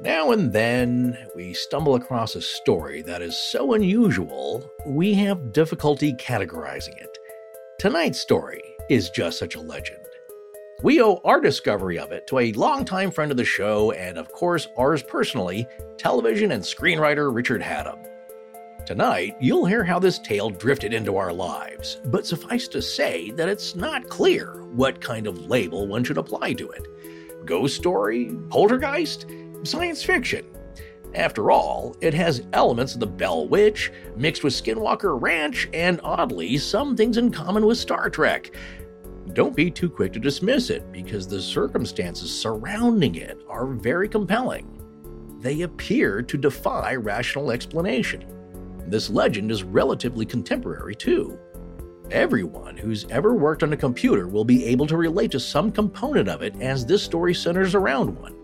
Now and then, we stumble across a story that is so unusual, we have difficulty categorizing it. Tonight's story is just such a legend. We owe our discovery of it to a longtime friend of the show, and of course, ours personally, television and screenwriter Richard Hatem. Tonight, you'll hear how this tale drifted into our lives, but suffice to say that it's not clear what kind of label one should apply to it. Ghost story? Poltergeist? Science fiction. After all, it has elements of the Bell Witch, mixed with Skinwalker Ranch, and oddly, some things in common with Star Trek. Don't be too quick to dismiss it, because the circumstances surrounding it are very compelling. They appear to defy rational explanation. This legend is relatively contemporary, too. Everyone who's ever worked on a computer will be able to relate to some component of it as this story centers around one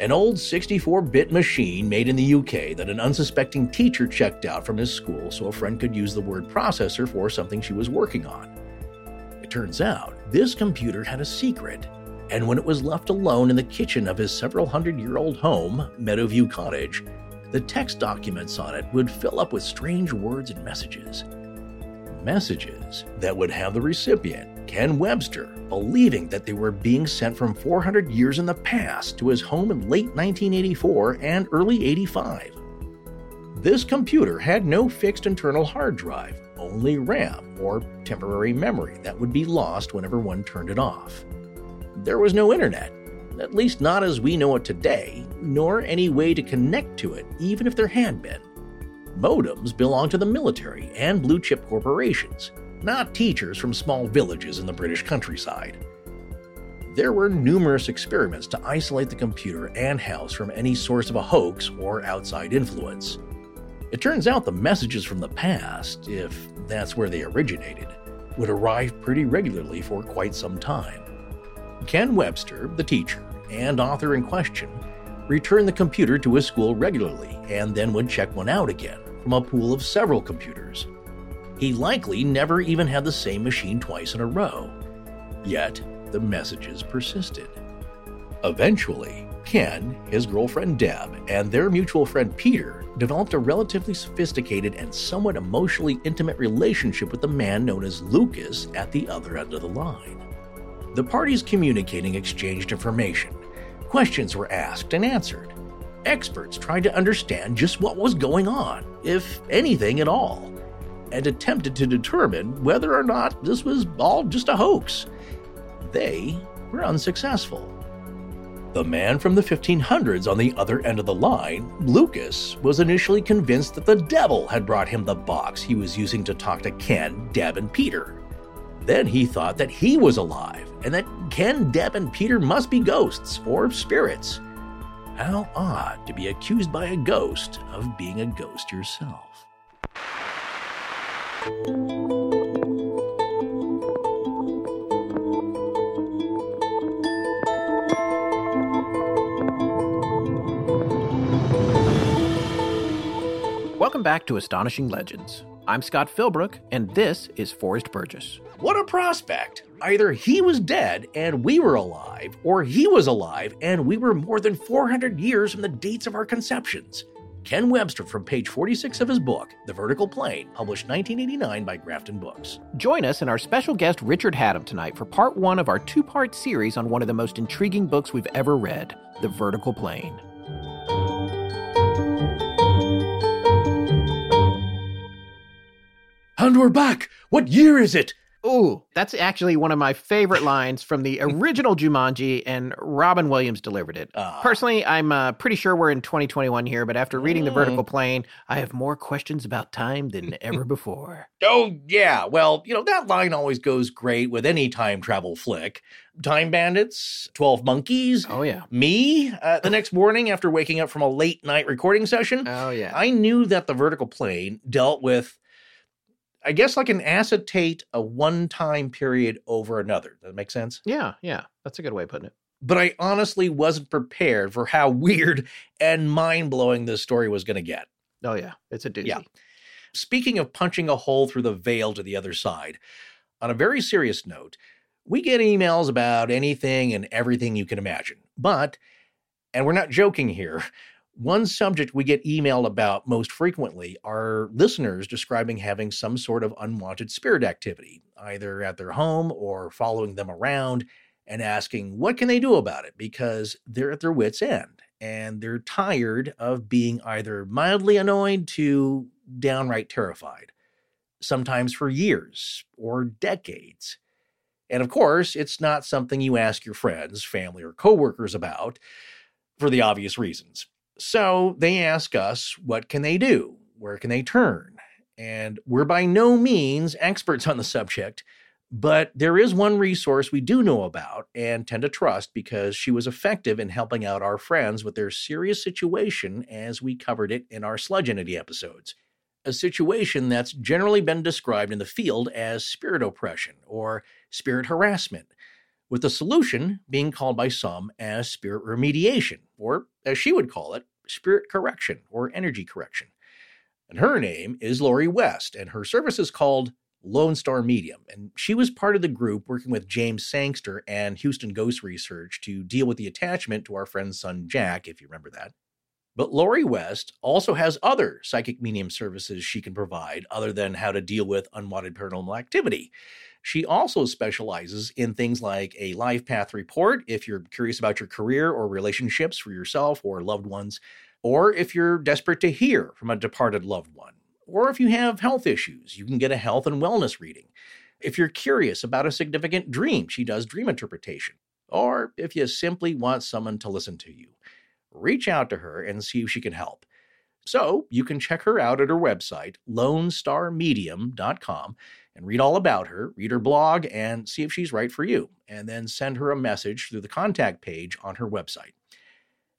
an old 64 bit machine made in the UK that an unsuspecting teacher checked out from his school so a friend could use the word processor for something she was working on. It turns out this computer had a secret, and when it was left alone in the kitchen of his several hundred year old home, Meadowview Cottage, the text documents on it would fill up with strange words and messages. Messages that would have the recipient Ken Webster, believing that they were being sent from 400 years in the past to his home in late 1984 and early 85. This computer had no fixed internal hard drive, only RAM, or temporary memory, that would be lost whenever one turned it off. There was no internet, at least not as we know it today, nor any way to connect to it, even if there had been. Modems belonged to the military and blue chip corporations, not teachers from small villages in the British countryside. There were numerous experiments to isolate the computer and house from any source of a hoax or outside influence. It turns out the messages from the past, if that's where they originated, would arrive pretty regularly for quite some time. Ken Webster, the teacher and author in question, returned the computer to his school regularly and then would check one out again from a pool of several computers he likely never even had the same machine twice in a row. Yet, the messages persisted. Eventually, Ken, his girlfriend Deb, and their mutual friend Peter developed a relatively sophisticated and somewhat emotionally intimate relationship with the man known as Lucas at the other end of the line. The parties communicating exchanged information. Questions were asked and answered. Experts tried to understand just what was going on, if anything at all and attempted to determine whether or not this was all just a hoax. They were unsuccessful. The man from the 1500s on the other end of the line, Lucas, was initially convinced that the devil had brought him the box he was using to talk to Ken, Deb, and Peter. Then he thought that he was alive and that Ken, Deb, and Peter must be ghosts or spirits. How odd to be accused by a ghost of being a ghost yourself. Welcome back to Astonishing Legends. I'm Scott Philbrook, and this is Forrest Burgess. What a prospect! Either he was dead and we were alive, or he was alive and we were more than 400 years from the dates of our conceptions. Ken Webster from page 46 of his book, The Vertical Plane, published 1989 by Grafton Books. Join us and our special guest Richard Hatem tonight for part one of our two part series on one of the most intriguing books we've ever read, The Vertical Plane. And we're back! What year is it? Ooh, that's actually one of my favorite lines from the original Jumanji, and Robin Williams delivered it. Uh, Personally, I'm uh, pretty sure we're in 2021 here, but after reading mm. The Vertical Plane, I have more questions about time than ever before. Oh, yeah. Well, you know, that line always goes great with any time travel flick. Time Bandits, 12 Monkeys. Oh, yeah. Me, uh, the next morning after waking up from a late night recording session. Oh, yeah. I knew that The Vertical Plane dealt with I guess like an acetate a one time period over another. Does that make sense? Yeah, yeah. That's a good way of putting it. But I honestly wasn't prepared for how weird and mind blowing this story was going to get. Oh, yeah. It's a doozy. Yeah. Speaking of punching a hole through the veil to the other side, on a very serious note, we get emails about anything and everything you can imagine. But And we're not joking here. One subject we get emailed about most frequently are listeners describing having some sort of unwanted spirit activity, either at their home or following them around, and asking what can they do about it because they're at their wits' end and they're tired of being either mildly annoyed to downright terrified, sometimes for years or decades. And of course, it's not something you ask your friends, family, or coworkers about for the obvious reasons. So they ask us, what can they do? Where can they turn? And we're by no means experts on the subject, but there is one resource we do know about and tend to trust because she was effective in helping out our friends with their serious situation as we covered it in our sludge entity episodes a situation that's generally been described in the field as spirit oppression or spirit harassment, with the solution being called by some as spirit remediation, or as she would call it, spirit correction or energy correction. And her name is Lori West, and her service is called Lone Star Medium. And she was part of the group working with James Sangster and Houston Ghost Research to deal with the attachment to our friend's son Jack, if you remember that. But Lori West also has other psychic medium services she can provide other than how to deal with unwanted paranormal activity. She also specializes in things like a life path report if you're curious about your career or relationships for yourself or loved ones, or if you're desperate to hear from a departed loved one, or if you have health issues, you can get a health and wellness reading. If you're curious about a significant dream, she does dream interpretation. Or if you simply want someone to listen to you reach out to her and see if she can help. So you can check her out at her website, lonestarmedium.com, and read all about her, read her blog, and see if she's right for you, and then send her a message through the contact page on her website.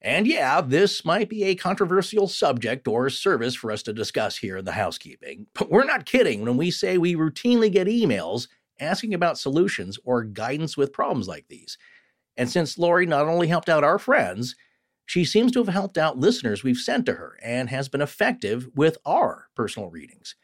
And yeah, this might be a controversial subject or service for us to discuss here in the housekeeping, but we're not kidding when we say we routinely get emails asking about solutions or guidance with problems like these. And since Lori not only helped out our friends, she seems to have helped out listeners we've sent to her and has been effective with our personal readings.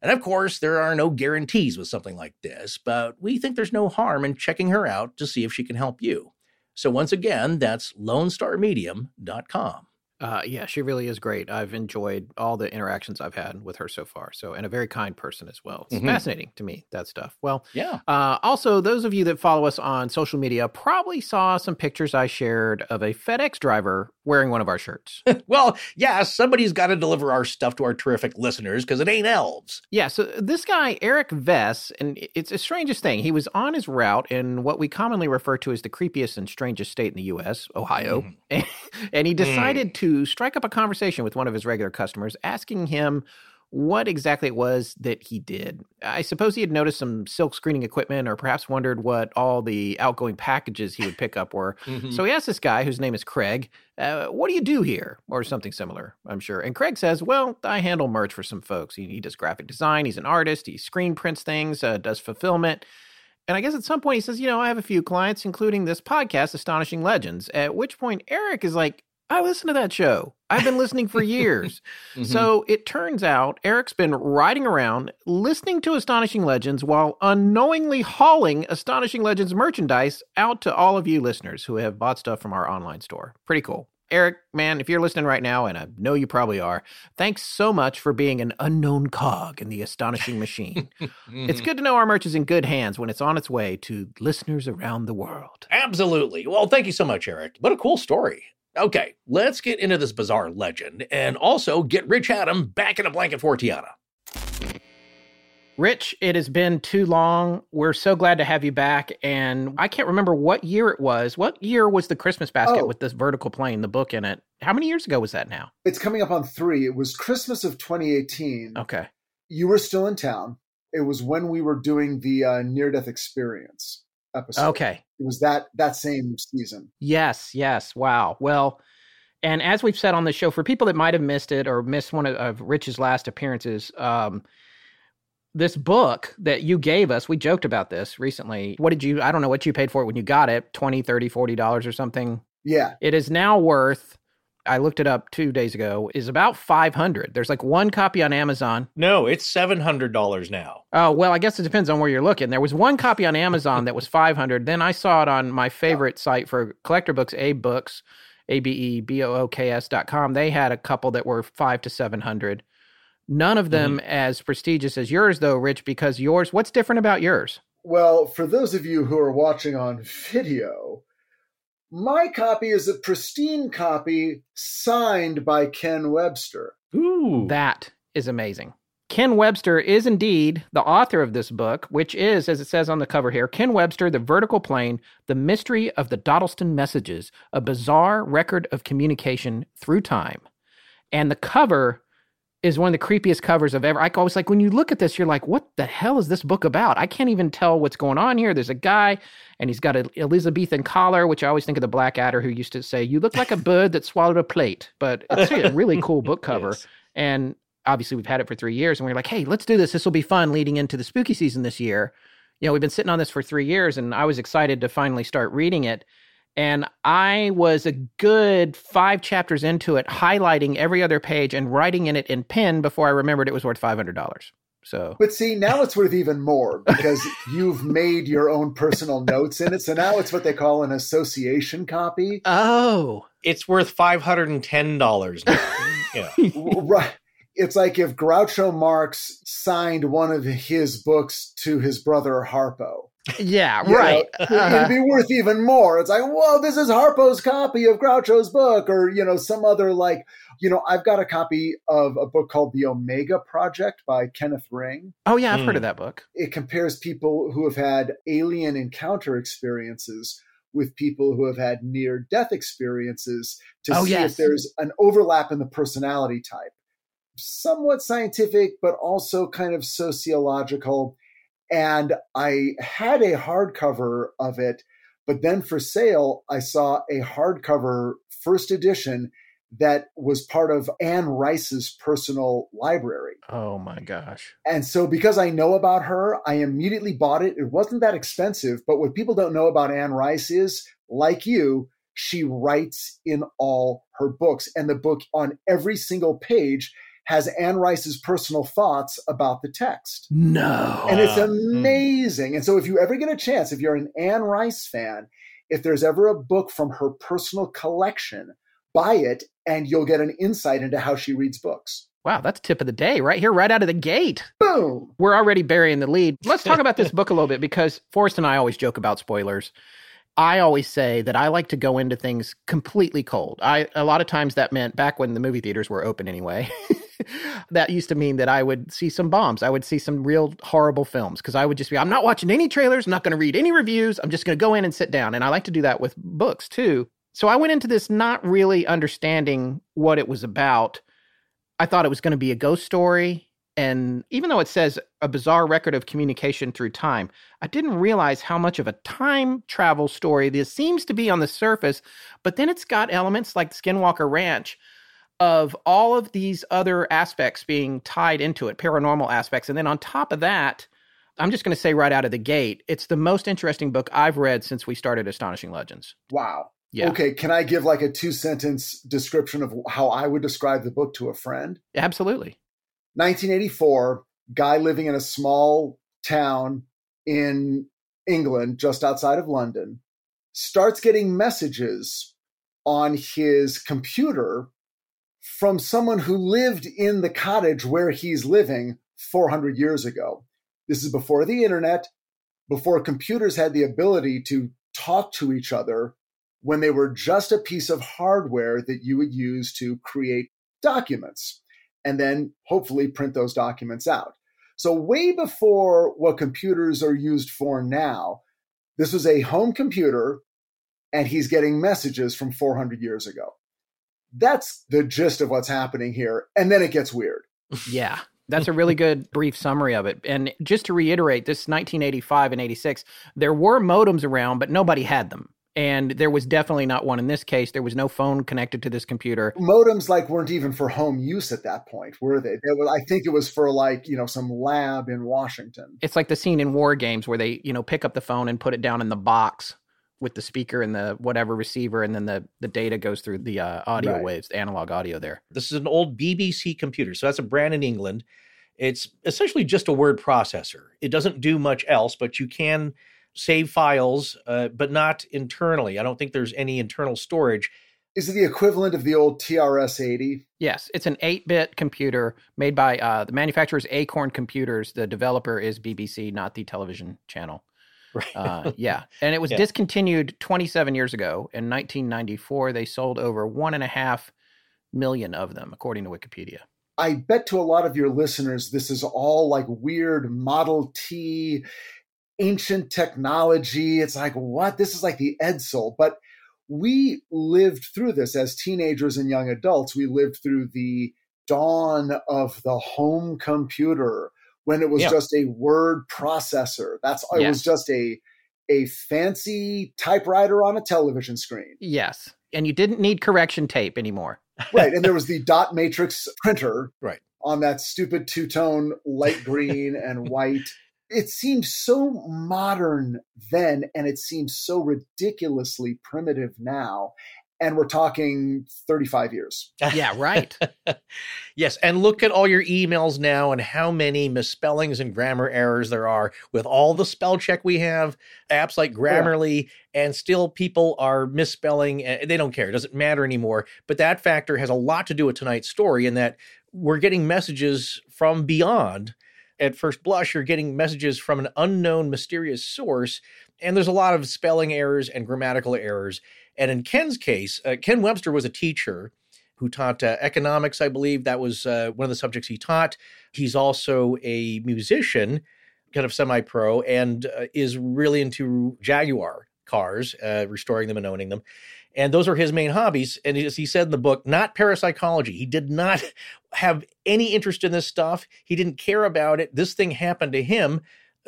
And of course, there are no guarantees with something like this, but we think there's no harm in checking her out to see if she can help you. So once again, that's lonestarmedium.com. Uh, yeah, she really is great. I've enjoyed all the interactions I've had with her so far. So, and a very kind person as well. It's mm-hmm. fascinating to me that stuff. Well, yeah. Uh, also, those of you that follow us on social media probably saw some pictures I shared of a FedEx driver wearing one of our shirts. well, yeah, somebody's got to deliver our stuff to our terrific listeners because it ain't elves. Yeah. So this guy Eric Vess, and it's the strangest thing. He was on his route in what we commonly refer to as the creepiest and strangest state in the U.S., Ohio, mm. and he decided mm. to strike up a conversation with one of his regular customers, asking him what exactly it was that he did. I suppose he had noticed some silk screening equipment or perhaps wondered what all the outgoing packages he would pick up were. Mm-hmm. So he asked this guy, whose name is Craig, uh, What do you do here? Or something similar, I'm sure. And Craig says, Well, I handle merch for some folks. He, he does graphic design, he's an artist, he screen prints things, uh, does fulfillment. And I guess at some point he says, You know, I have a few clients, including this podcast, Astonishing Legends. At which point Eric is like, I listen to that show. I've been listening for years. mm-hmm. So it turns out Eric's been riding around listening to Astonishing Legends while unknowingly hauling Astonishing Legends merchandise out to all of you listeners who have bought stuff from our online store. Pretty cool. Eric, man, if you're listening right now, and I know you probably are, thanks so much for being an unknown cog in the astonishing machine. mm-hmm. It's good to know our merch is in good hands when it's on its way to listeners around the world. Absolutely. Well, thank you so much, Eric. What a cool story. Okay, let's get into this bizarre legend and also get Rich Hatem back in a blanket for Tiana. Rich, it has been too long. We're so glad to have you back. And I can't remember what year it was. What year was the Christmas basket oh. with this vertical plane, the book in it? How many years ago was that now? It's coming up on three. It was Christmas of 2018. Okay. You were still in town. It was when we were doing the uh, near death experience episode. Okay. It was that that same season. Yes, yes. Wow. Well, and as we've said on the show, for people that might have missed it or missed one of, of Rich's last appearances, um, this book that you gave us, we joked about this recently. What did you, I don't know what you paid for it when you got it, 20, 30, 40 dollars or something. Yeah. It is now worth I looked it up two days ago, is about 500. There's like one copy on Amazon. No, it's $700 now. Oh, well, I guess it depends on where you're looking. There was one copy on Amazon that was 500. Then I saw it on my favorite site for collector books, AbeBooks, A B E B O O K S dot com, they had a couple that were five to 700. None of them mm-hmm. as prestigious as yours, though, Rich, because yours, what's different about yours? Well, for those of you who are watching on video, my copy is a pristine copy signed by Ken Webster. Ooh. That is amazing. Ken Webster is indeed the author of this book, which is, as it says on the cover here, Ken Webster, The Vertical Plane, The Mystery of the Dodleston Messages, a bizarre record of communication through time. And the cover is one of the creepiest covers I've ever. I always like when you look at this, you're like, what the hell is this book about? I can't even tell what's going on here. There's a guy, and he's got an Elizabethan collar, which I always think of the Blackadder who used to say, "You look like a bird that swallowed a plate." But it's a really cool book cover, yes. and obviously we've had it for three years, and we we're like, hey, let's do this. This will be fun leading into the spooky season this year. You know, we've been sitting on this for three years, and I was excited to finally start reading it. And I was a good five chapters into it, highlighting every other page and writing in it in pen before I remembered it was worth five hundred dollars. So, but see, now it's worth even more because you've made your own personal notes in it. So now it's what they call an association copy. Oh, it's worth five hundred and ten dollars. yeah, right. It's like if Groucho Marx signed one of his books to his brother Harpo. Yeah, right. Know, uh-huh. It'd be worth even more. It's like, whoa, this is Harpo's copy of Groucho's book, or you know, some other like, you know, I've got a copy of a book called The Omega Project by Kenneth Ring. Oh yeah, I've mm. heard of hmm. that book. It compares people who have had alien encounter experiences with people who have had near death experiences to oh, see yes. if there's an overlap in the personality type. Somewhat scientific, but also kind of sociological and I had a hardcover of it, but then for sale, I saw a hardcover first edition that was part of Anne Rice's personal library. Oh my gosh. And so because I know about her, I immediately bought it. It wasn't that expensive, but what people don't know about Anne Rice is, like you, she writes in all her books. And the book on every single page has Anne Rice's personal thoughts about the text. No. And it's hmm. amazing. And so if you ever get a chance, if you're an Anne Rice fan, if there's ever a book from her personal collection, buy it and you'll get an insight into how she reads books. Wow, that's tip of the day right here, right out of the gate. Boom. We're already burying the lead. Let's talk about this book a little bit because Forrest and I always joke about spoilers. I always say that I like to go into things completely cold. I a lot of times that meant back when the movie theaters were open anyway. that used to mean that I would see some bombs. I would see some real horrible films because I would just be, I'm not watching any trailers, I'm not going to read any reviews. I'm just going to go in and sit down. And I like to do that with books too. So I went into this not really understanding what it was about. I thought it was going to be a ghost story. And even though it says a bizarre record of communication through time, I didn't realize how much of a time travel story this seems to be on the surface. But then it's got elements like Skinwalker Ranch of all of these other aspects being tied into it, paranormal aspects. And then on top of that, I'm just going to say right out of the gate, it's the most interesting book I've read since we started Astonishing Legends. Wow. Yeah. Okay. Can I give like a two sentence description of how I would describe the book to a friend? Absolutely. 1984, guy living in a small town in England, just outside of London, starts getting messages on his computer from someone who lived in the cottage where he's living 400 years ago. This is before the internet, before computers had the ability to talk to each other when they were just a piece of hardware that you would use to create documents and then hopefully print those documents out. So, way before what computers are used for now, this was a home computer and he's getting messages from 400 years ago. That's the gist of what's happening here. And then it gets weird. Yeah. That's a really good brief summary of it. And just to reiterate, this 1985 and 86, there were modems around, but nobody had them. And there was definitely not one in this case. There was no phone connected to this computer. Modems like weren't even for home use at that point, were they? Was, I think it was for like you know some lab in Washington. It's like the scene in War Games where they you know pick up the phone and put it down in the box with the speaker and the whatever receiver, and then the the data goes through the uh, audio right. waves, the analog audio there. This is an old BBC computer, so that's a brand in England. It's essentially just a word processor. It doesn't do much else, but you can save files, uh, but not internally. I don't think there's any internal storage. Is it the equivalent of the old TRS 80? Yes, it's an 8 bit computer made by uh, the manufacturer's Acorn Computers. The developer is BBC, not the television channel. Right. uh, yeah. And it was yeah. discontinued 27 years ago. In 1994, they sold over one and a half million of them, according to Wikipedia. I bet to a lot of your listeners, this is all like weird Model T, ancient technology. It's like, what? This is like the Edsel. But we lived through this as teenagers and young adults. We lived through the dawn of the home computer when it was yeah. just a word processor. That's it was just a a fancy typewriter on a television screen. Yes. And you didn't need correction tape anymore. right. And there was the dot matrix printer. Right. On that stupid two tone light green and white it seemed so modern then and it seems so ridiculously primitive now and we're talking 35 years. Yeah, right. yes, and look at all your emails now and how many misspellings and grammar errors there are with all the spell check we have, apps like oh, Grammarly, yeah. and still people are misspelling. Eh, they don't care. It doesn't matter anymore. But that factor has a lot to do with tonight's story in that we're getting messages from beyond at first blush, you're getting messages from an unknown, mysterious source. And there's a lot of spelling errors and grammatical errors. And in Ken's case, uh, Ken Webster was a teacher who taught uh, economics, I believe. That was uh, one of the subjects he taught. He's also a musician, kind of semi pro, and uh, is really into Jaguar cars, uh, restoring them and owning them. And those are his main hobbies. And as he said in the book, not parapsychology. He did not have any interest in this stuff. He didn't care about it. This thing happened to him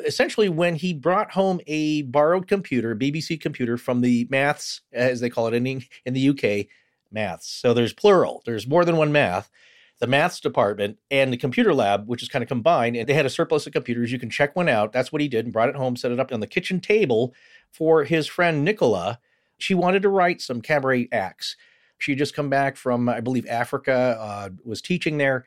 essentially when he brought home a borrowed computer, BBC computer from the maths, as they call it in, in the UK, maths. So there's plural, there's more than one math. The maths department and the computer lab, which is kind of combined, and they had a surplus of computers. You can check one out. That's what he did and brought it home, set it up on the kitchen table for his friend Nicola she wanted to write some cabaret acts. She had just come back from, I believe, Africa, uh, was teaching there,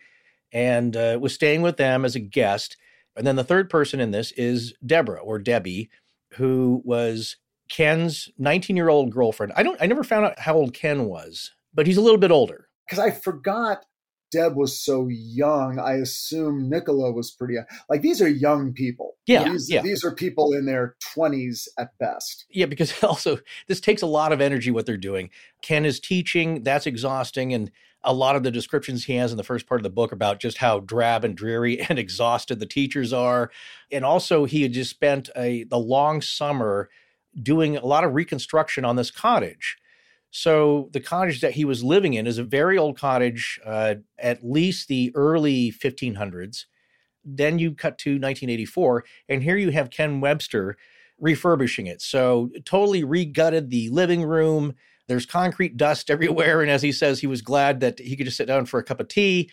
and uh, was staying with them as a guest. And then the third person in this is Deborah or Debbie, who was Ken's 19 year old girlfriend. I don't, I never found out how old Ken was, but he's a little bit older. Because I forgot Deb was so young, I assume Nicola was pretty young. Like these are young people. Yeah these, yeah. these are people in their 20s at best. Yeah, because also this takes a lot of energy what they're doing. Ken is teaching, that's exhausting. And a lot of the descriptions he has in the first part of the book about just how drab and dreary and exhausted the teachers are. And also he had just spent a the long summer doing a lot of reconstruction on this cottage so the cottage that he was living in is a very old cottage, uh, at least the early 1500s. Then you cut to 1984, and here you have Ken Webster refurbishing it. So totally regutted the living room. There's concrete dust everywhere, and as he says, he was glad that he could just sit down for a cup of tea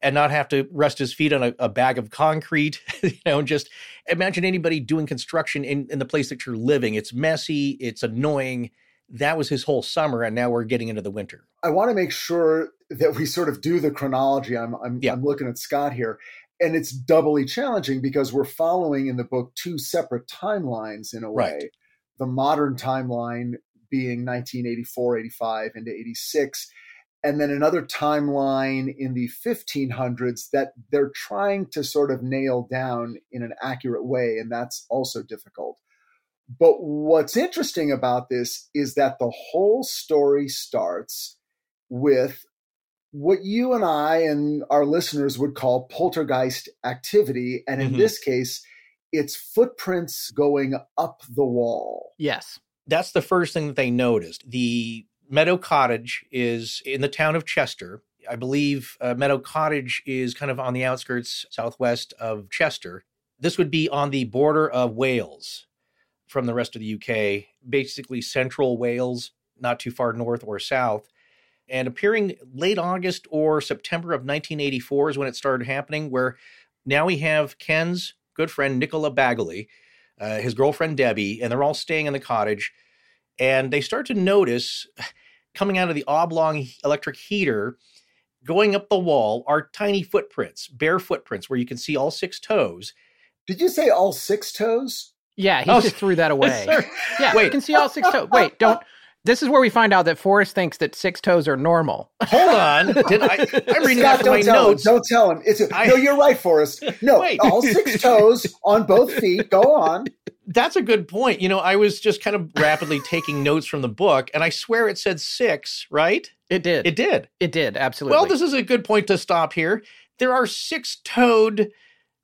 and not have to rest his feet on a, a bag of concrete. you know, just imagine anybody doing construction in, in the place that you're living. It's messy, it's annoying that was his whole summer, and now we're getting into the winter. I want to make sure that we sort of do the chronology. I'm I'm, yeah. I'm looking at Scott here, and it's doubly challenging because we're following in the book two separate timelines in a way. Right. The modern timeline being 1984, 85 into 86, and then another timeline in the 1500s that they're trying to sort of nail down in an accurate way, and that's also difficult. But what's interesting about this is that the whole story starts with what you and I and our listeners would call poltergeist activity. And in mm-hmm. this case, it's footprints going up the wall. Yes. That's the first thing that they noticed. The Meadow Cottage is in the town of Chester. I believe uh, Meadow Cottage is kind of on the outskirts southwest of Chester. This would be on the border of Wales from the rest of the UK, basically central Wales, not too far north or south. And appearing late August or September of 1984 is when it started happening, where now we have Ken's good friend Nicola Bagley, uh, his girlfriend Debbie, and they're all staying in the cottage. And they start to notice coming out of the oblong electric heater, going up the wall, are tiny footprints, bare footprints, where you can see all six toes. Did you say all six toes? Yeah, he oh, just threw that away. yeah, wait. you can see all six toes. Wait, don't This is where we find out that Forrest thinks that six toes are normal. Hold on. Did I, I'm reading Scott, off don't my tell notes. Him, don't tell him. It's a, I- no, you're right, Forrest. No, Wait. all six toes on both feet. Go on. That's a good point. You know, I was just kind of rapidly taking notes from the book, and I swear it said six, right? It did. It did. It did. Absolutely. Well, this is a good point to stop here. There are six toed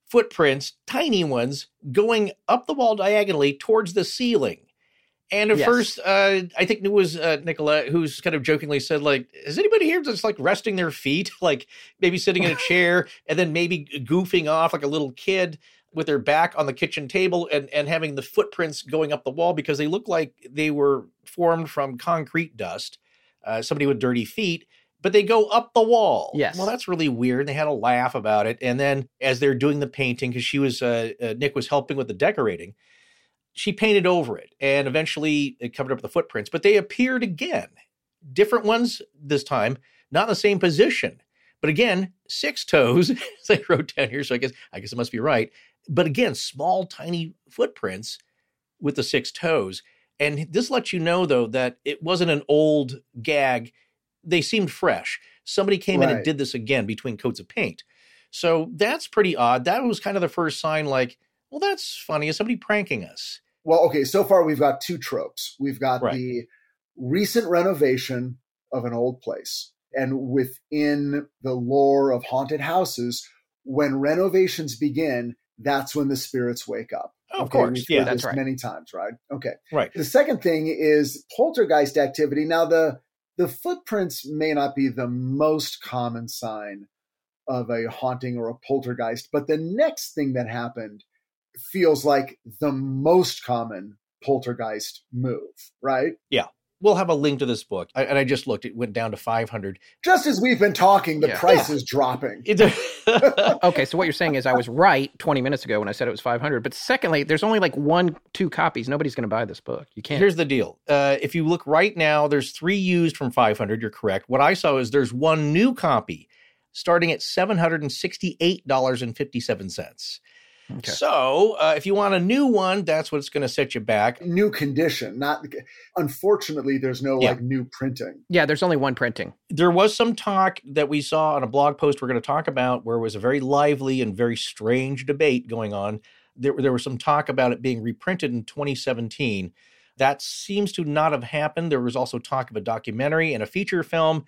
footprints, tiny ones, going up the wall diagonally towards the ceiling. And at Yes. first, uh, I think it was uh, Nicola who's kind of jokingly said, like, is anybody here just like resting their feet, like maybe sitting in a chair and then maybe goofing off like a little kid with their back on the kitchen table and, and having the footprints going up the wall because they look like they were formed from concrete dust, uh, somebody with dirty feet, but they go up the wall. Yes. Well, that's really weird. They had a laugh about it. And then as they're doing the painting, because she was, uh, uh, Nick was helping with the decorating, she painted over it and eventually it covered up the footprints, but they appeared again. Different ones this time, not in the same position. But again, six toes, as I wrote down here, so I guess I guess it must be right. But again, small, tiny footprints with the six toes. And this lets you know, though, that it wasn't an old gag. They seemed fresh. Somebody came in and did this again between coats of paint. So that's pretty odd. That was kind of the first sign, like, well, that's funny. Is somebody pranking us? Well, okay, so far we've got two tropes. We've got Right. the recent renovation of an old place. And within the lore of haunted houses, when renovations begin, that's when the spirits wake up. Oh, of Okay, course. Yeah, that's right. Many times, right? Okay. right. The second thing is poltergeist activity. Now, the the footprints may not be the most common sign of a haunting or a poltergeist, but the next thing that happened feels like the most common poltergeist move, right? We'll have a link to this book. I, and I just looked, it went down to 500. Just as we've been talking, the Yeah. price is dropping. It- okay, so what you're saying is I was right 20 minutes ago when I said it was 500. But secondly, there's only like one, two copies. Nobody's going to buy this book. You can't. Here's the deal. Uh, if you look right now, there's three used from 500. You're correct. What I saw is there's one new copy starting at $768.57. Okay. So uh, if you want a new one, that's what's going to set you back. New condition, not unfortunately, there's no Yeah. like new printing. Yeah, there's only one printing. There was some talk that we saw on a blog post we're going to talk about where it was a very lively and very strange debate going on. There, there was some talk about it being reprinted in 2017. That seems to not have happened. There was also talk of a documentary and a feature film.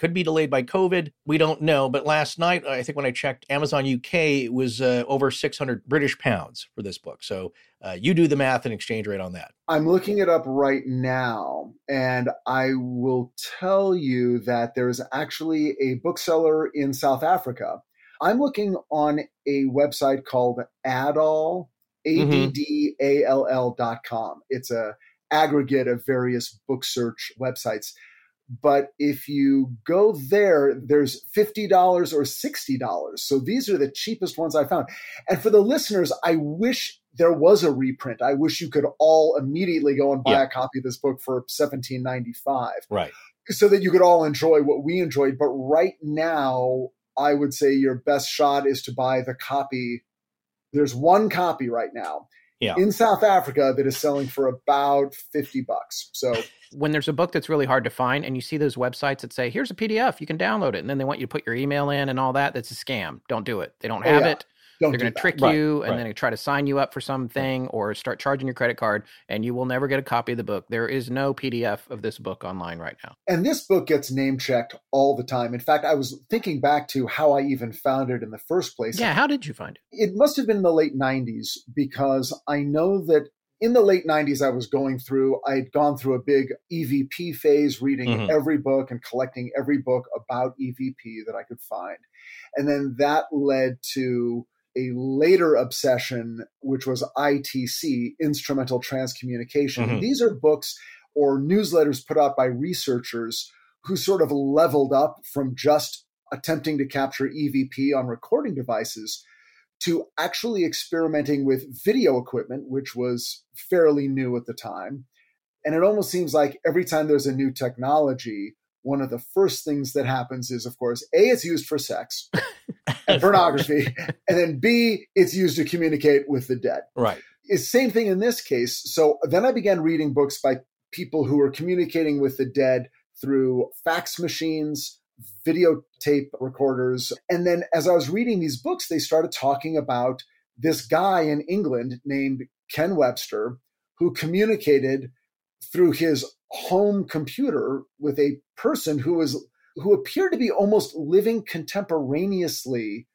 Could be delayed by COVID. We don't know. But last night, I think when I checked Amazon UK, it was uh, over 600 British pounds for this book. So uh, you do the math and exchange rate on that. I'm looking it up right now, and I will tell you that there's actually a bookseller in South Africa. I'm looking on a website called AddALL, A D D A L L dot com. It's a aggregate of various book search websites. But if you go there, there's $50 or $60. So these are the cheapest ones I found. And for the listeners, I wish there was a reprint. I wish you could all immediately go and buy Yeah. a copy of this book for seventeen ninety five, Right. so that you could all enjoy what we enjoyed. But right now, I would say your best shot is to buy the copy. There's one copy right now Yeah. in South Africa that is selling for about fifty bucks. So When there's a book that's really hard to find and you see those websites that say, here's a PDF, you can download it. And then they want you to put your email in and all that. That's a scam. Don't do it. They don't Oh, have yeah. it. Don't They're going to trick Right, you and right. then try to sign you up for something or start charging your credit card and you will never get a copy of the book. There is no PDF of this book online right now. And this book gets name checked all the time. In fact, I was thinking back to how I even found it in the first place. Yeah, how did you find it? it must have been in the late 90s because I know that in the late 90s, I was going through, I'd gone through a big EVP phase, reading Mhm. every book and collecting every book about EVP that I could find. And then that led to a later obsession, which was ITC, Instrumental Transcommunication. Mhm. These are books or newsletters put out by researchers who sort of leveled up from just attempting to capture EVP on recording devices to actually experimenting with video equipment, which was fairly new at the time. And it almost seems like every time there's a new technology, one of the first things that happens is, of course, A, it's used for sex and pornography, and then B, it's used to communicate with the dead. Right. It's same thing in this case. So then I began reading books by people who were communicating with the dead through fax machines, videotape recorders. And then as I was reading these books, they started talking about this guy in England named Ken Webster who communicated through his home computer with a person who was who appeared to be almost living contemporaneously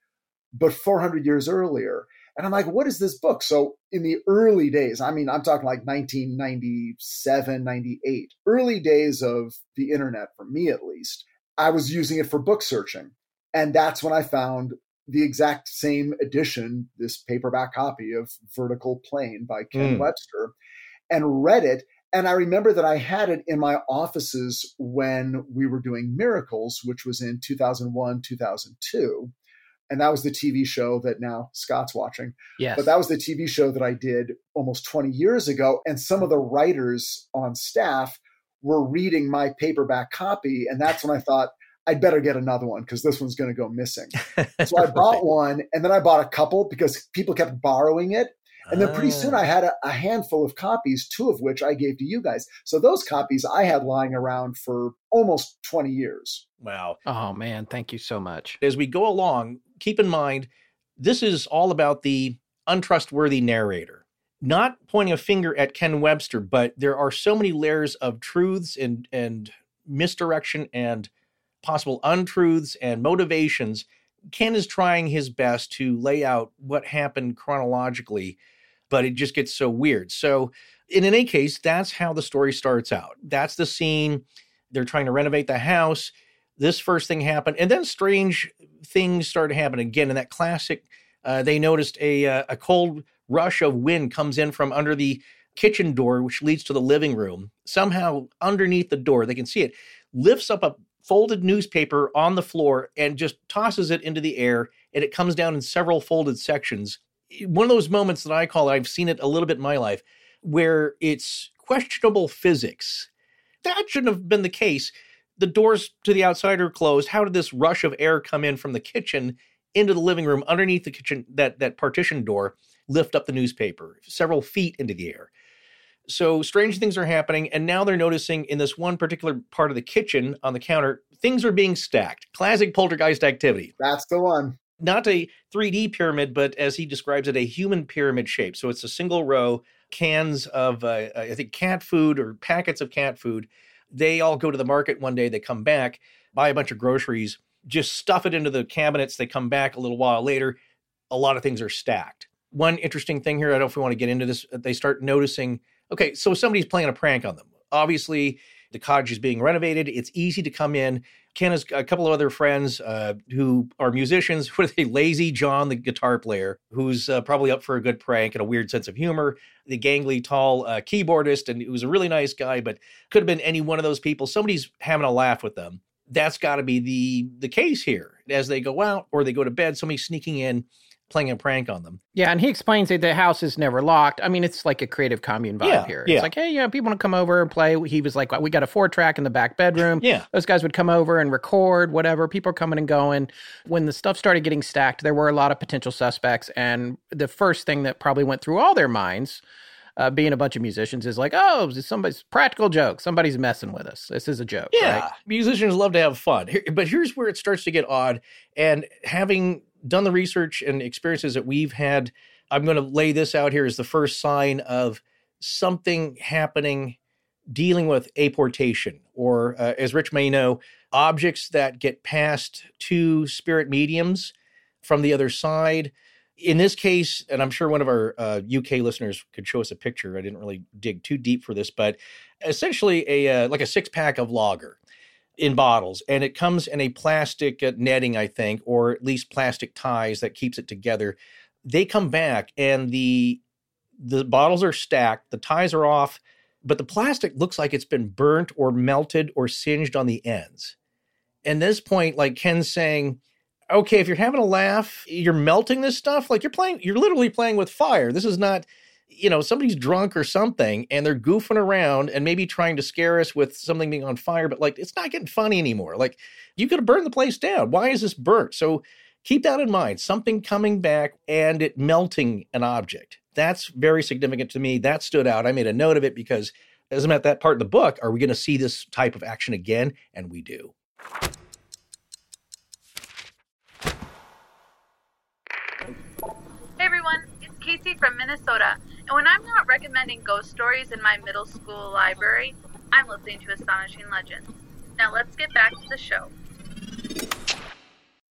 but 400 years earlier. And i'm like what is this book? So in the early days i mean i'm talking like 1997 98 early days of the internet for me at least i was using it for book searching. And that's when i found the exact same edition this paperback copy of vertical plane by ken mm. webster and read it and I remember that I had it in my offices when we were doing Miracles, which was in 2001, 2002. And that was the TV show that now Scott's watching. Yes. But that was the TV show that I did almost 20 years ago. And some of the writers on staff were reading my paperback copy. And that's when I thought, I'd better get another one because this one's going to go missing. So I bought one and then I bought a couple because people kept borrowing it. And then pretty soon I ah. had a, a, handful of copies, two of which I gave to you guys. So those copies I had lying around for almost 20 years. Wow. Oh, man. Thank you so much. As we go along, keep in mind, this is all about the untrustworthy narrator. Not pointing a finger at Ken Webster, but there are so many layers of truths and, and misdirection and possible untruths and motivations. Ken is trying his best to lay out what happened chronologically but it just gets so weird. So, in any case, that's how the story starts out. That's the scene. They're trying to renovate the house. This first thing happened, and then strange things start to happen again. In that classic, uh, they noticed a uh, a cold rush of wind comes in from under the kitchen door, which leads to the living room. Somehow, underneath the door, they can see it. Lifts up a folded newspaper on the floor and just tosses it into the air, and it comes down in several folded sections one of those moments that I call I've seen it a little bit in my life where it's questionable physics. That shouldn't have been the case. The doors to the outside are closed. How did this rush of air come in from the kitchen into the living room underneath the kitchen that that partition door lift up the newspaper several feet into the air? So strange things are happening and now they're noticing in this one particular part of the kitchen on the counter things are being stacked. Classic poltergeist activity. That's the one not a 3D pyramid, but as he describes it, a human pyramid shape. So it's a single row cans of, uh, I think, cat food or packets of cat food. They all go to the market one day. They come back, buy a bunch of groceries, just stuff it into the cabinets. They come back a little while later. A lot of things are stacked. One interesting thing here, I don't know if we want to get into this. They start noticing, okay, so somebody's playing a prank on them. Obviously, the cottage is being renovated. It's easy to come in. Ken has a couple of other friends uh, who are musicians. What are they? Lazy John, the guitar player, who's uh, probably up for a good prank and a weird sense of humor. The gangly, tall uh, keyboardist, and was a really nice guy, but could have been any one of those people. Somebody's having a laugh with them. That's got to be the the case here. As they go out or they go to bed, somebody's sneaking in playing a prank on them. Yeah, and he explains that the house is never locked. I mean, it's like a creative commune vibe yeah, here. Yeah. It's like, hey, yeah, people want to come over and play. He was like, we got a four track in the back bedroom. Yeah. Those guys would come over and record, whatever. People are coming and going. When the stuff started getting stacked, there were a lot of potential suspects. And the first thing that probably went through all their minds uh, being a bunch of musicians is like, oh, somebody's practical joke. Somebody's messing with us. This is a joke. Yeah, right? musicians love to have fun, but here's where it starts to get odd. And having done the research and experiences that we've had, I'm going to lay this out here as the first sign of something happening dealing with apportation, or uh, as Rich may know, objects that get passed to spirit mediums from the other side. In this case, and I'm sure one of our uh, UK listeners could show us a picture. I didn't really dig too deep for this, but essentially a uh, like a six pack of lager in bottles and it comes in a plastic uh, netting i think or at least plastic ties that keeps it together. They come back and the the bottles are stacked the ties are off but the plastic looks like it's been burnt or melted or singed on the ends. And this point like ken's saying okay if you're having a laugh you're melting this stuff like you're playing you're literally playing with fire. This is not you know, somebody's drunk or something and they're goofing around and maybe trying to scare us with something being on fire, but like it's not getting funny anymore. Like you could have burned the place down. Why is this burnt? So keep that in mind. Something coming back and it melting an object. That's very significant to me. That stood out. I made a note of it because As I'm at that part of the book, are we going to see this type of action again? And we do. Hey everyone, it's Casey from Minnesota. And when I'm not recommending ghost stories in my middle school library, I'm listening to Astonishing Legends. Now let's get back to the show.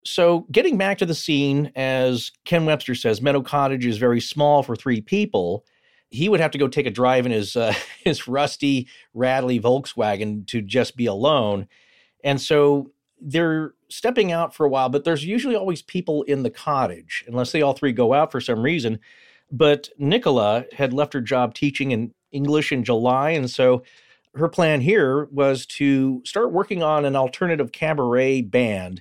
So, getting back to the scene, as Ken Webster says, Meadow Cottage is very small for three people. He would have to go take a drive in his uh, his rusty, rattly Volkswagen to just be alone, and so they're stepping out for a while. But there's usually always people in the cottage, unless they all three go out for some reason. But Nicola had left her job teaching in English in July, and so her plan here was to start working on an alternative cabaret band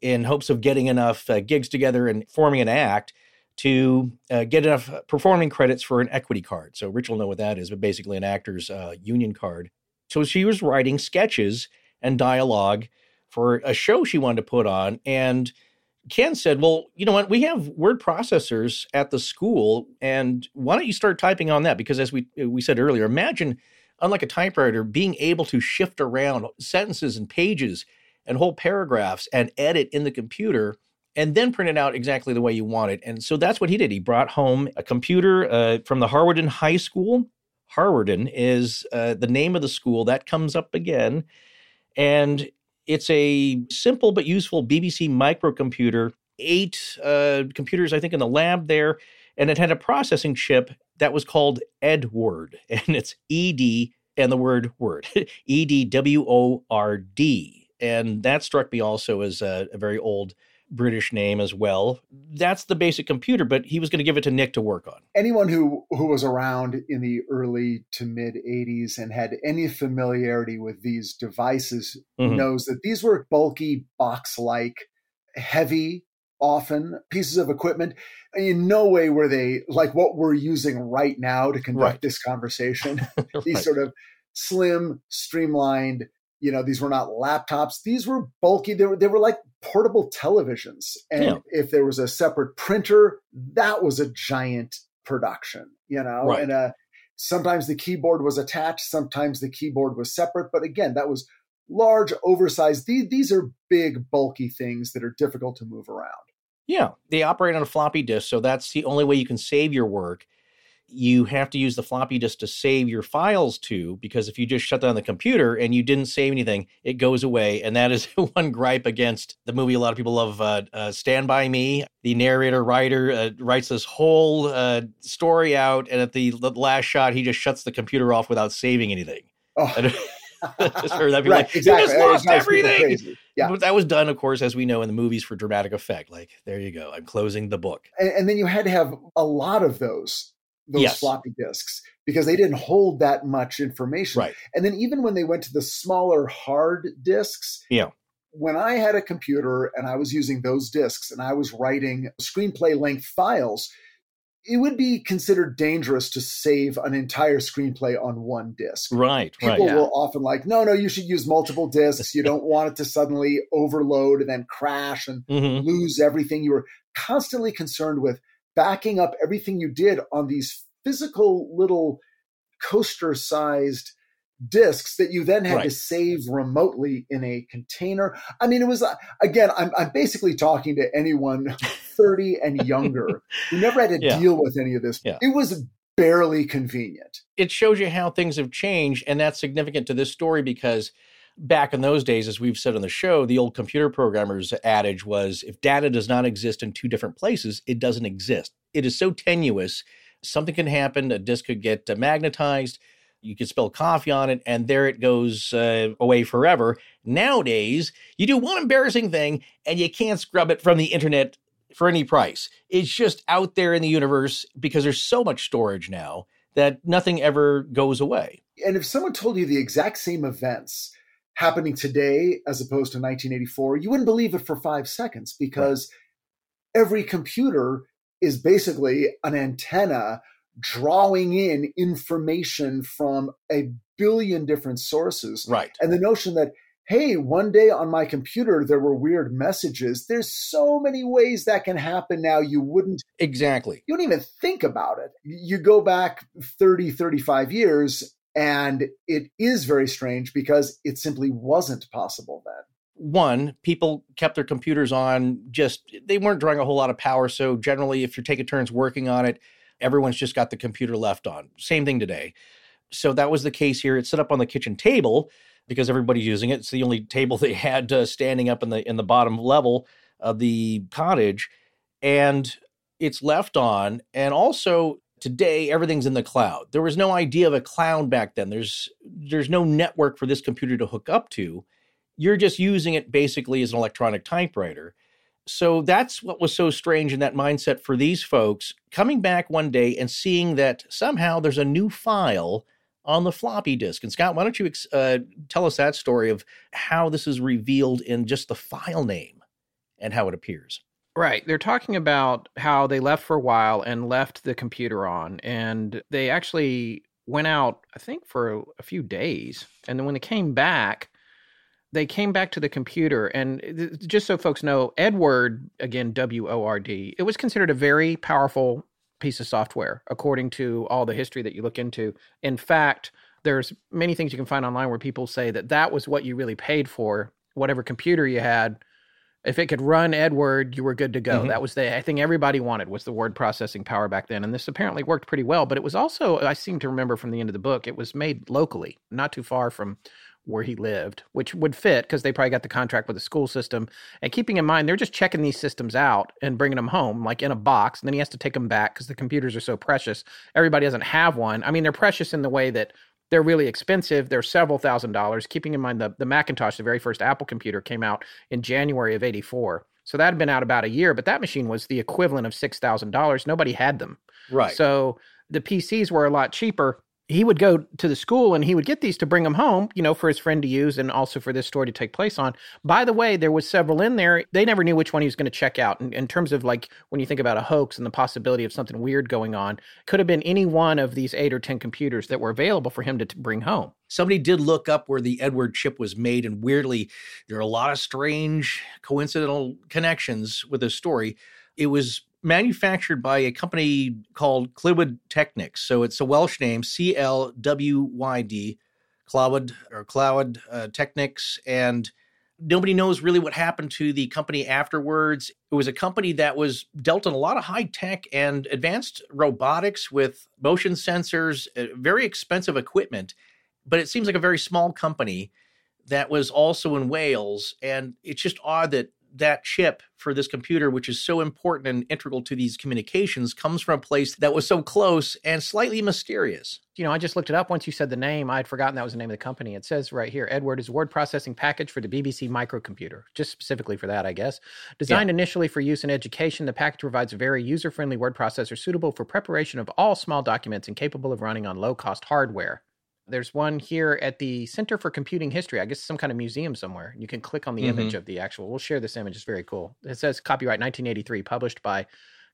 in hopes of getting enough uh, gigs together and forming an act to uh, get enough performing credits for an equity card. So Rich will know what that is, but basically an actor's uh, union card. So she was writing sketches and dialogue for a show she wanted to put on. And Ken said, Well, you know what? We have word processors at the school, and why don't you start typing on that? Because as we we said earlier, imagine, unlike a typewriter, being able to shift around sentences and pages and whole paragraphs and edit in the computer and then print it out exactly the way you want it. And so that's what he did. He brought home a computer uh, from the Hawarden High School. Hawarden is uh, the name of the school that comes up again. And it's a simple but useful BBC microcomputer, eight uh, computers, I think, in the lab there. And it had a processing chip that was called Edward. And it's E D and the word word, E D W O R D and that struck me also as a, a very old British name as well. That's the basic computer, but he was going to give it to Nick to work on. Anyone who who was around in the early to mid 80s and had any familiarity with these devices mm-hmm. knows that these were bulky box-like, heavy often pieces of equipment. In no way were they like what we're using right now to conduct right. this conversation. right. These sort of slim, streamlined you know these were not laptops. These were bulky. They were, they were like portable televisions. And yeah. if there was a separate printer that was a giant production you know? Right. and uh, sometimes the keyboard was attached sometimes the keyboard was separate. But again that was large oversized. These, these are big bulky things that are difficult to move around. Yeah. They operate on a floppy disk so that's the only way you can save your work you have to use the floppy disk to save your files to because if you just shut down the computer and you didn't save anything it goes away and that is one gripe against the movie a lot of people love uh, uh, stand by me the narrator writer uh, writes this whole uh, story out and at the, the, last shot he just shuts the computer off without saving anything oh. just heard that. People right, like, exactly. You just lost everything. Yeah. But that was done, of course, as we know in the movies for dramatic effect. Like, there you go. I'm closing the book. And, and then you had to have a lot of those those yes. floppy disks because they didn't hold that much information. Right. And then even when they went to the smaller hard disks, yeah. When I had a computer and I was using those disks and I was writing screenplay length files, it would be considered dangerous to save an entire screenplay on one disc. Right. People right, yeah. will often like, no, no, you should use multiple discs. You don't want it to suddenly overload and then crash and mm-hmm. lose everything. You were constantly concerned with backing up everything you did on these physical little coaster sized disks that you then had right. to save remotely in a container. I mean, it was again, I'm, I'm basically talking to anyone 30 and younger who never had to yeah. deal with any of this. Yeah. It was barely convenient. It shows you how things have changed, and that's significant to this story because back in those days, as we've said on the show, the old computer programmers adage was if data does not exist in two different places, it doesn't exist. It is so tenuous. Something can happen, a disk could get uh, magnetized, you could spill coffee on it, and there it goes uh, away forever. Nowadays, you do one embarrassing thing and you can't scrub it from the internet for any price. It's just out there in the universe because there's so much storage now that nothing ever goes away. And if someone told you the exact same events happening today as opposed to 1984, you wouldn't believe it for five seconds because right. every computer is basically an antenna drawing in information from a billion different sources. Right. And the notion that, hey, one day on my computer there were weird messages. There's so many ways that can happen now. You wouldn't exactly. You don't even think about it. You go back 30, 35 years And it is very strange because it simply wasn't possible then. One, people kept their computers on, just they weren't drawing a whole lot of power. So, generally, if you're taking turns working on it, everyone's just got the computer left on. Same thing today. So, that was the case here. It's set up on the kitchen table because everybody's using it. It's the only table they had uh, standing up in the in the bottom level of the cottage, and it's left on. And also today, everything's in the cloud. There was no idea of a cloud back then. There's there's no network for this computer to hook up to. You're just using it basically as an electronic typewriter. So that's what was so strange in that mindset for these folks coming back one day and seeing that somehow there's a new file on the floppy disk. And Scott, why don't you uh, tell us that story of how this is revealed in just the file name and how it appears? Right. They're talking about how they left for a while and left the computer on. And they actually went out, I think, for a few days. And then when they came back, they came back to the computer. And just so folks know, Edward, again, W O R D, it was considered a very powerful piece of software, according to all the history that you look into. In fact, there's many things you can find online where people say that that was what you really paid for, whatever computer you had. If it could run Edward, you were good to go. Mm-hmm. That was the I think everybody wanted was the word processing power back then, and this apparently worked pretty well. But it was also I seem to remember from the end of the book, it was made locally, not too far from where he lived, which would fit because they probably got the contract with the school system. And keeping in mind, they're just checking these systems out and bringing them home, like in a box. And then he has to take them back because the computers are so precious. Everybody doesn't have one. I mean, they're precious in the way that they're really expensive. They're several thousand dollars. Keeping in mind the, the Macintosh, the very first Apple computer, came out in January of 84. So that had been out about a year, but that machine was the equivalent of $6,000. Nobody had them. Right. So the PCs were a lot cheaper he would go to the school and he would get these to bring them home, you know, for his friend to use and also for this story to take place on. By the way, there was several in there. They never knew which one he was going to check out. In, in terms of like when you think about a hoax and the possibility of something weird going on, could have been any one of these eight or 10 computers that were available for him to t- bring home. Somebody did look up where the Edward chip was made, and weirdly, there are a lot of strange coincidental connections with this story. It was manufactured by a company called Clwyd Technics. So it's a Welsh name, C L W Y D, Clwyd or Clwyd uh, Technics. And nobody knows really what happened to the company afterwards. It was a company that was dealt in a lot of high tech and advanced robotics with motion sensors, uh, very expensive equipment. But it seems like a very small company that was also in Wales. And it's just odd that that chip for this computer, which is so important and integral to these communications, comes from a place that was so close and slightly mysterious. You know, I just looked it up once you said the name. I'd forgotten that was the name of the company. It says right here Edward is a word processing package for the BBC microcomputer, just specifically for that, I guess. Designed yeah. initially for use in education, the package provides a very user friendly word processor suitable for preparation of all small documents and capable of running on low cost hardware. There's one here at the Center for Computing History. I guess some kind of museum somewhere. You can click on the mm-hmm. image of the actual. We'll share this image. It's very cool. It says copyright 1983, published by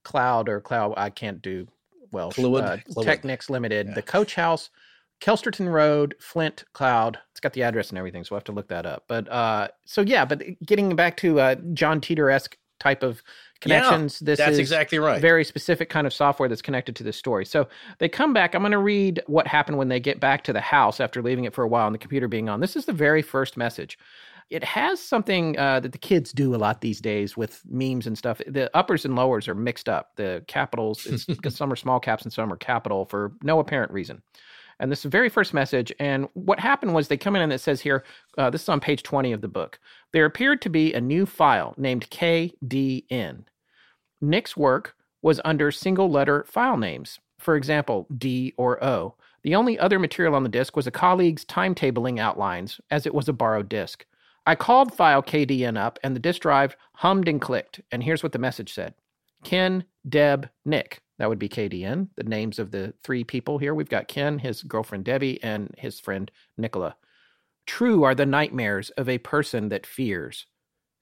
Cloud or Cloud. I can't do well. Clwyd, uh, Technics Limited. Yeah. The Coach House, Kelsterton Road, Flint Cloud. It's got the address and everything, so we'll have to look that up. But uh, so yeah, but getting back to uh, John Titor esque type of connections. Yeah, this that's is exactly right. Very specific kind of software that's connected to this story. So they come back. I'm going to read what happened when they get back to the house after leaving it for a while and the computer being on. This is the very first message. It has something uh, that the kids do a lot these days with memes and stuff. The uppers and lowers are mixed up. The capitals, some are small caps and some are capital for no apparent reason. And this is the very first message. And what happened was they come in and it says here, uh, this is on page 20 of the book. There appeared to be a new file named KDN. Nick's work was under single letter file names, for example, D or O. The only other material on the disk was a colleague's timetabling outlines, as it was a borrowed disk. I called file KDN up, and the disk drive hummed and clicked. And here's what the message said Ken, Deb, Nick. That would be KDN, the names of the three people here. We've got Ken, his girlfriend Debbie, and his friend Nicola. True are the nightmares of a person that fears.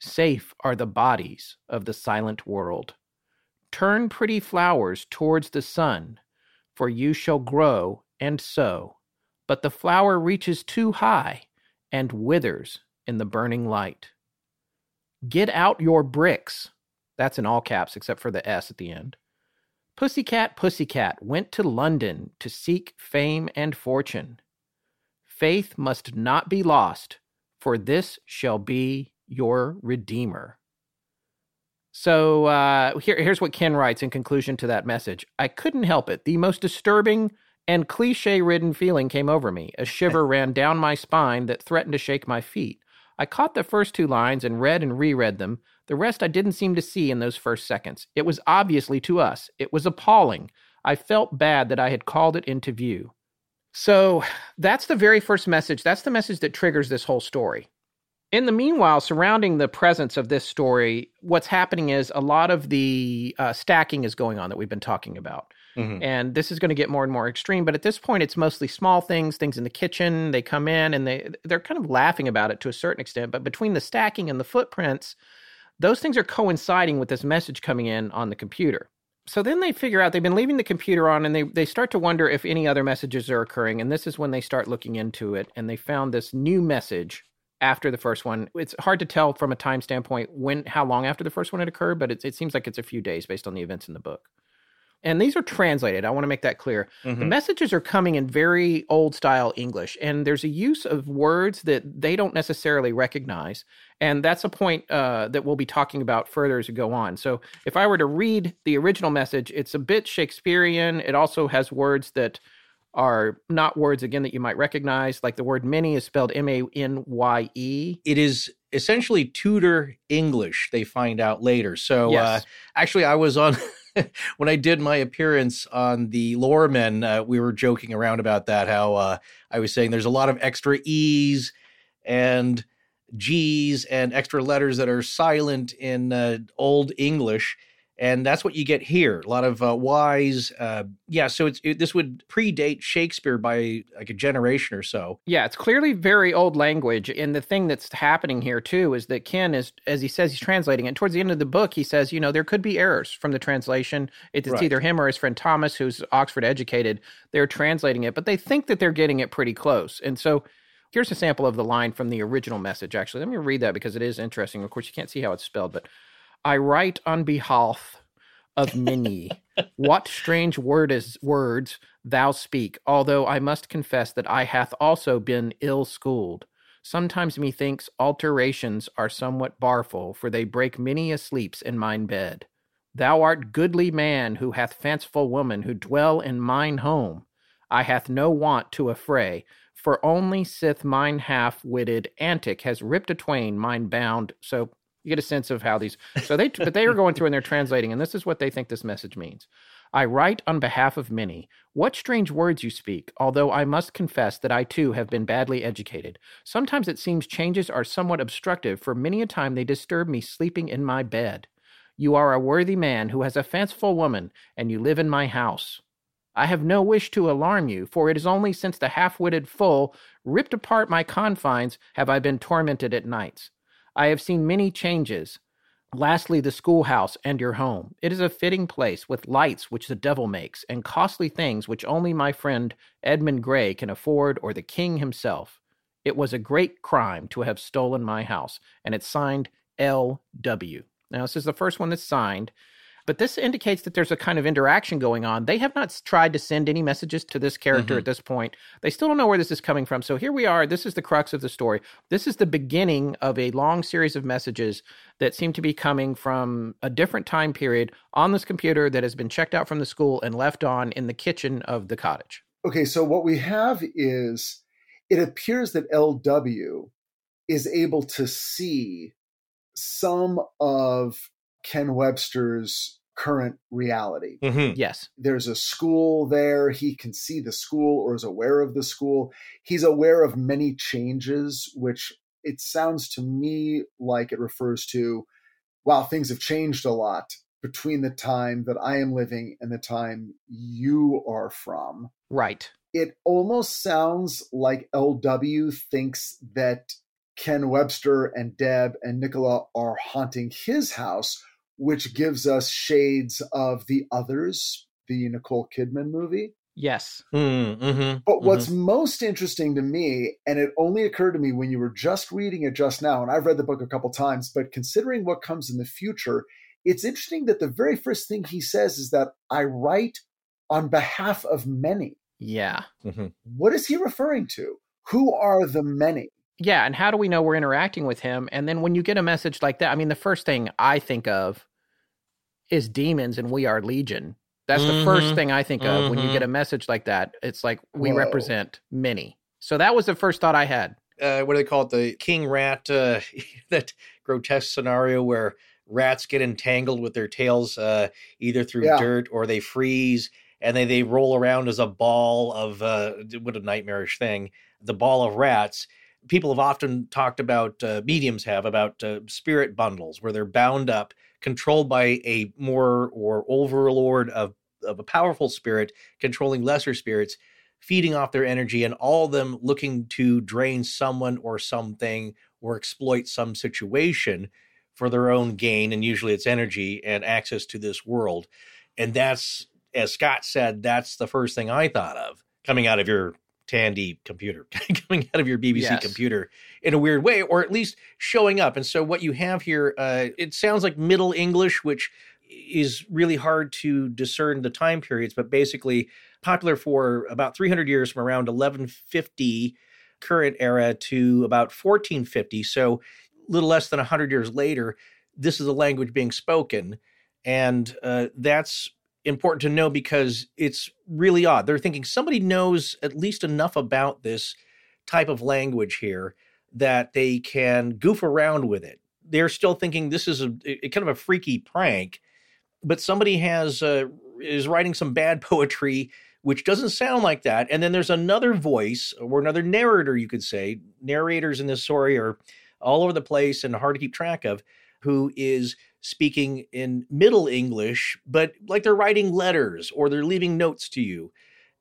Safe are the bodies of the silent world. Turn pretty flowers towards the sun, for you shall grow and sow. But the flower reaches too high and withers in the burning light. Get out your bricks. That's in all caps except for the S at the end. Pussycat, Pussycat went to London to seek fame and fortune. Faith must not be lost, for this shall be your Redeemer. So uh, here, here's what Ken writes in conclusion to that message I couldn't help it. The most disturbing and cliche ridden feeling came over me. A shiver ran down my spine that threatened to shake my feet. I caught the first two lines and read and reread them. The rest I didn't seem to see in those first seconds. It was obviously to us. It was appalling. I felt bad that I had called it into view. So that's the very first message. That's the message that triggers this whole story. In the meanwhile, surrounding the presence of this story, what's happening is a lot of the uh, stacking is going on that we've been talking about. Mm-hmm. And this is going to get more and more extreme. But at this point, it's mostly small things, things in the kitchen. They come in and they they're kind of laughing about it to a certain extent. But between the stacking and the footprints, those things are coinciding with this message coming in on the computer. So then they figure out they've been leaving the computer on and they, they start to wonder if any other messages are occurring. And this is when they start looking into it and they found this new message after the first one. It's hard to tell from a time standpoint when how long after the first one had occurred, but it, it seems like it's a few days based on the events in the book. And these are translated. I want to make that clear. Mm-hmm. The messages are coming in very old style English, and there's a use of words that they don't necessarily recognize. And that's a point uh, that we'll be talking about further as we go on. So, if I were to read the original message, it's a bit Shakespearean. It also has words that are not words again that you might recognize like the word many is spelled m-a-n-y-e it is essentially tudor english they find out later so uh, yes. uh, actually i was on when i did my appearance on the loremen uh, we were joking around about that how uh, i was saying there's a lot of extra e's and g's and extra letters that are silent in uh, old english and that's what you get here. A lot of uh, wise, uh, yeah. So it's it, this would predate Shakespeare by like a generation or so. Yeah, it's clearly very old language, and the thing that's happening here too is that Ken is, as he says, he's translating it. Towards the end of the book, he says, you know, there could be errors from the translation. It's, right. either him or his friend Thomas, who's Oxford educated. They're translating it, but they think that they're getting it pretty close, and so. Here's a sample of the line from the original message, actually. Let me read that because it is interesting. Of course, you can't see how it's spelled, but I write on behalf of many. what strange word is words thou speak, although I must confess that I hath also been ill schooled. Sometimes methinks alterations are somewhat barful, for they break many a sleeps in mine bed. Thou art goodly man who hath fanciful woman who dwell in mine home. I hath no want to affray, for only sith mine half witted antic has ripped a twain mine bound. So you get a sense of how these. So they, but they are going through and they're translating, and this is what they think this message means. I write on behalf of many. What strange words you speak, although I must confess that I too have been badly educated. Sometimes it seems changes are somewhat obstructive, for many a time they disturb me sleeping in my bed. You are a worthy man who has a fanciful woman, and you live in my house. I have no wish to alarm you, for it is only since the half witted fool ripped apart my confines have I been tormented at nights. I have seen many changes. Lastly, the schoolhouse and your home. It is a fitting place with lights which the devil makes, and costly things which only my friend Edmund Gray can afford or the king himself. It was a great crime to have stolen my house, and it's signed L.W. Now, this is the first one that's signed. But this indicates that there's a kind of interaction going on. They have not tried to send any messages to this character mm-hmm. at this point. They still don't know where this is coming from. So here we are. This is the crux of the story. This is the beginning of a long series of messages that seem to be coming from a different time period on this computer that has been checked out from the school and left on in the kitchen of the cottage. Okay, so what we have is it appears that LW is able to see some of Ken Webster's current reality. Mm-hmm. Yes. There's a school there. He can see the school or is aware of the school. He's aware of many changes, which it sounds to me like it refers to wow, things have changed a lot between the time that I am living and the time you are from. Right. It almost sounds like LW thinks that Ken Webster and Deb and Nicola are haunting his house which gives us shades of the others, the Nicole Kidman movie. Yes. Mm, mm-hmm, but what's mm-hmm. most interesting to me, and it only occurred to me when you were just reading it just now, and I've read the book a couple times, but considering what comes in the future, it's interesting that the very first thing he says is that I write on behalf of many. Yeah. Mm-hmm. What is he referring to? who are the many? Yeah, and how do we know we're interacting with him? And then when you get a message like that, I mean, the first thing I think of is demons and we are legion. That's mm-hmm. the first thing I think of mm-hmm. when you get mm-hmm. a message like that. It's like we Whoa. represent many. So that was the first thought I had. Uh, what do they call it? The king rat, uh, that grotesque scenario where rats get entangled with their tails uh, either through yeah. dirt or they freeze and they, they roll around as a ball of uh, what a nightmarish thing the ball of rats people have often talked about uh, mediums have about uh, spirit bundles where they're bound up controlled by a more or overlord of, of a powerful spirit controlling lesser spirits feeding off their energy and all of them looking to drain someone or something or exploit some situation for their own gain and usually it's energy and access to this world. And that's as scott said that's the first thing i thought of coming out of your Tandy computer coming out of your BBC yes. computer in a weird way, or at least showing up. And so, what you have here, uh, it sounds like Middle English, which is really hard to discern the time periods, but basically popular for about 300 years from around 1150 current era to about 1450. So, a little less than 100 years later, this is a language being spoken. And uh, that's important to know because it's really odd. They're thinking somebody knows at least enough about this type of language here that they can goof around with it. They're still thinking this is a, a kind of a freaky prank, but somebody has uh, is writing some bad poetry which doesn't sound like that. And then there's another voice or another narrator, you could say. Narrators in this story are all over the place and hard to keep track of, who is speaking in Middle English, but like they're writing letters or they're leaving notes to you.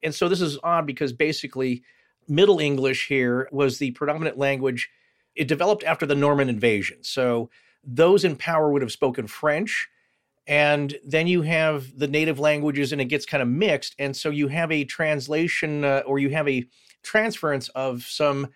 And so this is odd because basically Middle English here was the predominant language. It developed after the Norman invasion. So those in power would have spoken French. And then you have the native languages and it gets kind of mixed. And so you have a translation uh, or you have a transference of some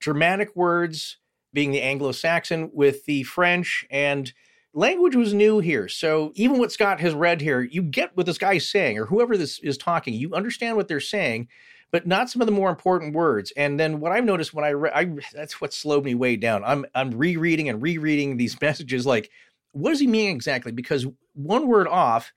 Germanic words being the Anglo Saxon with the French and language was new here. So even what Scott has read here, you get what this guy's saying, or whoever this is talking, you understand what they're saying, but not some of the more important words. And then what I've noticed when I read, that's what slowed me way down. I'm I'm rereading and rereading these messages. Like, what does he mean exactly? Because one word off,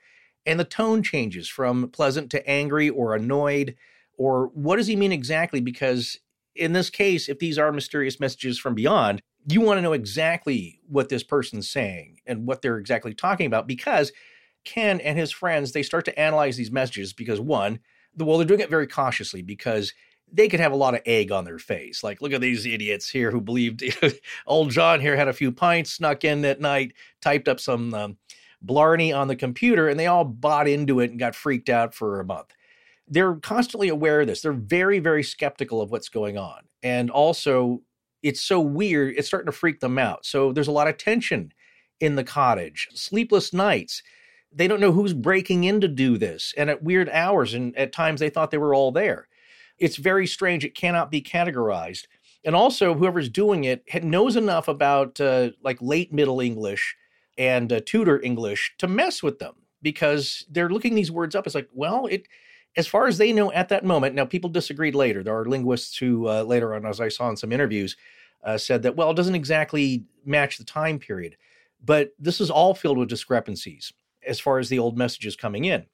and the tone changes from pleasant to angry or annoyed. Or what does he mean exactly? Because in this case, if these are mysterious messages from beyond, you want to know exactly what this person's saying and what they're exactly talking about because Ken and his friends they start to analyze these messages because one, well, they're doing it very cautiously because they could have a lot of egg on their face. Like, look at these idiots here who believed old John here had a few pints, snuck in at night, typed up some um, blarney on the computer, and they all bought into it and got freaked out for a month. They're constantly aware of this. They're very, very skeptical of what's going on. And also, it's so weird, it's starting to freak them out. So there's a lot of tension in the cottage, sleepless nights. They don't know who's breaking in to do this, and at weird hours, and at times they thought they were all there. It's very strange. It cannot be categorized. And also, whoever's doing it knows enough about uh, like late Middle English and uh, Tudor English to mess with them because they're looking these words up. It's like, well, it as far as they know at that moment, now people disagreed later. There are linguists who uh, later on, as I saw in some interviews, uh, said that, well, it doesn't exactly match the time period. But this is all filled with discrepancies as far as the old messages coming in.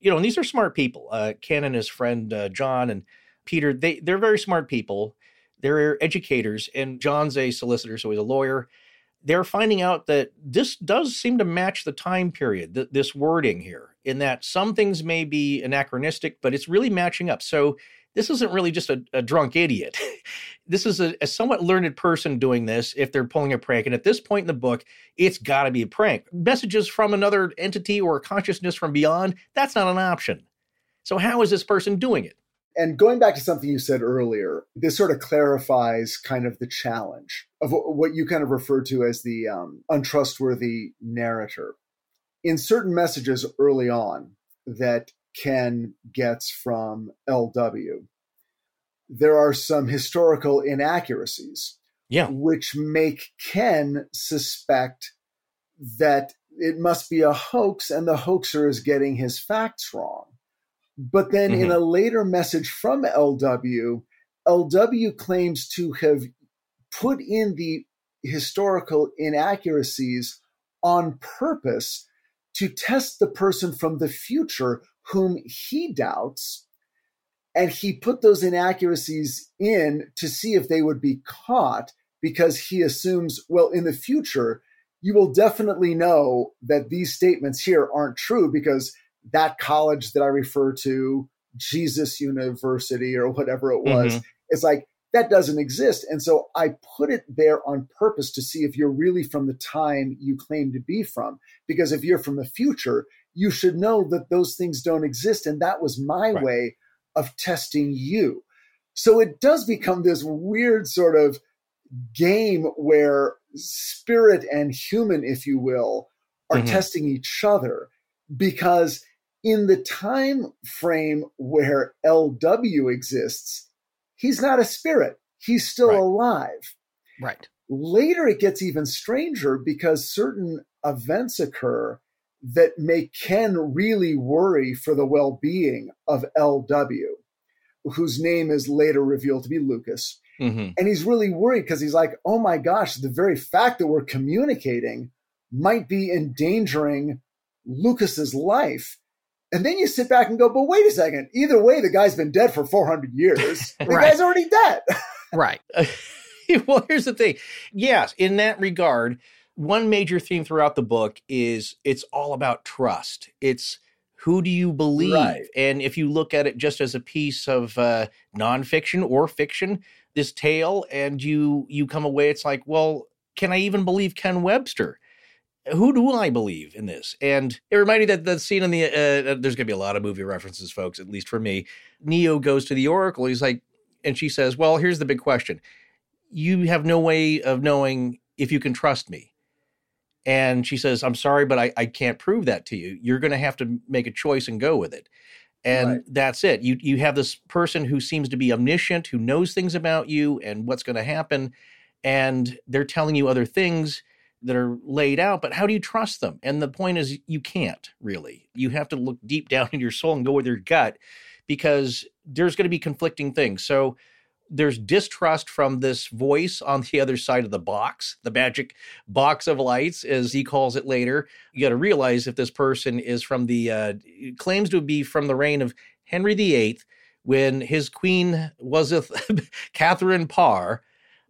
You know, and these are smart people. Uh, Ken and his friend uh, John and Peter, they, they're very smart people. They're educators, and John's a solicitor, so he's a lawyer. They're finding out that this does seem to match the time period, th- this wording here in that some things may be anachronistic, but it's really matching up. So this isn't really just a, a drunk idiot. this is a, a, somewhat learned person doing this if they're pulling a prank. And at this point in the book, it's got to be a prank. Messages from another entity or consciousness from beyond, that's not an option. So, how is this person doing it? And going back to something you said earlier, this sort of clarifies kind of the challenge of what you kind of referred to as the um, untrustworthy narrator in certain messages early on that Ken gets from LW, there are some historical inaccuracies. Yeah. Which make Ken suspect that it must be a hoax and the hoaxer is getting his facts wrong. But then mm-hmm. in a later message from LW, LW claims to have put in the historical inaccuracies on purpose to test the person from the future whom he doubts. And he put those inaccuracies in to see if they would be caught because he assumes, well, in the future, you will definitely know that these statements here aren't true because that college that I refer to, Jesus University or whatever it was, mm-hmm. it's like that doesn't exist. And so I put it there on purpose to see if you're really from the time you claim to be from. Because if you're from the future, you should know that those things don't exist. And that was my right. way of testing you. So it does become this weird sort of game where spirit and human, if you will, are mm-hmm. testing each other because in the time frame where LW exists, he's not a spirit. He's still right. alive. Right. Later, it gets even stranger because certain events occur that make Ken really worry for the well being of LW, whose name is later revealed to be Lucas. Mm-hmm. And he's really worried because he's like, oh my gosh, the very fact that we're communicating might be endangering Lucas's life. And then you sit back and go, but wait a second. Either way, the guy's been dead for 400 years. The right. guy's already dead. right. well, here's the thing. Yes, in that regard, one major theme throughout the book is it's all about trust. It's who do you believe? Right. And if you look at it just as a piece of uh, nonfiction or fiction, this tale, and you you come away, it's like, well, can I even believe Ken Webster? Who do I believe in this? And it reminded me that the scene in the uh, uh there's going to be a lot of movie references, folks. At least for me, Neo goes to the Oracle. He's like, and she says, "Well, here's the big question: You have no way of knowing if you can trust me." And she says, "I'm sorry, but I, I can't prove that to you. You're going to have to make a choice and go with it." And right. that's it. You you have this person who seems to be omniscient, who knows things about you and what's going to happen, and they're telling you other things that are laid out, but how do you trust them? And the point is, you can't really. You have to look deep down in your soul and go with your gut because there's going to be conflicting things. So there's distrust from this voice on the other side of the box, the magic box of lights, as he calls it later. You got to realize if this person is from the, uh, claims to be from the reign of Henry VIII, when his queen was Catherine Parr,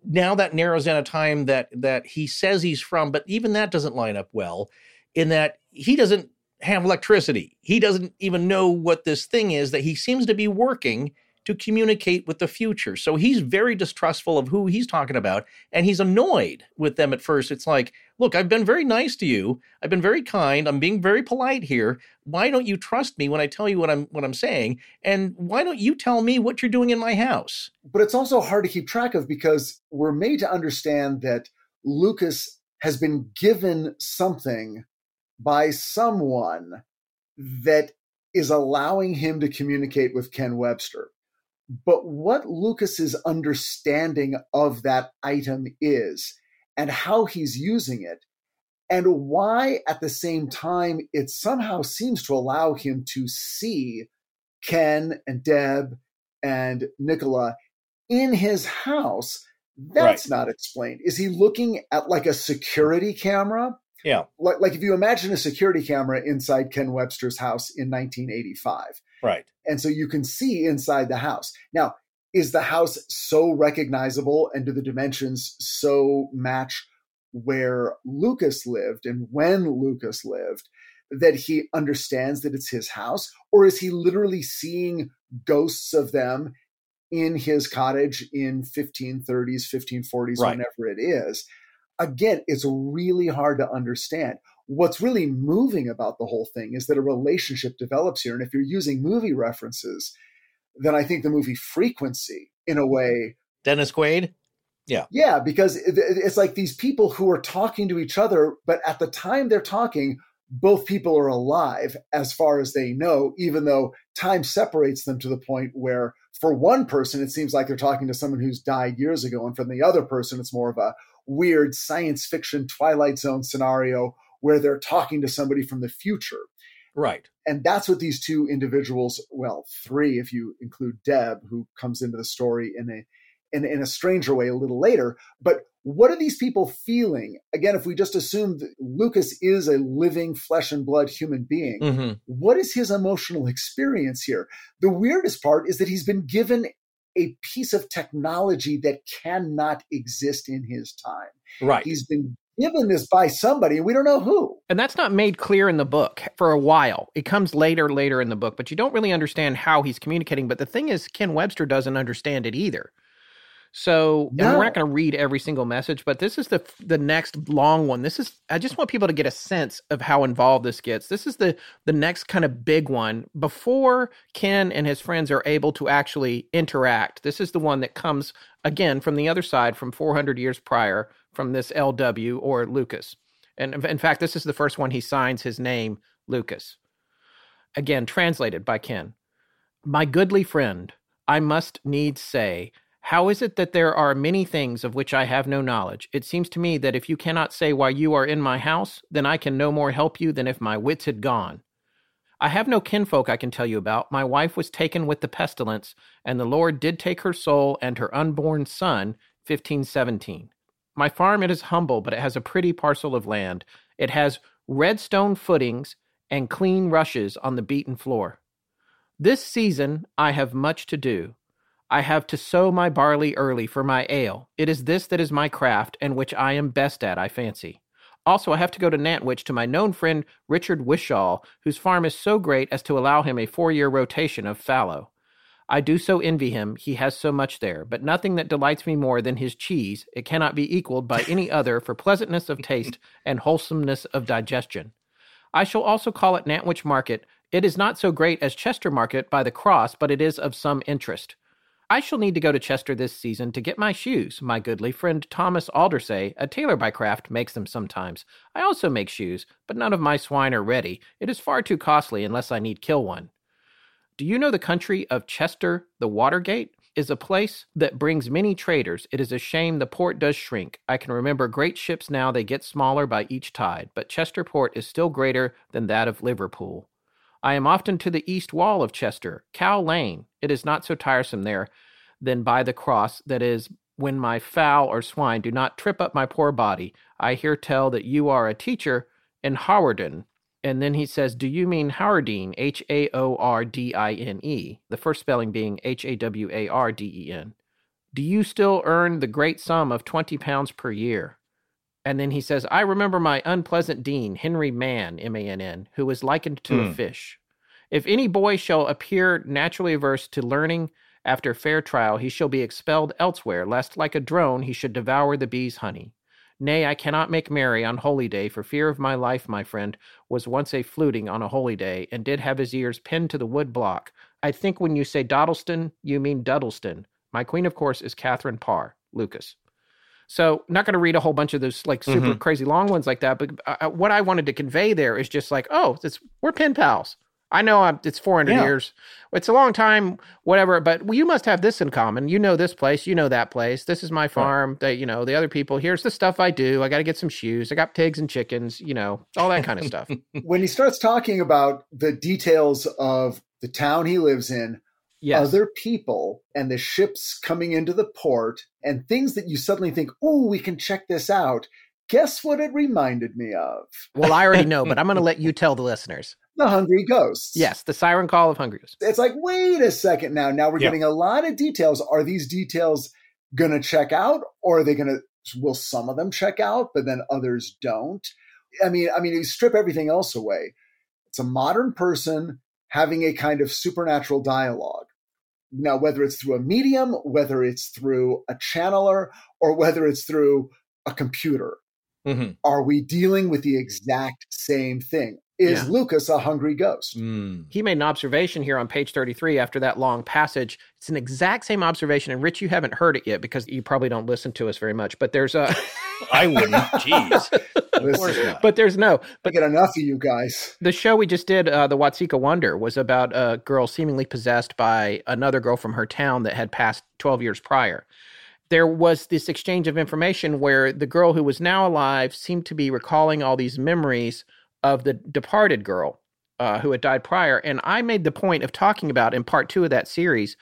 now that narrows down a time that that he says he's from, but even that doesn't line up well in that he doesn't have electricity. He doesn't even know what this thing is that he seems to be working to communicate with the future. So he's very distrustful of who he's talking about and he's annoyed with them at first. It's like, look, I've been very nice to you. I've been very kind. I'm being very polite here. Why don't you trust me when I tell you what I'm what I'm saying? And why don't you tell me what you're doing in my house? But it's also hard to keep track of because we're made to understand that Lucas has been given something by someone that is allowing him to communicate with Ken Webster. But what Lucas's understanding of that item is and how he's using it, and why at the same time it somehow seems to allow him to see Ken and Deb and Nicola in his house, that's right. not explained. Is he looking at like a security camera? Yeah. Like, like if you imagine a security camera inside Ken Webster's house in 1985. Right. And so you can see inside the house. Now, is the house so recognizable and do the dimensions so match where Lucas lived and when Lucas lived that he understands that it's his house? Or is he literally seeing ghosts of them in his cottage in 1530s, 1540s, right. whenever it is? Again, it's really hard to understand what's really moving about the whole thing is that a relationship develops here. And if you're using movie references, then I think the movie Frequency, in a way, Dennis Quaid. Yeah. Yeah, because it's like these people who are talking to each other, but at the time they're talking, both people are alive as far as they know, even though time separates them to the point where, for one person, it seems like they're talking to someone who's died years ago. And for the other person, it's more of a weird science fiction Twilight Zone scenario where they're talking to somebody from the future. Right. And that's what these two individuals, well, three if you include Deb, who comes into the story in a in, in a stranger way a little later. But what are these people feeling? Again, if we just assume that Lucas is a living flesh and blood human being, mm-hmm. what is his emotional experience here? The weirdest part is that he's been given a piece of technology that cannot exist in his time. Right. He's been given this by somebody, and we don't know who. And that's not made clear in the book for a while. It comes later, later in the book, but you don't really understand how he's communicating. But the thing is, Ken Webster doesn't understand it either. So no. we're not going to read every single message, but this is the the next long one. This is I just want people to get a sense of how involved this gets. This is the the next kind of big one before Ken and his friends are able to actually interact. This is the one that comes again from the other side from 400 years prior from this LW or Lucas. And in fact, this is the first one he signs his name Lucas. Again, translated by Ken. My goodly friend, I must needs say how is it that there are many things of which I have no knowledge? It seems to me that if you cannot say why you are in my house, then I can no more help you than if my wits had gone. I have no kinfolk I can tell you about. My wife was taken with the pestilence, and the Lord did take her soul and her unborn son, 1517. My farm it is humble, but it has a pretty parcel of land. It has red stone footings and clean rushes on the beaten floor. This season I have much to do. I have to sow my barley early for my ale. It is this that is my craft, and which I am best at, I fancy. Also, I have to go to Nantwich to my known friend Richard Wishall, whose farm is so great as to allow him a four year rotation of fallow. I do so envy him, he has so much there, but nothing that delights me more than his cheese. It cannot be equaled by any other for pleasantness of taste and wholesomeness of digestion. I shall also call at Nantwich Market. It is not so great as Chester Market by the cross, but it is of some interest. I shall need to go to Chester this season to get my shoes. My goodly friend Thomas Aldersey, a tailor by craft, makes them sometimes. I also make shoes, but none of my swine are ready. It is far too costly unless I need kill one. Do you know the country of Chester, the Watergate? Is a place that brings many traders. It is a shame the port does shrink. I can remember great ships now, they get smaller by each tide, but Chester port is still greater than that of Liverpool. I am often to the east wall of Chester, Cow Lane. It is not so tiresome there than by the cross, that is, when my fowl or swine do not trip up my poor body. I hear tell that you are a teacher in Hawarden. And then he says, Do you mean Howardine, H A O R D I N E? The first spelling being H A W A R D E N. Do you still earn the great sum of 20 pounds per year? And then he says, I remember my unpleasant dean, Henry Mann, M A N N, who was likened to mm. a hmm. fish. If any boy shall appear naturally averse to learning after fair trial, he shall be expelled elsewhere, lest like a drone he should devour the bee's honey. Nay, I cannot make merry on holy day, for fear of my life, my friend, was once a fluting on a holy day, and did have his ears pinned to the wood block. I think when you say Doddleston, you mean Duddleston. My queen, of course, is Catherine Parr, Lucas. So, not going to read a whole bunch of those like super mm-hmm. crazy long ones like that. But uh, what I wanted to convey there is just like, oh, it's, we're pen pals. I know I'm, it's 400 yeah. years. It's a long time, whatever. But you must have this in common. You know this place. You know that place. This is my farm. Right. That you know the other people. Here's the stuff I do. I got to get some shoes. I got pigs and chickens. You know all that kind of stuff. when he starts talking about the details of the town he lives in, yes. other people and the ships coming into the port and things that you suddenly think, oh, we can check this out. Guess what it reminded me of? Well, I already know, but I'm going to let you tell the listeners. The Hungry Ghosts. Yes, the siren call of Hungry Ghosts. It's like, wait a second now. Now we're getting a lot of details. Are these details going to check out or are they going to, will some of them check out, but then others don't? I mean, I mean, you strip everything else away. It's a modern person having a kind of supernatural dialogue. Now, whether it's through a medium, whether it's through a channeler, or whether it's through a computer, mm-hmm. are we dealing with the exact same thing? Is yeah. Lucas a hungry ghost? Mm. He made an observation here on page 33 after that long passage. It's an exact same observation. And Rich, you haven't heard it yet because you probably don't listen to us very much, but there's a. I wouldn't. Jeez. but there's no. But I get enough of you guys. The show we just did, uh, the Watseka Wonder, was about a girl seemingly possessed by another girl from her town that had passed 12 years prior there was this exchange of information where the girl who was now alive seemed to be recalling all these memories of the departed girl. uh, who had died prior. And I made the point of talking about in part two of that series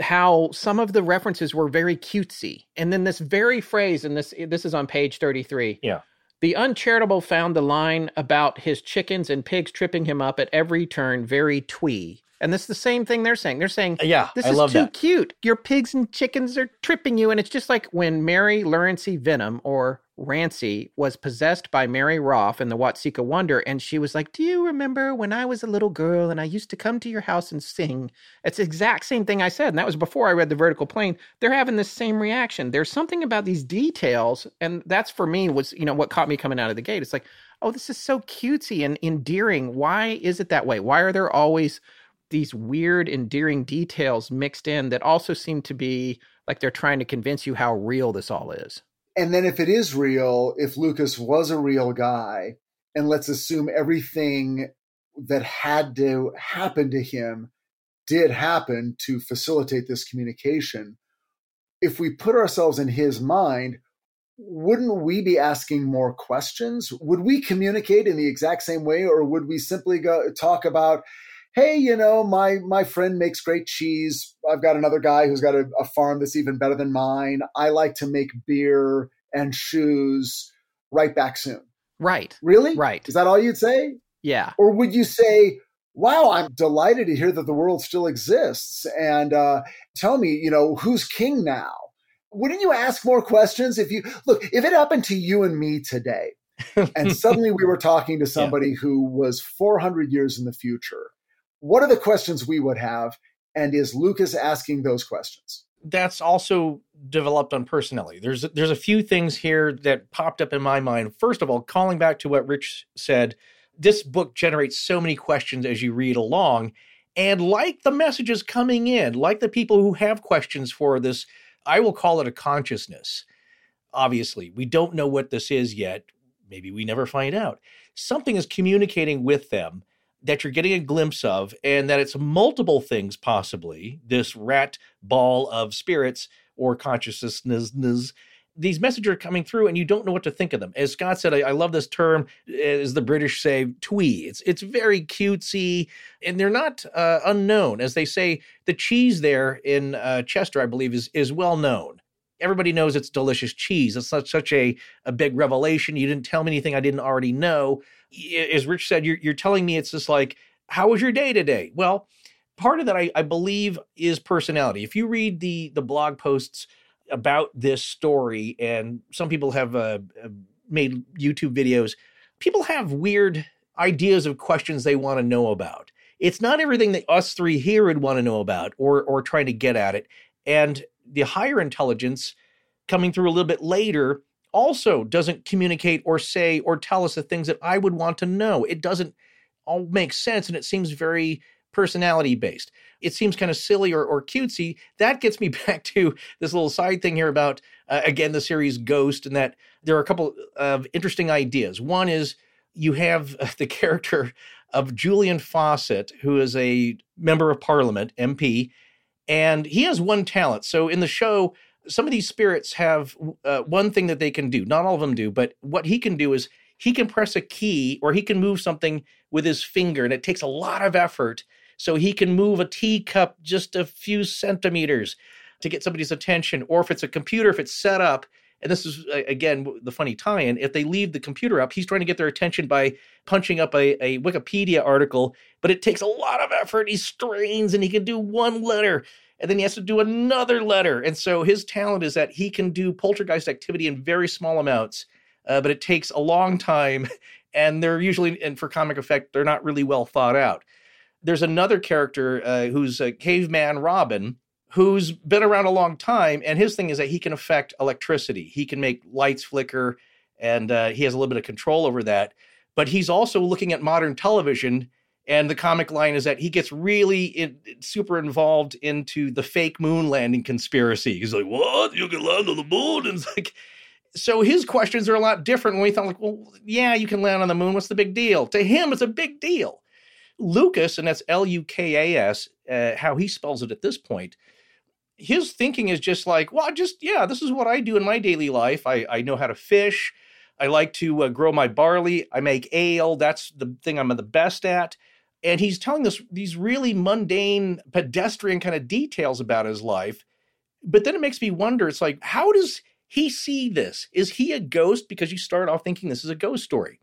how some of the references were very cutesy. And then this very phrase, and this this is on page 33. Yeah. The uncharitable found the line about his chickens and pigs tripping him up at every turn very twee. And this is the same thing they're saying. They're saying, yeah, this I is too that. cute. Your pigs and chickens are tripping you. And it's just like when Mary Lurancy Vennum or Rancy was possessed by Mary Roff in the Watseka Wonder. And she was like, Do you remember when I was a little girl and I used to come to your house and sing? It's the exact same thing I said. And that was before I read The Vertical Plane. They're having the same reaction. There's something about these details. And that's for me was, you know, what caught me coming out of the gate. It's like, oh, this is so cutesy and endearing. Why is it that way? Why are there always these weird, endearing details mixed in that also seem to be like they're trying to convince you how real this all is? And then if it is real, if Lucas was a real guy, and let's assume everything that had to happen to him did happen to facilitate this communication, if we put ourselves in his mind, wouldn't we be asking more questions? Would we communicate in the exact same way, or would we simply go talk about, hey, you know, my my friend makes great cheese. I've got another guy who's got a, a farm that's even better than mine. I like to make beer and shoes. Right back soon. Right. Really? Right. Is that all you'd say? Yeah. Or would you say, wow, I'm delighted to hear that the world still exists. And uh, tell me, you know, who's king now? Wouldn't you ask more questions if you look, if it happened to you and me today, and suddenly we were talking to somebody yeah. who was 400 years in the future, what are the questions we would have? And is Lucas asking those questions? That's also developed on personality. There's there's a few things here that popped up in my mind. First of all, calling back to what Rich said, this book generates so many questions as you read along. And like the messages coming in, like the people who have questions for this, I will call it a consciousness. Obviously, we don't know what this is yet. Maybe we never find out. Something is communicating with them that you're getting a glimpse of, and that it's multiple things possibly this rat ball of spirits or consciousness. These messages are coming through, and you don't know what to think of them. As Scott said, I, I love this term, as the British say, twee. It's it's very cutesy, and they're not uh, unknown. As they say, the cheese there in uh, Chester, I believe, is is well known. Everybody knows it's delicious cheese. It's not such a, a big revelation. You didn't tell me anything I didn't already know. As Rich said, you're, you're telling me it's just like, how was your day today? Well, part of that I, I, believe is personality. If you read the the blog posts about this story, and some people have uh, made YouTube videos, people have weird ideas of questions they want to know about. It's not everything that us three here would want to know about or or trying to get at it. And the higher intelligence coming through a little bit later also doesn't communicate or say or tell us the things that I would want to know. It doesn't all make sense and it seems very personality based. It seems kind of silly or, or cutesy. That gets me back to this little side thing here about, uh, again, the series Ghost, and that there are a couple of interesting ideas. One is you have the character of Julian Fawcett, who is a member of parliament, MP, and he has one talent. So in the show, some of these spirits have uh, one thing that they can do. Not all of them do, but what he can do is he can press a key or he can move something with his finger, and it takes a lot of effort. So he can move a teacup just a few centimeters to get somebody's attention. Or if it's a computer, if it's set up, and this is again the funny tie-in if they leave the computer up he's trying to get their attention by punching up a, a wikipedia article but it takes a lot of effort he strains and he can do one letter and then he has to do another letter and so his talent is that he can do poltergeist activity in very small amounts uh, but it takes a long time and they're usually and for comic effect they're not really well thought out there's another character uh, who's a caveman robin who's been around a long time, and his thing is that he can affect electricity. He can make lights flicker, and uh, he has a little bit of control over that. But he's also looking at modern television, and the comic line is that he gets really in, super involved into the fake moon landing conspiracy. He's like, "What? You can land on the moon?" And it's like, so his questions are a lot different. When we thought, like, well, yeah, you can land on the moon. What's the big deal? To him, it's a big deal. Lucas, and that's L U K A S, uh, how he spells it at this point his thinking is just like, well, just yeah, this is what I do in my daily life. I I know how to fish. I like to uh, grow my barley. I make ale. That's the thing I'm the best at. And he's telling us these really mundane, pedestrian kind of details about his life. But then it makes me wonder it's like, how does he see this? Is he a ghost? Because you start off thinking this is a ghost story.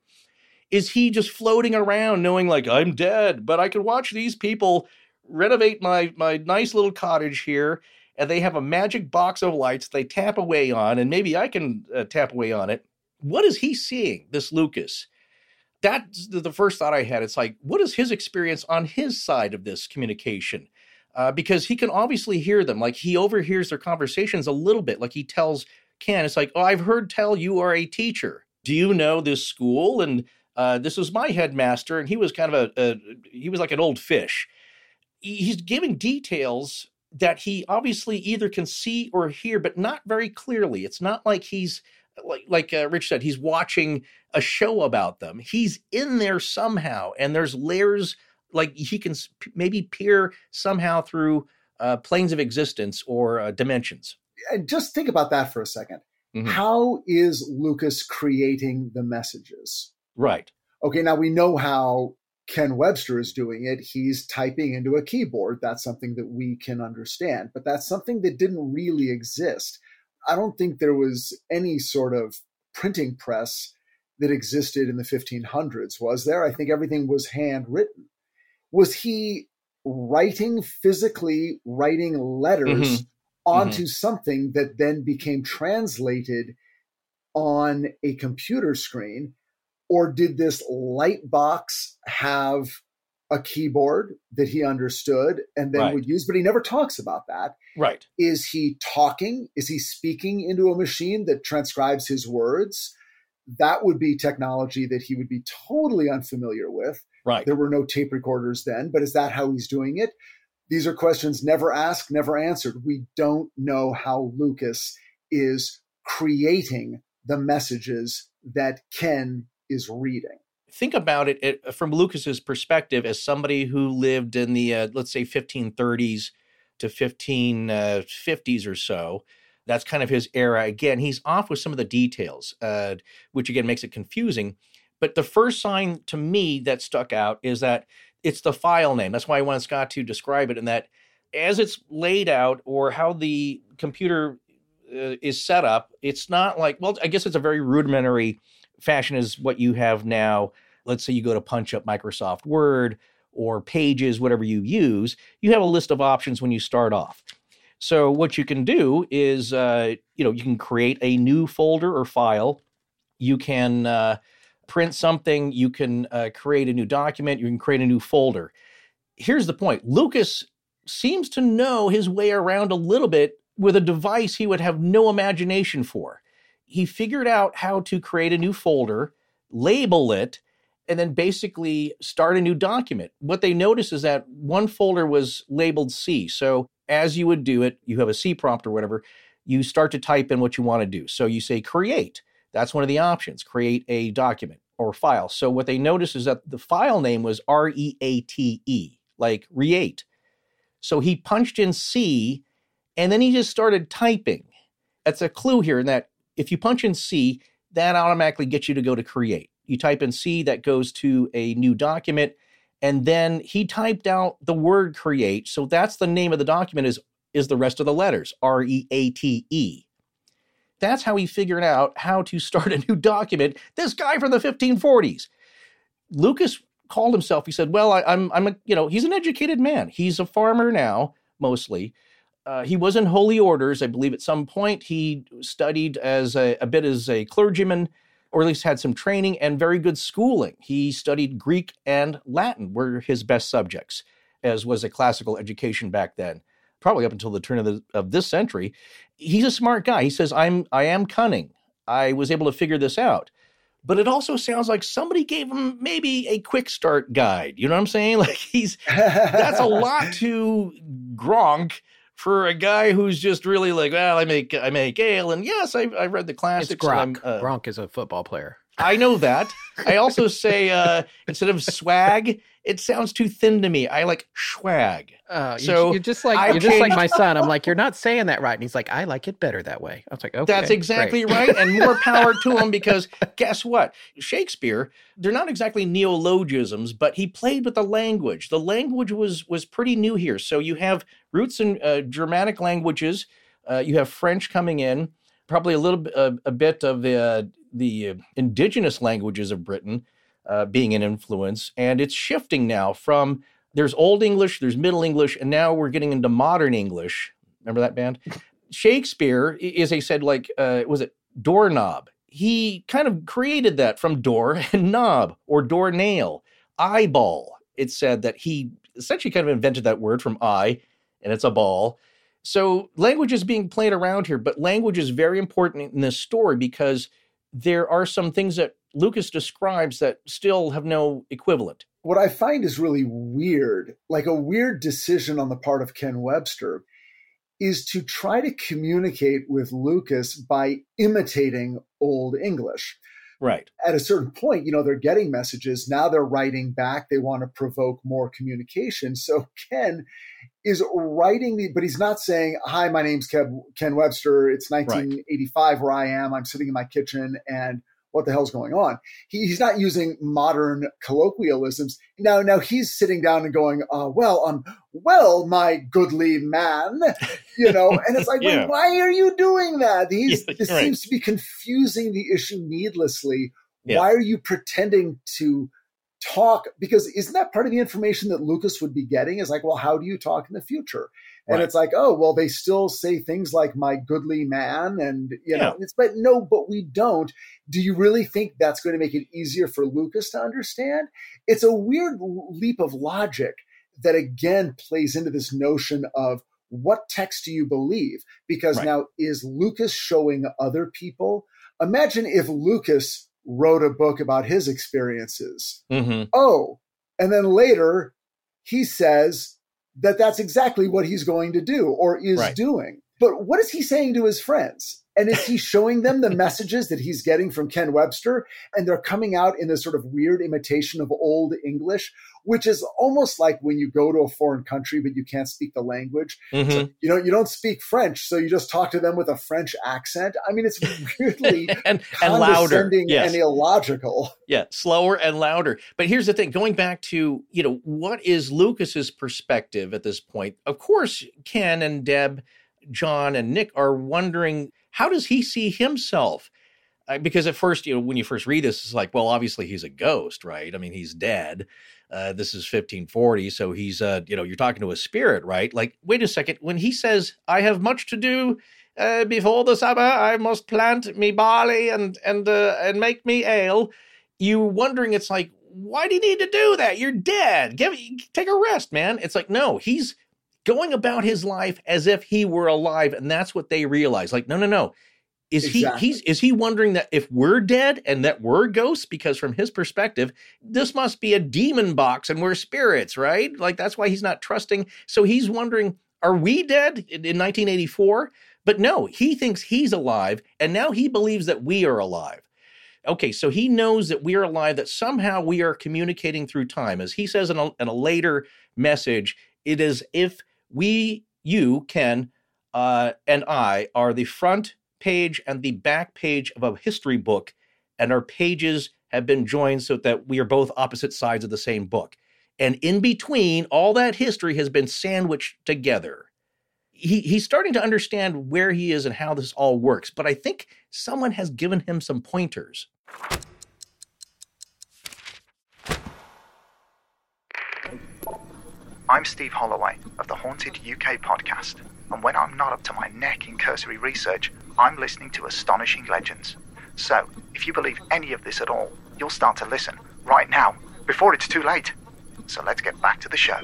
Is he just floating around knowing, like, I'm dead, but I can watch these people renovate my, my nice little cottage here and they have a magic box of lights they tap away on, and maybe I can uh, tap away on it. What is he seeing, this Lucas? That's the first thought I had. It's like, what is his experience on his side of this communication? Uh, because he can obviously hear them. Like he overhears their conversations a little bit. Like he tells Ken, it's like, oh, I've heard tell you are a teacher. Do you know this school? And uh, this was my headmaster, and he was kind of a, a he was like an old fish. He's giving details that he obviously either can see or hear, but not very clearly. It's not like he's like like uh, Rich said, he's watching a show about them. He's in there somehow, and there's layers like he can maybe peer somehow through uh, planes of existence or uh, dimensions. And just think about that for a 2nd mm-hmm. How is Lucas creating the messages? Right. Okay, now we know how Ken Webster is doing it, he's typing into a keyboard. That's something that we can understand, but that's something that didn't really exist. I don't think there was any sort of printing press that existed in the 1500s, was there? I think everything was handwritten. Was he writing physically, writing letters mm-hmm. onto mm-hmm. something that then became translated on a computer screen? Or did this light box have a keyboard that he understood and then right. would use, but he never talks about that. Right. Is he talking? Is he speaking into a machine that transcribes his words? That would be technology that he would be totally unfamiliar with. Right. There were no tape recorders then, but is that how he's doing it? These are questions never asked, never answered. We don't know how Lucas is creating the messages that Ken is reading. Think about it, it from Lucas's perspective as somebody who lived in the uh, let's say 1530s to 1550s uh, or so. That's kind of his era. Again, he's off with some of the details, uh, which again makes it confusing. But the first sign to me that stuck out is that it's the file name. That's why I wanted Scott to describe it. And that as it's laid out or how the computer uh, is set up, it's not like, well, I guess it's a very rudimentary fashion is what you have now. Let's say you go to punch up Microsoft Word or Pages, whatever you use, you have a list of options when you start off. So what you can do is, uh, you know, you can create a new folder or file. You can uh, print something. You can uh, create a new document. You can create a new folder. Here's the point: Lucas seems to know his way around a little bit with a device he would have no imagination for he figured out how to create a new folder, label it, and then basically start a new document. What they notice is that one folder was labeled C. So as you would do it, you have a C prompt or whatever, you start to type in what you want to do. So you say create. That's one of the options, create a document or file. So what they notice is that the file name was R E A T E, like reate. So he punched in C and then he just started typing. That's a clue here in that if you punch in C, that automatically gets you to go to create. You type in C, that goes to a new document. And then he typed out the word create. So that's the name of the document is, is the rest of the letters, R E A T E. That's how he figured out how to start a new document. This guy from the 1540s. Lucas called himself, he said, Well, I, I'm, I'm a, you know, he's an educated man. He's a farmer now, mostly. Uh, he was in holy orders, I believe. At some point, he studied as a, a, bit as a clergyman, or at least had some training and very good schooling. He studied Greek and Latin were his best subjects, as was a classical education back then, probably up until the turn of, the, of this century. He's a smart guy. He says, "I'm I am cunning. I was able to figure this out." But it also sounds like somebody gave him maybe a quick start guide. You know what I'm saying? Like he's that's a lot to Gronk for a guy who's just really like, well, I make I make ale, and yes, I I read the classics. It's Gronk. Uh, Gronk is a football player. I know that. I also say uh, instead of swag, it sounds too thin to me. I like swag. Uh, so you're just like I you're just like my son. I'm like, you're not saying that right, and he's like, I like it better that way. I was like, okay, that's exactly right, and more power to him because guess what? Shakespeare, they're not exactly neologisms, but he played with the language. The language was was pretty new here. So you have roots in uh, Germanic languages. Uh, you have French coming in, probably a little uh, a bit of the the indigenous languages of Britain uh, being an influence, and it's shifting now from there's Old English, there's Middle English, and now we're getting into Modern English. Remember that band? Shakespeare, as I said, like uh, was it doorknob? He kind of created that from door and knob or door nail, eyeball. It said that he essentially kind of invented that word from eye, and it's a ball. So language is being played around here, but language is very important in this story because there are some things that Lucas describes that still have no equivalent. What I find is really weird, like a weird decision on the part of Ken Webster, is to try to communicate with Lucas by imitating Old English. Right. At a certain point, you know, they're getting messages. Now they're writing back. They want to provoke more communication. So Ken is writing the, but he's not saying, Hi, my name's Kev, Ken Webster. It's 1985 right. where I am. I'm sitting in my kitchen and what the hell's going on? He, he's not using modern colloquialisms. Now, now he's sitting down and going, uh, well, um, well, my goodly man, you know, and it's like, yeah. well, why are you doing that? He's, yeah, this right. seems to be confusing the issue needlessly. Yeah. Why are you pretending to talk? Because isn't that part of the information that Lucas would be getting? Is like, well, how do you talk in the future? And right. it's like, oh, well, they still say things like my goodly man. And, you yeah. know, it's, but no, but we don't. Do you really think that's going to make it easier for Lucas to understand? It's a weird leap of logic that again plays into this notion of what text do you believe? Because right. now is Lucas showing other people? Imagine if Lucas wrote a book about his experiences. Mm-hmm. Oh, and then later he says, that that's exactly what he's going to do or is right. doing. But what is he saying to his friends? And is he showing them the messages that he's getting from Ken Webster? And they're coming out in this sort of weird imitation of old English, which is almost like when you go to a foreign country, but you can't speak the language. Mm-hmm. So, you know, you don't speak French, so you just talk to them with a French accent. I mean, it's weirdly and, and louder yes. and illogical. Yeah, slower and louder. But here's the thing going back to, you know, what is Lucas's perspective at this point? Of course, Ken and Deb. John and Nick are wondering how does he see himself? Uh, because at first, you know, when you first read this, it's like, well, obviously he's a ghost, right? I mean, he's dead. Uh, this is 1540, so he's, uh, you know, you're talking to a spirit, right? Like, wait a second. When he says, "I have much to do uh, before the summer, I must plant me barley and and uh, and make me ale," you wondering, it's like, why do you need to do that? You're dead. Give take a rest, man. It's like, no, he's going about his life as if he were alive and that's what they realize like no no no. Is exactly. he he's is he wondering that if we're dead and that we're ghosts? Because from his perspective this must be a demon box and we're spirits right? Like that's why he's not trusting. So he's wondering are we dead in, in 1984 but no he thinks he's alive and now he believes that we are alive. Okay so he knows that we are alive that somehow we are communicating through time. As he says in a, in a later message it is if we, you, Ken, uh, and I are the front page and the back page of a history book, and our pages have been joined so that we are both opposite sides of the same book. And in between, all that history has been sandwiched together. He, he's starting to understand where he is and how this all works, but I think someone has given him some pointers. I'm Steve Holloway of the Haunted UK podcast, and when I'm not up to my neck in cursory research, I'm listening to astonishing legends. So, if you believe any of this at all, you'll start to listen right now, before it's too late. So let's get back to the show.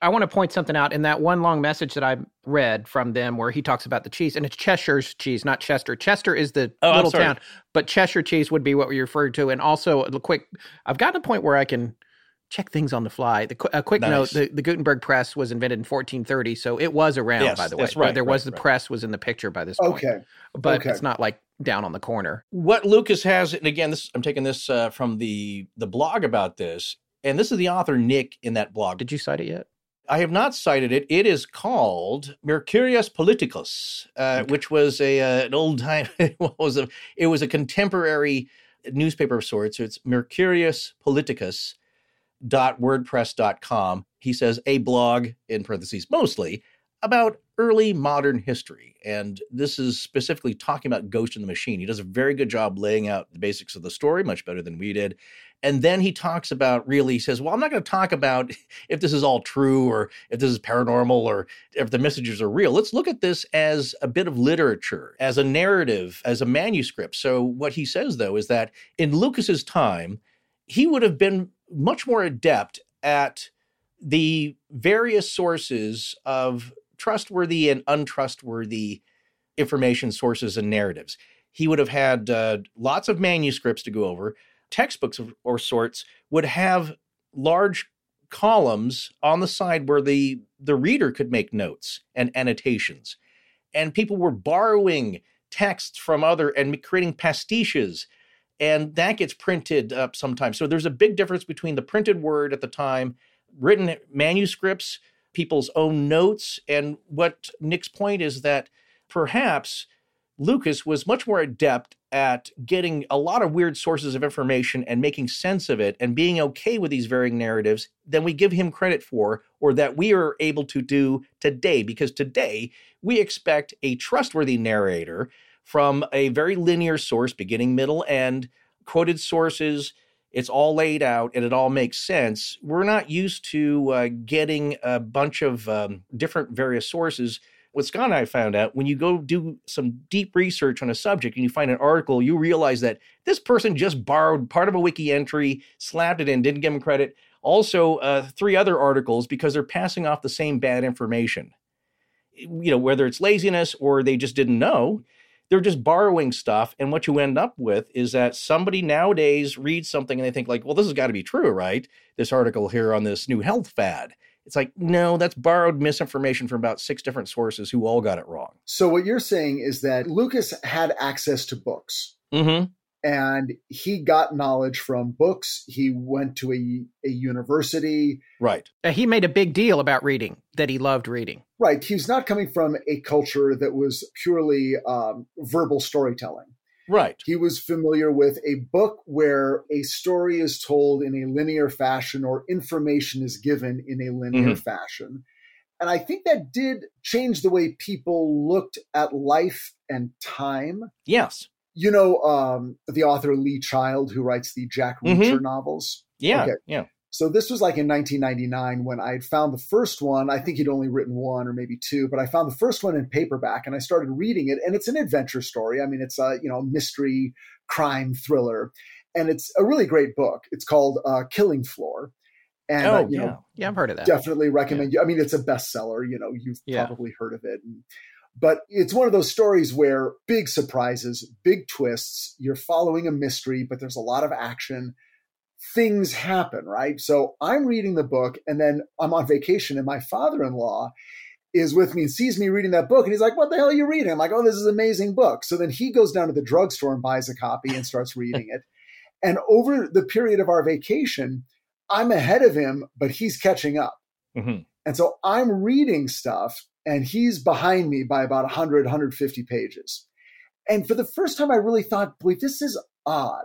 I want to point something out in that one long message that I read from them where he talks about the cheese, and it's Cheshire's cheese, not Chester. Chester is the oh, little town, but Cheshire cheese would be what we referred to. And also, a quick, I've gotten a point where I can check things on the fly. The, a quick Nice. note: the, the Gutenberg press was invented in 1430, so it was around. Yes, by the way, that's right, there was right, the right. press was in the picture by this point. Okay. but okay. it's not like down on the corner. what Lucas has, and again, this I'm taking this uh, from the the blog about this, and this is the author Nick in that blog. Did you cite it yet? I have not cited it. It is called Mercurius Politicus, uh, which was a uh, an old time. what was a? It was a contemporary newspaper of sorts. So It's Mercurius Politicus dot wordpress dot com. He says a blog in parentheses mostly about early modern history, and this is specifically talking about Ghost in the Machine. He does a very good job laying out the basics of the story, much better than we did. And then he talks about really he says, well, I'm not going to talk about if this is all true or if this is paranormal or if the messages are real. Let's look at this as a bit of literature, as a narrative, as a manuscript. So what he says though is that in Lucas's time, he would have been much more adept at the various sources of trustworthy and untrustworthy information sources and narratives. He would have had uh, lots of manuscripts to go over. Textbooks of, or sorts would have large columns on the side where the the reader could make notes and annotations and people were borrowing texts from other and creating pastiches and that gets printed up sometimes. So there's a big difference between the printed word at the time written manuscripts people's own notes and what nick's point is that perhaps lucas was much more adept at getting a lot of weird sources of information and making sense of it and being okay with these varying narratives than we give him credit for or that we are able to do today. Because today we expect a trustworthy narrator from a very linear source beginning middle end quoted sources it's all laid out and it all makes sense we're not used to uh, getting a bunch of um, different various sources what Scott and I found out when you go do some deep research on a subject and you find an article, you realize that this person just borrowed part of a wiki entry, slapped it in, didn't give him credit. Also, uh, three other articles because they're passing off the same bad information. You know, whether it's laziness or they just didn't know, they're just borrowing stuff. And what you end up with is that somebody nowadays reads something and they think, like, well, this has got to be true, right? This article here on this new health fad. It's like, no, that's borrowed misinformation from about six different sources who all got it wrong. So what you're saying is that Lucas had access to books Mm-hmm. And he got knowledge from books. He went to a, a university. Right. Uh, he made a big deal about reading, that he loved reading. Right. He's not coming from a culture that was purely um, verbal storytelling. Right. He was familiar with a book where a story is told in a linear fashion or information is given in a linear fashion. And I think that did change the way people looked at life and time. Yes. You know, um, the author Lee Child, who writes the Jack Mhm. Reacher novels. Yeah. Okay. Yeah. So this was like in 1999 when I had found the first one. I think he'd only written one or maybe two, but I found the first one in paperback and I started reading it. And it's an adventure story. I mean, it's a you know mystery crime thriller, and it's a really great book. It's called uh, Killing Floor, and oh, uh, you yeah. know Yeah, I've heard of that. definitely recommend you. I mean, it's a bestseller. You know, you've Yeah. probably heard of it. And, but it's one of those stories where big surprises, big twists. You're following a mystery, but there's a lot of action. Things happen, right? So I'm reading the book, and then I'm on vacation, and my father-in-law is with me and sees me reading that book, and he's like, "What the hell are you reading?" I'm like, "Oh, this is an amazing book." So then he goes down to the drugstore and buys a copy and starts reading it. And over the period of our vacation, I'm ahead of him, but he's catching up. Mhm. And so I'm reading stuff and he's behind me by about 100, 150 pages. And for the first time, I really thought, boy, this is odd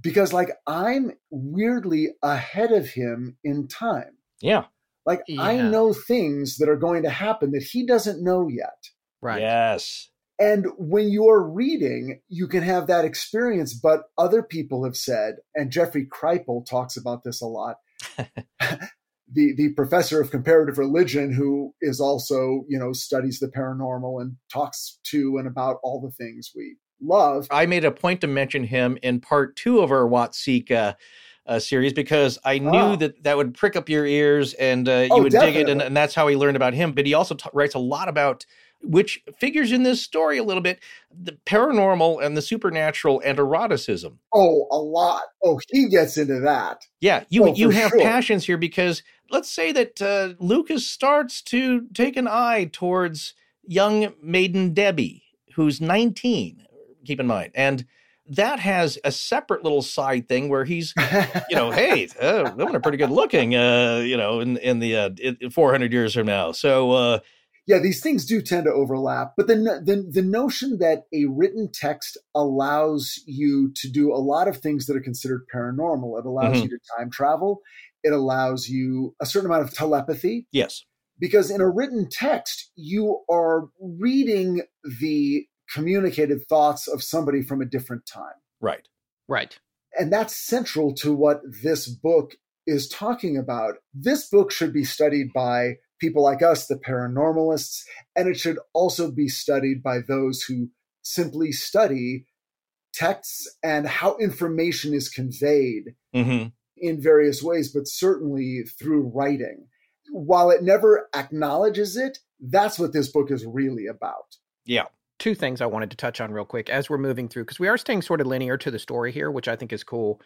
because like I'm weirdly ahead of him in time. Yeah. Like I know things that are going to happen that he doesn't know yet. Right. Yes. And when you're reading, you can have that experience, but other people have said, and Jeffrey Kripal talks about this a lot. the the professor of comparative religion, who is also, you know, studies the paranormal and talks to and about all the things we love. I made a point to mention him in part two of our Watseka uh, series because I knew Ah. that that would prick up your ears and uh, you Oh, would dig it, and, and that's how he learned about him. But he also t- writes a lot about which figures in this story a little bit the paranormal and the supernatural and eroticism. Oh, a lot. Oh, he gets into that. Yeah, you Oh, you have sure. passions here because let's say that uh, Lucas starts to take an eye towards young maiden Debbie, who's 19. Keep in mind, and that has a separate little side thing where he's you know, hey, uh, women are pretty good looking, uh, you know, in in the uh, 400 years from now. So uh, yeah, these things do tend to overlap. But the, the the notion that a written text allows you to do a lot of things that are considered paranormal. It allows Mhm. you to time travel. It allows you a certain amount of telepathy. yes, because in a written text you are reading the communicated thoughts of somebody from a different time right, Right. and that's central to what this book is talking about this book should be studied by people like us the paranormalists and it should also be studied by those who simply study texts and how information is conveyed hmm in various ways, but certainly through writing. While it never acknowledges it, that's what this book is really about. yeah, two things I wanted to touch on real quick as we're moving through because we are staying sort of linear to the story here, which I think is cool.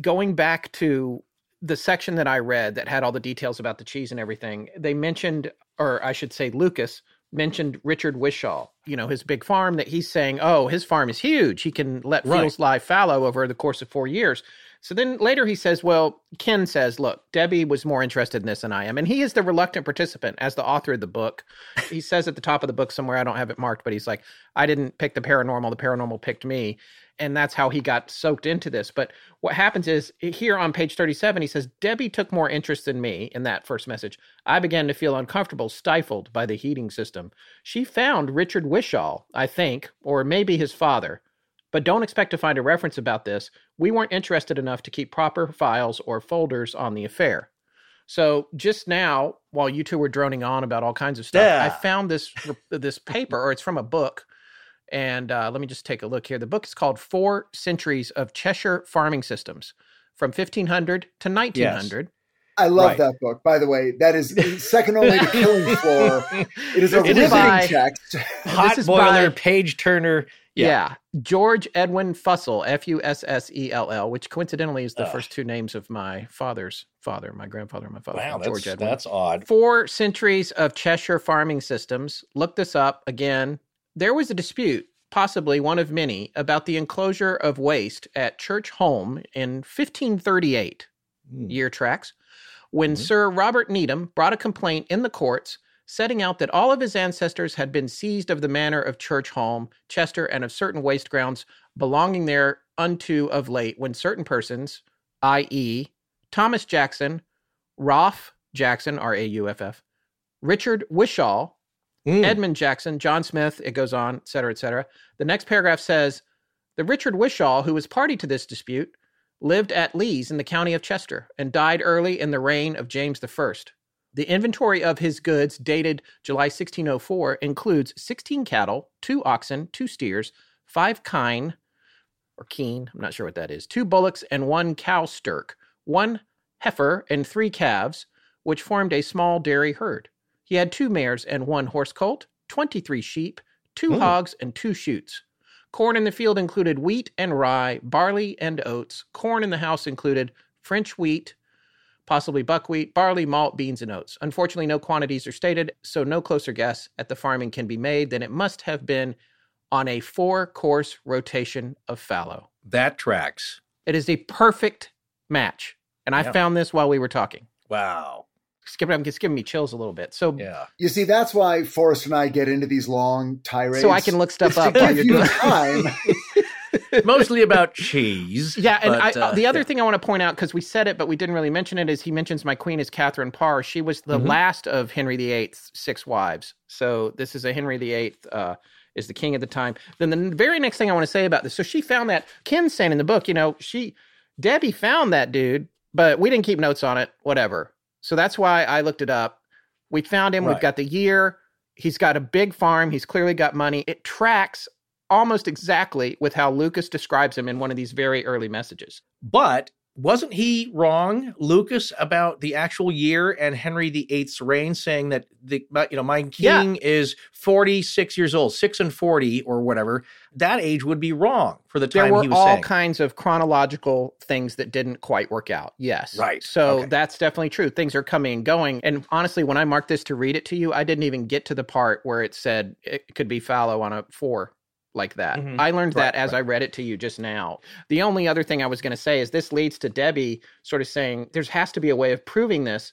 Going back to the section that I read that had all the details about the cheese and everything, they mentioned, or I should say, Lucas mentioned Richard Wishaw, you know, his big farm that he's saying, oh, his farm is huge. He can let Right. fields lie fallow over the course of four years. So then later he says, well, Ken says, look, Debbie was more interested in this than I am. And he is the reluctant participant as the author of the book. He says at the top of the book somewhere, I don't have it marked, but he's like, I didn't pick the paranormal, the paranormal picked me. And that's how he got soaked into this. But what happens is here on page 37, he says, Debbie took more interest than me in that first message. I began to feel uncomfortable, stifled by the heating system. She found Richard Wishaw, I think, or maybe his father. But don't expect to find a reference about this. We weren't interested enough to keep proper files or folders on the affair. So just now, while you two were droning on about all kinds of stuff, Yeah. I found this this paper, or it's from a book. And uh, let me just take a look here. The book is called Four Centuries of Cheshire Farming Systems from 1500 to 1900. Yes. I love Right. that book, by the way. That is second only to Killing Floor. It is a It riveting is by- text. hot is boiler by- page turner. Yeah. Yeah. George Edwin Fussell, F U S S E L L, which coincidentally is the Ugh. first two names of my father's father, my grandfather, and my father, Wow, George that's, Edwin. that's odd. Four centuries of Cheshire farming systems. Look this up again. There was a dispute, possibly one of many, about the enclosure of waste at Church Hulme in 1538 Hmm. year tracks when Mhm. Sir Robert Needham brought a complaint in the courts setting out that all of his ancestors had been seized of the manor of Church Hulme, Chester, and of certain waste grounds belonging there unto of late when certain persons, i.e., Thomas Jackson, Ralph Jackson, R A U F F, Richard Wishaw, Hmm. Edmund Jackson, John Smith, it goes on, et cetera, et cetera. The next paragraph says The Richard Wishaw, who was party to this dispute, lived at Lees in the county of Chester and died early in the reign of James I. The inventory of his goods dated July 1604 includes 16 cattle, two oxen, two steers, five kine, or keen, I'm not sure what that is, two bullocks and one cow stirk, one heifer and three calves, which formed a small dairy herd. He had two mares and one horse colt, 23 sheep, two Hmm. hogs, and two shoots. Corn in the field included wheat and rye, barley and oats. Corn in the house included French wheat, possibly buckwheat, barley, malt, beans, and oats. Unfortunately, no quantities are stated, so no closer guess at the farming can be made than it must have been on a four course rotation of fallow. That tracks. It is a perfect match. And I Yeah. found this while we were talking. Wow. Skip it, it's giving me chills a little bit. So, Yeah. You see, that's why Forrest and I get into these long tirades. so I can look stuff up to while you're doing time. Mostly about cheese. Yeah, and but, I, uh, the other yeah. thing I want to point out because we said it, but we didn't really mention it, is he mentions my queen is Catherine Parr. She was the Mhm. last of Henry VIII's six wives. So this is a Henry VIII uh, is the king at the time. Then the very next thing I want to say about this, so she found that Ken's saying in the book, you know, she Debbie found that dude, but we didn't keep notes on it. Whatever. So that's why I looked it up. We found him. We've got the year. He's got a big farm. He's clearly got money. It tracks almost exactly with how Lucas describes him in one of these very early messages. But wasn't he wrong, Lucas, about the actual year and Henry VIII's reign, saying that the you know my king yeah. is forty six years old, six and forty or whatever? That age would be wrong for the time there were he was all saying. kinds of chronological things that didn't quite work out. Yes, right. So okay. that's definitely true. Things are coming and going. And honestly, when I marked this to read it to you, I didn't even get to the part where it said it could be fallow on a four like that. Mm-hmm. I learned right, that as right. I read it to you just now. The only other thing I was going to say is this leads to Debbie sort of saying there has to be a way of proving this.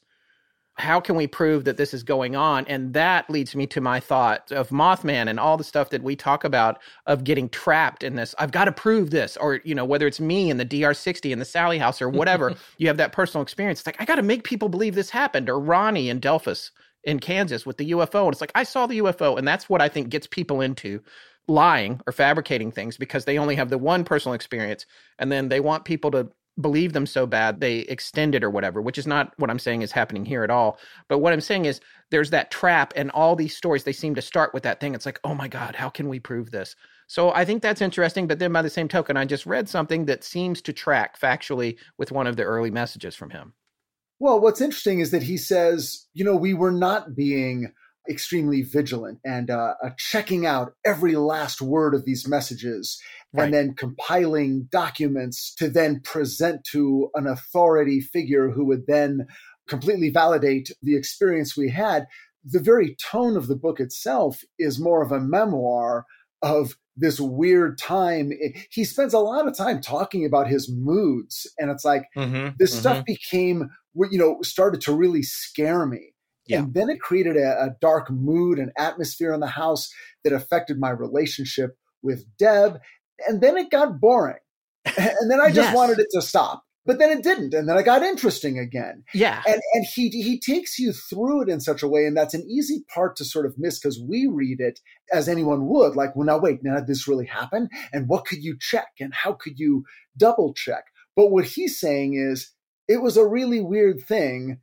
How can we prove that this is going on? And that leads me to my thought of Mothman and all the stuff that we talk about of getting trapped in this. I've got to prove this, or you know, whether it's me in the DR60 in the Sallie House or whatever, you have that personal experience. It's like I got to make people believe this happened, or Ronnie in Delphos in Kansas with the UFO. And it's like I saw the UFO, and that's what I think gets people into lying or fabricating things because they only have the one personal experience and then they want people to believe them so bad they extend it or whatever which is not what i'm saying is happening here at all. But what i'm saying is there's that trap and all these stories they seem to start with that thing. It's like oh my god how can we prove this? So i think that's interesting but then by the same token i just read something that seems to track factually with one of the early messages from him. Well what's interesting is that he says you know we were not being extremely vigilant and uh, uh, checking out every last word of these messages right. and then compiling documents to then present to an authority figure who would then completely validate the experience we had. The very tone of the book itself is more of a memoir of this weird time. He spends a lot of time talking about his moods, and it's like mm-hmm, this mm-hmm. stuff became, what you know, started to really scare me yeah. And then it created a, a dark mood and atmosphere in the house that affected my relationship with Deb. And then it got boring. And then I just yes. wanted it to stop. But then it didn't. And then it got interesting again. Yeah. And and he he takes you through it in such a way, and that's an easy part to sort of miss because we read it as anyone would, like, well, now wait, now did this really happen? And what could you check? And how could you double check? But what he's saying is it was a really weird thing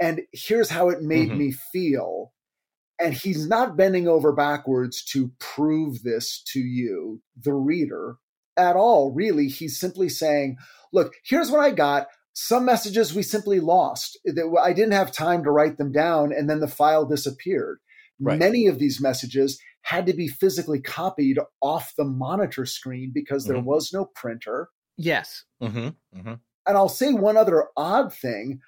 and here's how it made mm-hmm. me feel. And he's not bending over backwards to prove this to you, the reader, at all, really. He's simply saying, look, here's what I got. Some messages we simply lost. I didn't have time to write them down, and then the file disappeared. Right. Many of these messages had to be physically copied off the monitor screen because mm-hmm. there was no printer. Yes. Mm-hmm. Mm-hmm. And I'll say one other odd thing.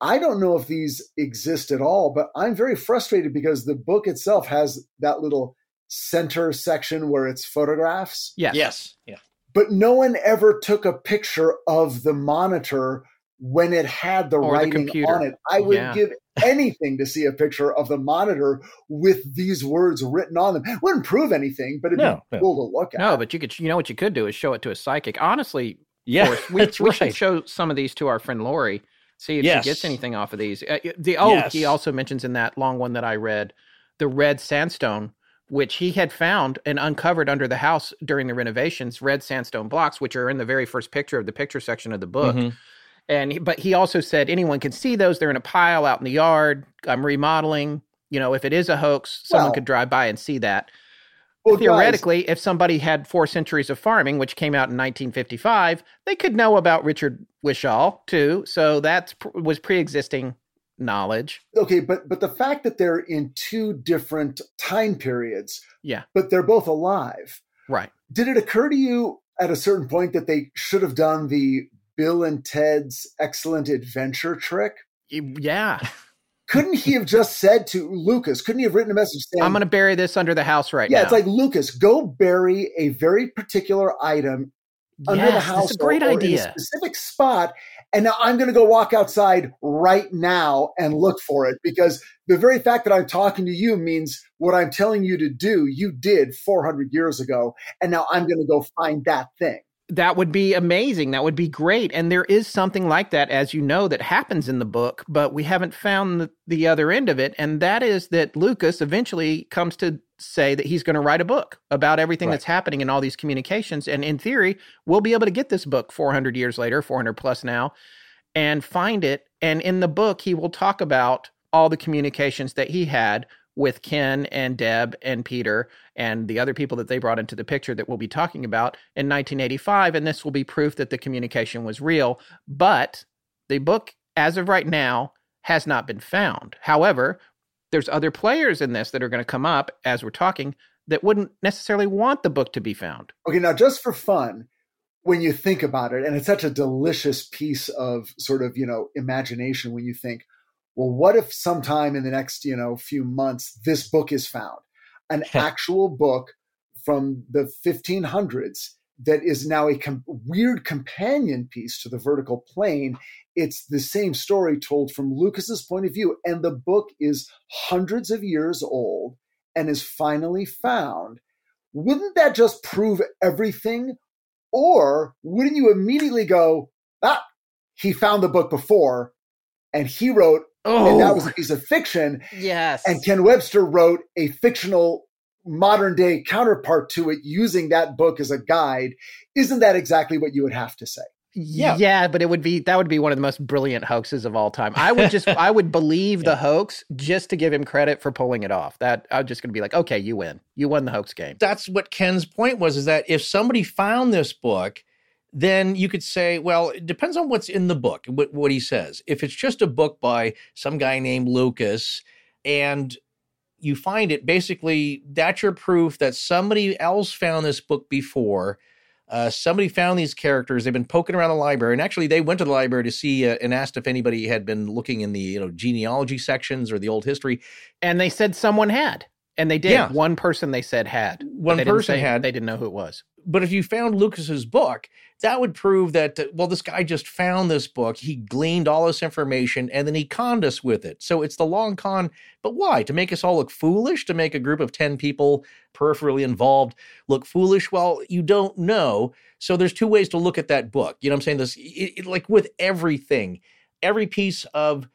I don't know if these exist at all, but I'm very frustrated because the book itself has that little center section where it's photographs. Yes. Yes. Yeah. But no one ever took a picture of the monitor when it had the or writing the on it. I would yeah. give anything to see a picture of the monitor with these words written on them. It wouldn't prove anything, but it'd no, be cool no. to look at. No, but you could you know what you could do is show it to a psychic. Honestly, yeah, we, we right. should show some of these to our friend Lori See if yes. she gets anything off of these. Uh, the oh, yes. he also mentions in that long one that I read the red sandstone, which he had found and uncovered under the house during the renovations. Red sandstone blocks, which are in the very first picture of the picture section of the book. Mm-hmm. And but he also said anyone can see those. They're in a pile out in the yard. I'm remodeling. You know, if it is a hoax, someone well, could drive by and see that. Well, Theoretically, guys, if somebody had four centuries of farming, which came out in 1955, they could know about Richard Wishaw too. So that was pre-existing knowledge. Okay, but but the fact that they're in two different time periods, yeah, but they're both alive, right? Did it occur to you at a certain point that they should have done the Bill and Ted's Excellent Adventure trick? Yeah. couldn't he have just said to Lucas, couldn't he have written a message saying, I'm going to bury this under the house right yeah, now? Yeah, it's like, Lucas, go bury a very particular item under yes, the house. That's a great idea. A specific spot. And now I'm going to go walk outside right now and look for it because the very fact that I'm talking to you means what I'm telling you to do, you did 400 years ago. And now I'm going to go find that thing that would be amazing. That would be great. And there is something like that, as you know, that happens in the book, but we haven't found the, the other end of it. And that is that Lucas eventually comes to say that he's going to write a book about everything right. that's happening in all these communications. And in theory, we'll be able to get this book 400 years later, 400 plus now, and find it. And in the book, he will talk about all the communications that he had with Ken and Deb and Peter and the other people that they brought into the picture that we'll be talking about in 1985. And this will be proof that the communication was real. But the book, as of right now, has not been found. However, there's other players in this that are going to come up as we're talking that wouldn't necessarily want the book to be found. Okay, now just for fun, when you think about it, and it's such a delicious piece of sort of, you know, imagination when you think, well, what if sometime in the next, you know, few months this book is found? An actual book from the 1500s that is now a com- weird companion piece to the vertical plane. It's the same story told from Lucas's point of view, and the book is hundreds of years old and is finally found. Wouldn't that just prove everything? Or wouldn't you immediately go, ah, he found the book before and he wrote, oh. and that oh. was a piece of fiction. Yes. And Ken Webster wrote a fictional modern day counterpart to it using that book as a guide, isn't that exactly what you would have to say? Yeah. yeah, but it would be that would be one of the most brilliant hoaxes of all time. I would just I would believe yeah. the hoax just to give him credit for pulling it off. That I'm just going to be like, okay, you win, you won the hoax game. That's what Ken's point was: is that if somebody found this book, then you could say, well, it depends on what's in the book, what, what he says. If it's just a book by some guy named Lucas, and you find it, basically, that's your proof that somebody else found this book before. Uh, somebody found these characters. They've been poking around the library, and actually, they went to the library to see uh, and asked if anybody had been looking in the you know genealogy sections or the old history. And they said someone had, and they did. Yeah. One person they said had. One person had. They didn't know who it was. But if you found Lucas's book, that would prove that, uh, well, this guy just found this book. He gleaned all this information and then he conned us with it. So it's the long con. But why? To make us all look foolish? To make a group of 10 people peripherally involved look foolish? Well, you don't know. So there's two ways to look at that book. You know what I'm saying? This, it, it, like with everything, every piece of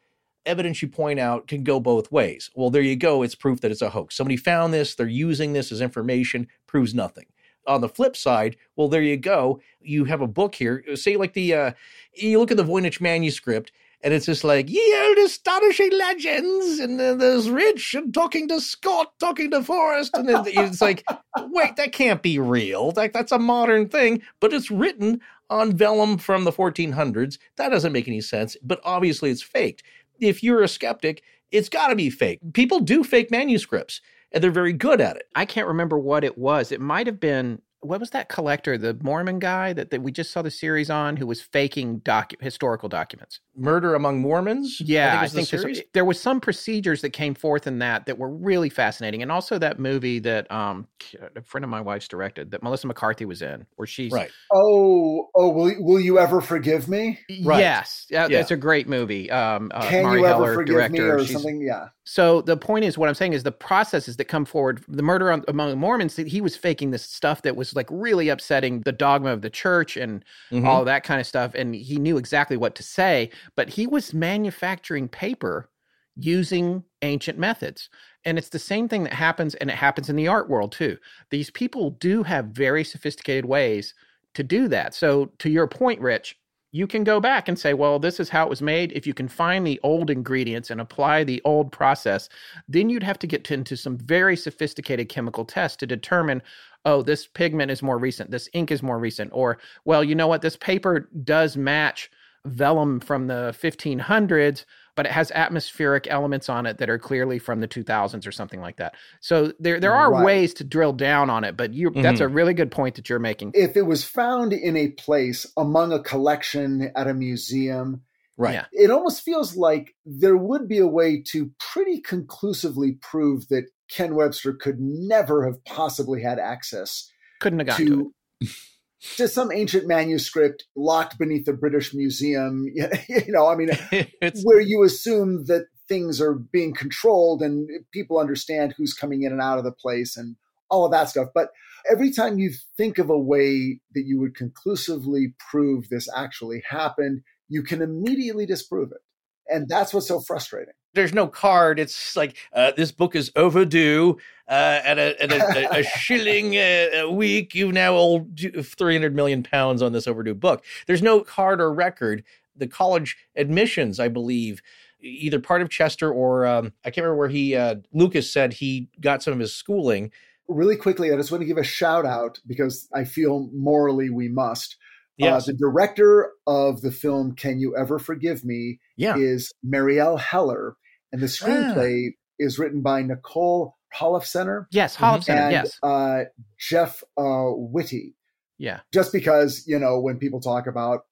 evidence you point out can go both ways. Well, there you go. It's proof that it's a hoax. Somebody found this, they're using this as information, proves nothing on the flip side, well, there you go. You have a book here. Say like the uh, you look at the Voynich manuscript, and it's just like ye old astonishing legends, and there's Rich and talking to Scott, talking to Forrest, and it's like, wait, that can't be real. That that's a modern thing, but it's written on vellum from the 1400s. That doesn't make any sense. But obviously, it's faked. If you're a skeptic, it's got to be fake. People do fake manuscripts and they're very good at it. I can't remember what it was. It might have been what was that collector, the Mormon guy that, that we just saw the series on, who was faking docu- historical documents? Murder Among Mormons. Yeah, I think, I think the there was some procedures that came forth in that that were really fascinating, and also that movie that um, a friend of my wife's directed that Melissa McCarthy was in, where she's right. Oh, oh, will will you ever forgive me? Right. Yes, yeah, yeah. it's a great movie. Um, uh, Can Mari you ever Heller, forgive director. me or she's, something? Yeah. So the point is, what I'm saying is the processes that come forward, the murder on, among Mormons, that he was faking this stuff that was like really upsetting the dogma of the church and mm-hmm. all that kind of stuff. And he knew exactly what to say, but he was manufacturing paper using ancient methods. And it's the same thing that happens, and it happens in the art world too. These people do have very sophisticated ways to do that. So, to your point, Rich, you can go back and say, well, this is how it was made. If you can find the old ingredients and apply the old process, then you'd have to get into some very sophisticated chemical tests to determine, oh, this pigment is more recent, this ink is more recent, or, well, you know what, this paper does match vellum from the 1500s but it has atmospheric elements on it that are clearly from the 2000s or something like that. So there there are right. ways to drill down on it, but you mm-hmm. that's a really good point that you're making. If it was found in a place among a collection at a museum, right. Yeah. It almost feels like there would be a way to pretty conclusively prove that Ken Webster could never have possibly had access couldn't have gotten to, to it. to some ancient manuscript locked beneath the British Museum. You know, I mean, where you assume that things are being controlled and people understand who's coming in and out of the place and all of that stuff. But every time you think of a way that you would conclusively prove this actually happened, you can immediately disprove it. And that's what's so frustrating there's no card. It's like uh, this book is overdue uh, at, a, at a, a, shilling a, a, week. You've now owed 300 million pounds on this overdue book. There's no card or record. The college admissions, I believe, either part of Chester or um, I can't remember where he uh, Lucas said he got some of his schooling. Really quickly, I just want to give a shout out because I feel morally we must. Uh, Yes. Uh, the director of the film "Can You Ever Forgive Me" Yeah. is Marielle Heller, and the screenplay is written by Nicole Holofcener Yes, and Yes. uh, Jeff uh, Whitty. Yeah. Just because you know when people talk about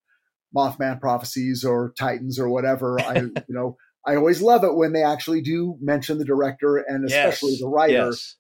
Mothman prophecies or Titans or whatever, I you know I always love it when they actually do mention the director and especially Yes. the writer. Yes.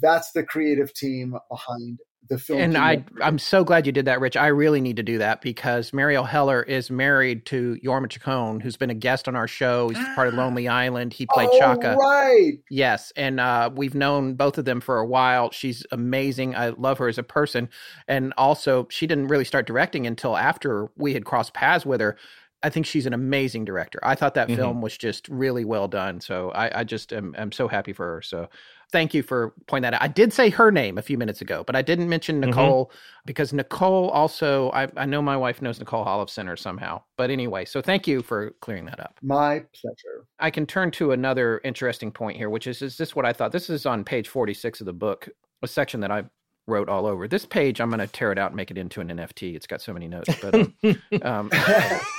That's the creative team behind the film. And I, I'm so glad you did that, Rich. I really need to do that because Marielle Heller is married to Jorma Taccone, who's been a guest on our show. He's part of Lonely Island. He played oh, Chaka. right. Yes, and uh, we've known both of them for a while. She's amazing. I love her as a person, and also she didn't really start directing until after we had crossed paths with her. I think she's an amazing director. I thought that Mhm. film was just really well done. So I, I just am I'm so happy for her. So thank you for pointing that out. I did say her name a few minutes ago, but I didn't mention Mhm. Nicole because Nicole also I, I know my wife knows Nicole Holofcener somehow. But anyway, so thank you for clearing that up. My pleasure. I can turn to another interesting point here, which is is this what I thought? This is on page 46 of the book, a section that I wrote all over. This page, I'm going to tear it out and make it into an NFT. It's got so many notes, but um, um,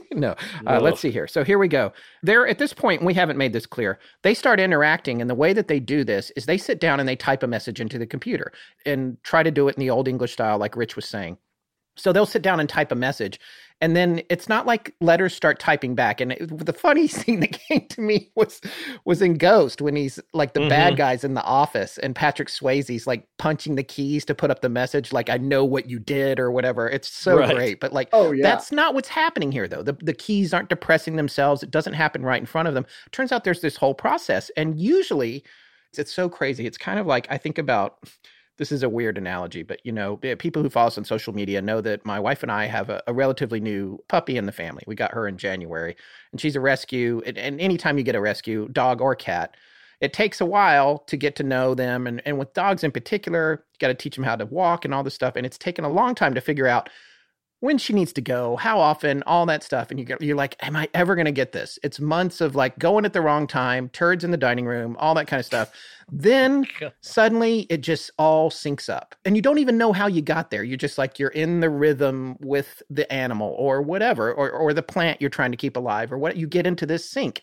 no. Uh, let's see here. So here we go. They're at this point, we haven't made this clear. They start interacting, and the way that they do this is they sit down and they type a message into the computer and try to do it in the old English style, like Rich was saying. So they'll sit down and type a message, and then it's not like letters start typing back. And it, the funny scene that came to me was was in Ghost when he's like the bad Mhm. guys in the office, and Patrick Swayze's like punching the keys to put up the message, like "I know what you did" or whatever. It's so Right. great, but like Oh yeah. that's not what's happening here, though. The, the keys aren't depressing themselves. It doesn't happen right in front of them. Turns out there's this whole process. And usually, it's, it's so crazy. It's kind of like I think about this is a weird analogy, but you know, people who follow us on social media know that my wife and I have a, a relatively new puppy in the family. We got her in January, and she's a rescue. And, and anytime you get a rescue, dog or cat, it takes a while to get to know them. And, and with dogs in particular, you got to teach them how to walk and all this stuff. And it's taken a long time to figure out when she needs to go, how often, all that stuff. And you get, you're like, am I ever going to get this? It's months of like going at the wrong time, turds in the dining room, all that kind of stuff. Then suddenly it just all syncs up. And you don't even know how you got there. You're just like, you're in the rhythm with the animal or whatever, or, or the plant you're trying to keep alive, or what you get into this sync.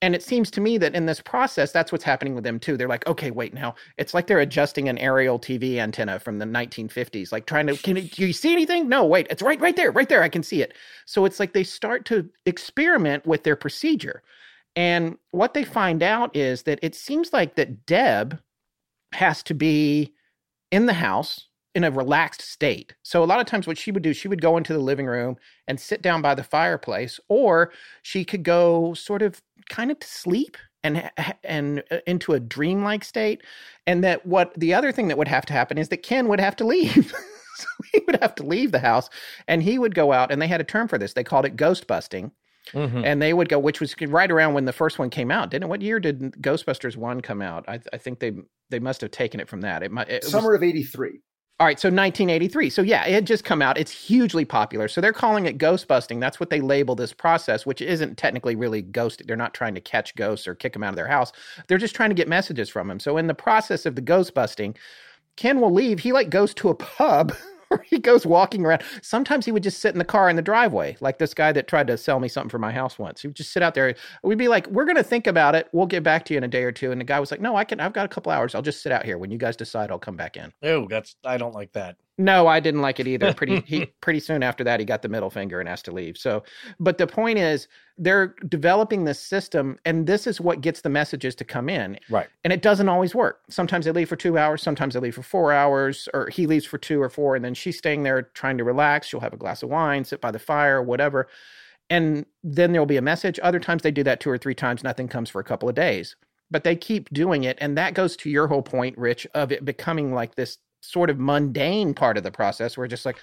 And it seems to me that in this process, that's what's happening with them too. They're like, okay, wait now. It's like they're adjusting an aerial TV antenna from the 1950s, like trying to, can you, do you see anything? No, wait, it's right, right there, right there. I can see it. So it's like they start to experiment with their procedure. And what they find out is that it seems like that Deb has to be in the house in a relaxed state. So a lot of times what she would do, she would go into the living room and sit down by the fireplace or she could go sort of kind of to sleep and and uh, into a dreamlike state and that what the other thing that would have to happen is that Ken would have to leave. so he would have to leave the house and he would go out and they had a term for this. They called it ghost busting Mhm. and they would go, which was right around when the first one came out, didn't it? What year did Ghostbusters one come out? I, I think they they must have taken it from that. It might. It was- Summer of '83. All right, so 1983. So yeah, it had just come out. It's hugely popular. So they're calling it ghost busting. That's what they label this process, which isn't technically really ghost. They're not trying to catch ghosts or kick them out of their house. They're just trying to get messages from them. So in the process of the ghost busting, Ken will leave. He like goes to a pub he goes walking around. Sometimes he would just sit in the car in the driveway, like this guy that tried to sell me something for my house once. He would just sit out there. We'd be like, "We're going to think about it. We'll get back to you in a day or two. And the guy was like, "No, I can. I've got a couple hours. I'll just sit out here. When you guys decide, I'll come back in." Oh, that's I don't like that. No, I didn't like it either. Pretty he pretty soon after that he got the middle finger and asked to leave. So, but the point is they're developing this system and this is what gets the messages to come in. Right. And it doesn't always work. Sometimes they leave for 2 hours, sometimes they leave for 4 hours or he leaves for 2 or 4 and then she's staying there trying to relax. She'll have a glass of wine, sit by the fire, whatever. And then there'll be a message. Other times they do that two or three times, nothing comes for a couple of days. But they keep doing it and that goes to your whole point, Rich, of it becoming like this sort of mundane part of the process where just like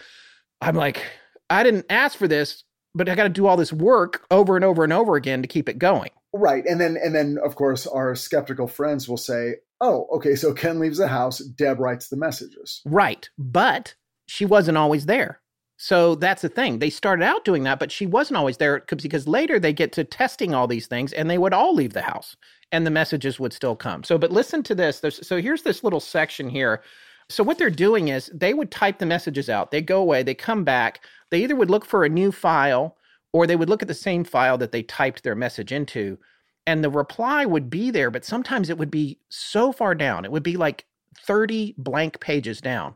I'm like I didn't ask for this, but I got to do all this work over and over and over again to keep it going. Right. And then and then of course our skeptical friends will say, "Oh, okay, so Ken leaves the house, Deb writes the messages." Right. But she wasn't always there. So that's the thing. They started out doing that, but she wasn't always there because later they get to testing all these things and they would all leave the house and the messages would still come. So, but listen to this. There's, so here's this little section here. So what they're doing is they would type the messages out. They go away, they come back. They either would look for a new file or they would look at the same file that they typed their message into and the reply would be there, but sometimes it would be so far down. It would be like 30 blank pages down.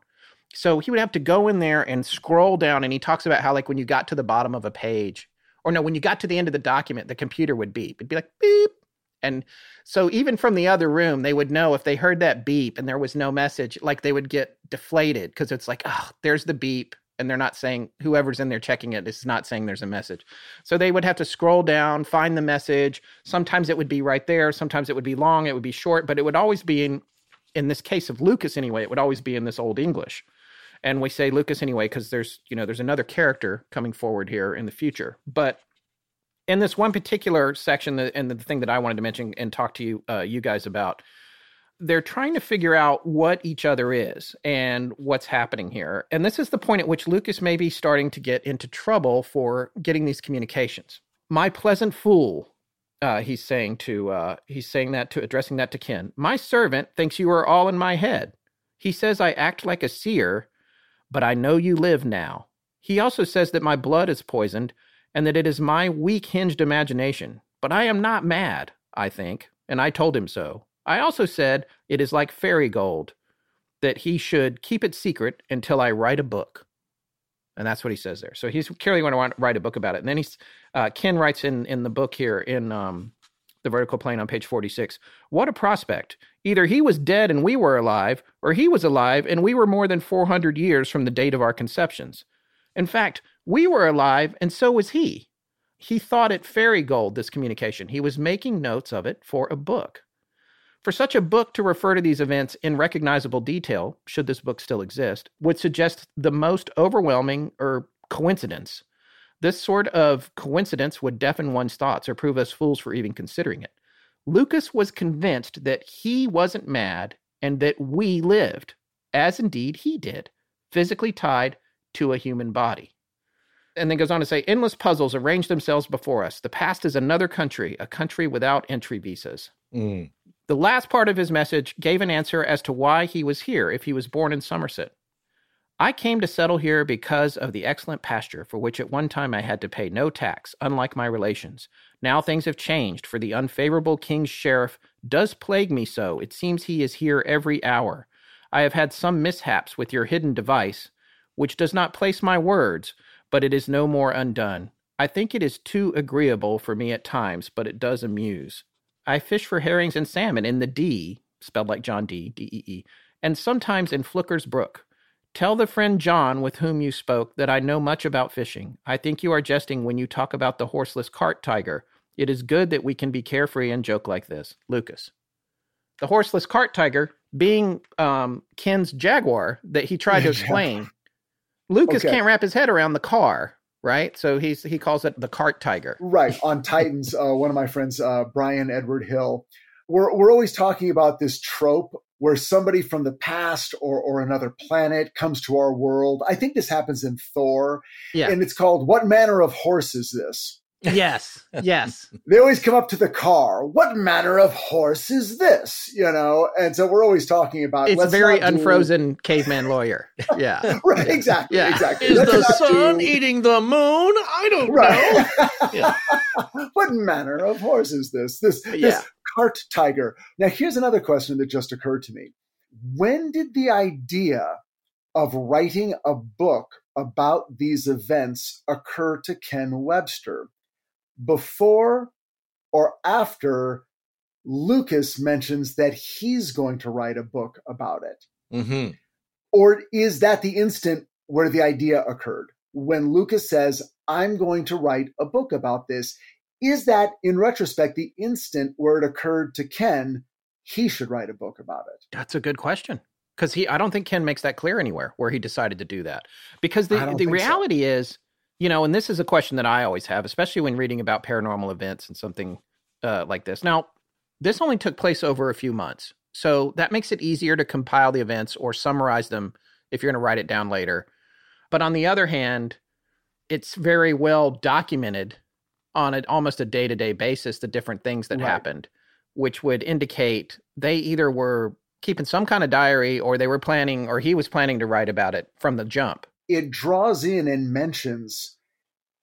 So he would have to go in there and scroll down. And he talks about how, like, when you got to the bottom of a page, or no, when you got to the end of the document, the computer would beep. It'd be like, beep. And so even from the other room, they would know if they heard that beep and there was no message, like they would get deflated because it's like, oh, there's the beep. And they're not saying, whoever's in there checking it is not saying there's a message. So they would have to scroll down, find the message. Sometimes it would be right there. Sometimes it would be long. It would be short, but it would always be in, in this case of Lucas anyway, it would always be in this old English and we say Lucas anyway because there's you know there's another character coming forward here in the future. But in this one particular section, and the thing that I wanted to mention and talk to you uh, you guys about, they're trying to figure out what each other is and what's happening here. And this is the point at which Lucas may be starting to get into trouble for getting these communications. My pleasant fool, uh, he's saying to uh, he's saying that to addressing that to Ken. My servant thinks you are all in my head. He says I act like a seer but I know you live now. He also says that my blood is poisoned and that it is my weak hinged imagination. But I am not mad, I think, and I told him so. I also said it is like fairy gold, that he should keep it secret until I write a book. And that's what he says there. So he's clearly going to write a book about it. And then he's uh, Ken writes in in the book here in um, the vertical plane on page 46. What a prospect. Either he was dead and we were alive, or he was alive and we were more than 400 years from the date of our conceptions. In fact, we were alive and so was he. He thought it fairy gold, this communication. He was making notes of it for a book. For such a book to refer to these events in recognizable detail, should this book still exist, would suggest the most overwhelming or coincidence this sort of coincidence would deafen one's thoughts or prove us fools for even considering it. Lucas was convinced that he wasn't mad and that we lived, as indeed he did, physically tied to a human body. And then goes on to say endless puzzles arrange themselves before us. The past is another country, a country without entry visas. Mm. The last part of his message gave an answer as to why he was here if he was born in Somerset. I came to settle here because of the excellent pasture for which at one time I had to pay no tax, unlike my relations. Now things have changed, for the unfavorable king's sheriff does plague me so. It seems he is here every hour. I have had some mishaps with your hidden device, which does not place my words, but it is no more undone. I think it is too agreeable for me at times, but it does amuse. I fish for herrings and salmon in the Dee, spelled like John Dee, D E E, and sometimes in Flicker's Brook. Tell the friend John with whom you spoke that I know much about fishing. I think you are jesting when you talk about the horseless cart tiger. It is good that we can be carefree and joke like this. Lucas. The horseless cart tiger being um, Ken's Jaguar that he tried to explain. Lucas okay. can't wrap his head around the car, right? So he's he calls it the cart tiger. Right. On Titans, uh, one of my friends, uh, Brian Edward Hill, we're, we're always talking about this trope where somebody from the past or, or another planet comes to our world. I think this happens in Thor. Yeah. And it's called What Manner of Horse Is This? Yes, yes. they always come up to the car. What manner of horse is this? You know, and so we're always talking about. It's very unfrozen do... caveman lawyer. Yeah, right. Exactly. Yeah. Exactly. Is let's the sun do... eating the moon? I don't right. know. yeah. what manner of horse is this? This yeah. this cart tiger. Now, here's another question that just occurred to me. When did the idea of writing a book about these events occur to Ken Webster? Before or after Lucas mentions that he's going to write a book about it? Mm-hmm. Or is that the instant where the idea occurred? When Lucas says, I'm going to write a book about this, is that in retrospect the instant where it occurred to Ken he should write a book about it? That's a good question. Because he I don't think Ken makes that clear anywhere where he decided to do that. Because the, the reality so. is, you know, and this is a question that I always have, especially when reading about paranormal events and something uh, like this. Now, this only took place over a few months. So that makes it easier to compile the events or summarize them if you're going to write it down later. But on the other hand, it's very well documented on an almost a day to day basis the different things that right. happened, which would indicate they either were keeping some kind of diary or they were planning or he was planning to write about it from the jump. It draws in and mentions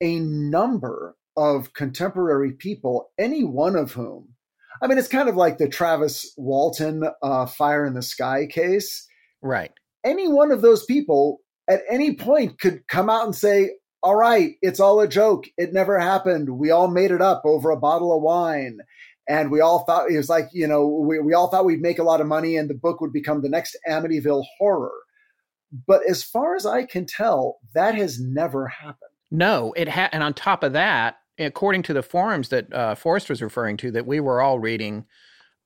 a number of contemporary people, any one of whom, I mean, it's kind of like the Travis Walton uh, Fire in the Sky case. Right. Any one of those people at any point could come out and say, all right, it's all a joke. It never happened. We all made it up over a bottle of wine. And we all thought it was like, you know, we, we all thought we'd make a lot of money and the book would become the next Amityville horror. But as far as I can tell, that has never happened. No, it had. And on top of that, according to the forums that uh, Forrest was referring to, that we were all reading,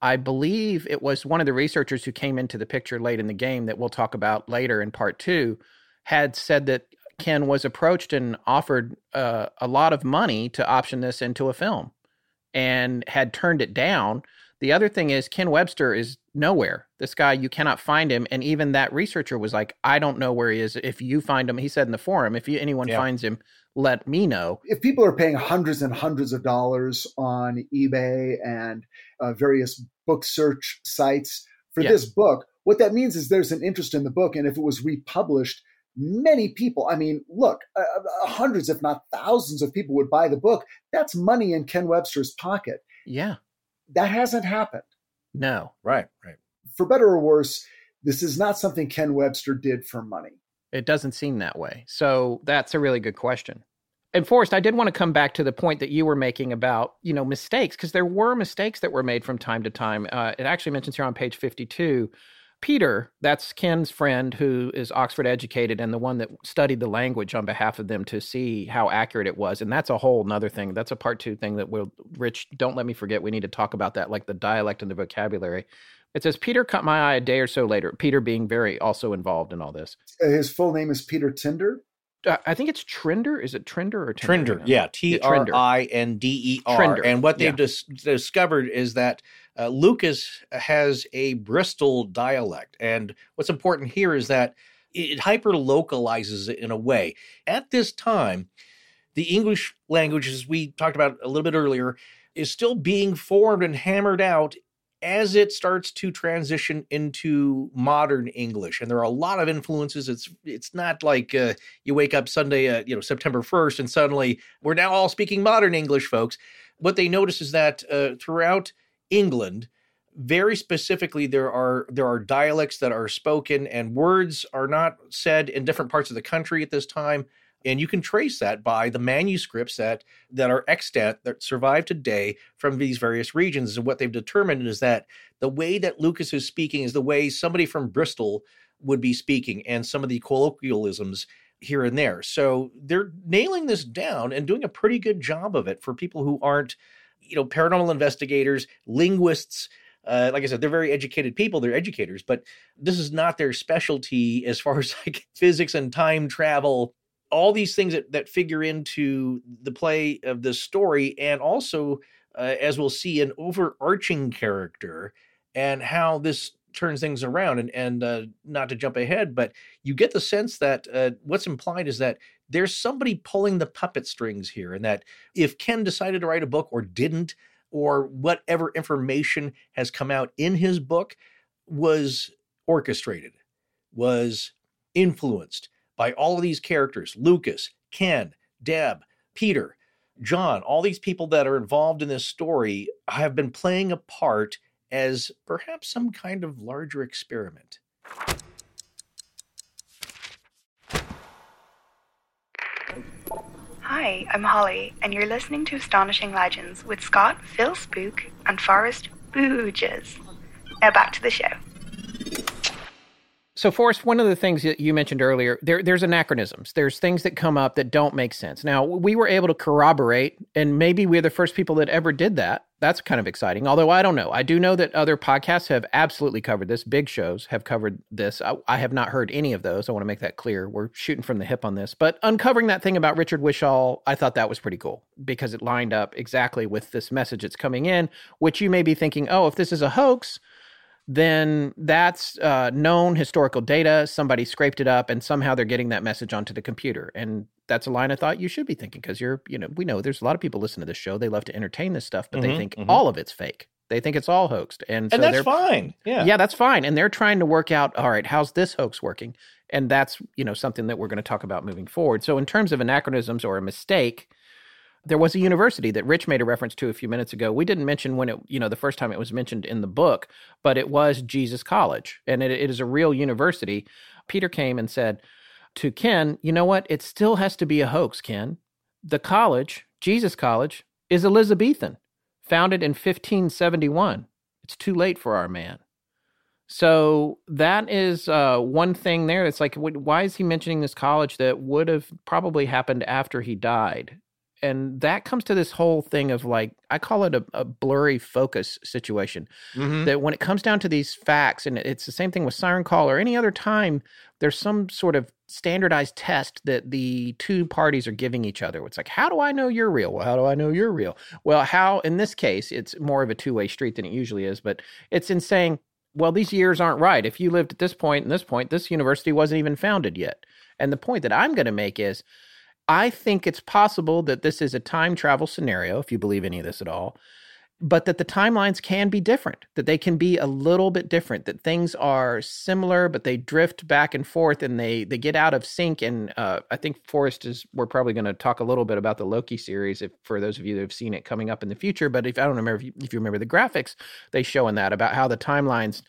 I believe it was one of the researchers who came into the picture late in the game that we'll talk about later in part two, had said that Ken was approached and offered uh, a lot of money to option this into a film and had turned it down. The other thing is, Ken Webster is nowhere. This guy, you cannot find him. And even that researcher was like, I don't know where he is. If you find him, he said in the forum, if you, anyone yeah. finds him, let me know. If people are paying hundreds and hundreds of dollars on eBay and uh, various book search sites for yeah. this book, what that means is there's an interest in the book. And if it was republished, many people, I mean, look, uh, uh, hundreds, if not thousands of people would buy the book. That's money in Ken Webster's pocket. Yeah. That hasn't happened. No. Right, right. For better or worse, this is not something Ken Webster did for money. It doesn't seem that way. So that's a really good question. And Forrest, I did want to come back to the point that you were making about, you know, mistakes, because there were mistakes that were made from time to time. Uh, it actually mentions here on page 52 Peter, that's Ken's friend who is Oxford educated and the one that studied the language on behalf of them to see how accurate it was. And that's a whole nother thing. That's a part two thing that we'll, Rich, don't let me forget. We need to talk about that, like the dialect and the vocabulary. It says Peter caught my eye a day or so later. Peter being very also involved in all this. His full name is Peter Tinder. Uh, I think it's Trinder. Is it Trinder or Tinder? Trinder? Yeah, T R I N D E R. And what they've yeah. dis- discovered is that uh, Lucas has a Bristol dialect. And what's important here is that it hyper localizes it in a way. At this time, the English language, as we talked about a little bit earlier, is still being formed and hammered out as it starts to transition into modern English, and there are a lot of influences. It's it's not like uh, you wake up Sunday, uh, you know, September first, and suddenly we're now all speaking modern English, folks. What they notice is that uh, throughout England, very specifically, there are there are dialects that are spoken, and words are not said in different parts of the country at this time and you can trace that by the manuscripts that that are extant that survive today from these various regions. And what they've determined is that the way that lucas is speaking is the way somebody from bristol would be speaking and some of the colloquialisms here and there. So they're nailing this down and doing a pretty good job of it for people who aren't you know paranormal investigators linguists uh, like I said, they're very educated people. They're educators, but this is not their specialty as far as like physics and time travel all these things that, that figure into the play of this story and also uh, as we'll see an overarching character and how this turns things around and and uh, not to jump ahead but you get the sense that uh, what's implied is that there's somebody pulling the puppet strings here and that if ken decided to write a book or didn't or whatever information has come out in his book was orchestrated was influenced by all of these characters Lucas, Ken, Deb, Peter, John, all these people that are involved in this story have been playing a part as perhaps some kind of larger experiment. Hi, I'm Holly, and you're listening to Astonishing Legends with Scott, Philbrook, and Forrest Burgess. Now back to the show. So, Forrest, one of the things that you mentioned earlier, there, there's anachronisms. There's things that come up that don't make sense. Now, we were able to corroborate, and maybe we're the first people that ever did that. That's kind of exciting. Although I don't know. I do know that other podcasts have absolutely covered this. Big shows have covered this. I, I have not heard any of those. I want to make that clear. We're shooting from the hip on this. But uncovering that thing about Richard Wishaw, I thought that was pretty cool because it lined up exactly with this message that's coming in, which you may be thinking, oh, if this is a hoax, then that's uh, known historical data. Somebody scraped it up, and somehow they're getting that message onto the computer. And that's a line I thought you should be thinking because you're, you know, we know there's a lot of people listen to this show. They love to entertain this stuff, but mm-hmm, they think mm-hmm. all of it's fake. They think it's all hoaxed, and so and that's fine. Yeah, yeah, that's fine. And they're trying to work out, all right, how's this hoax working? And that's you know something that we're going to talk about moving forward. So in terms of anachronisms or a mistake, there was a university that Rich made a reference to a few minutes ago. We didn't mention when it, you know, the first time it was mentioned in the book, but it was Jesus College, and it, it is a real university. Peter came and said to Ken, "You know what? It still has to be a hoax, Ken. The college, Jesus College, is Elizabethan, founded in 1571. It's too late for our man." So that is uh, one thing there. It's like, why is he mentioning this college that would have probably happened after he died? And that comes to this whole thing of like i call it a, a blurry focus situation. Mm-hmm. that when it comes down to these facts and it's the same thing with siren call or any other time there's some sort of standardized test that the two parties are giving each other. It's like how do i know you're real? Well how do i know you're real? Well how in this case it's more of a two-way street than it usually is but it's in saying well these years aren't right. If you lived at this point and this point this university wasn't even founded yet. And the point that i'm going to make is I think it's possible that this is a time travel scenario, if you believe any of this at all, but that the timelines can be different, that they can be a little bit different, that things are similar, but they drift back and forth and they they get out of sync. And uh, I think Forrest is. We're probably going to talk a little bit about the Loki series, if for those of you that have seen it coming up in the future. But if I don't remember if you, if you remember the graphics they show in that about how the timelines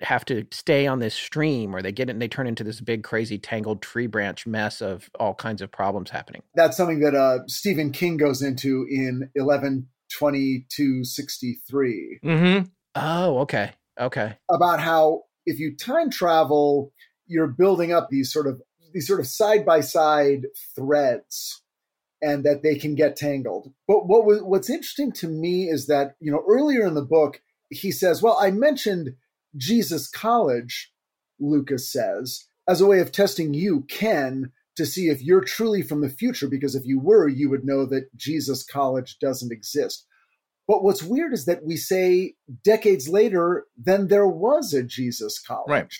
have to stay on this stream or they get it and they turn into this big crazy tangled tree branch mess of all kinds of problems happening. That's something that uh, stephen king goes into in 11/22/63 mm-hmm. oh okay. Okay. About how if you time travel you're building up these sort of these sort of side by side threads and that they can get tangled. But what was what's interesting to me is that you know earlier in the book he says well i mentioned Jesus College, Lucas says, as a way of testing you, Ken, to see if you're truly from the future, because if you were, you would know that Jesus College doesn't exist. But what's weird is that we say decades later, then there was a Jesus College. Right.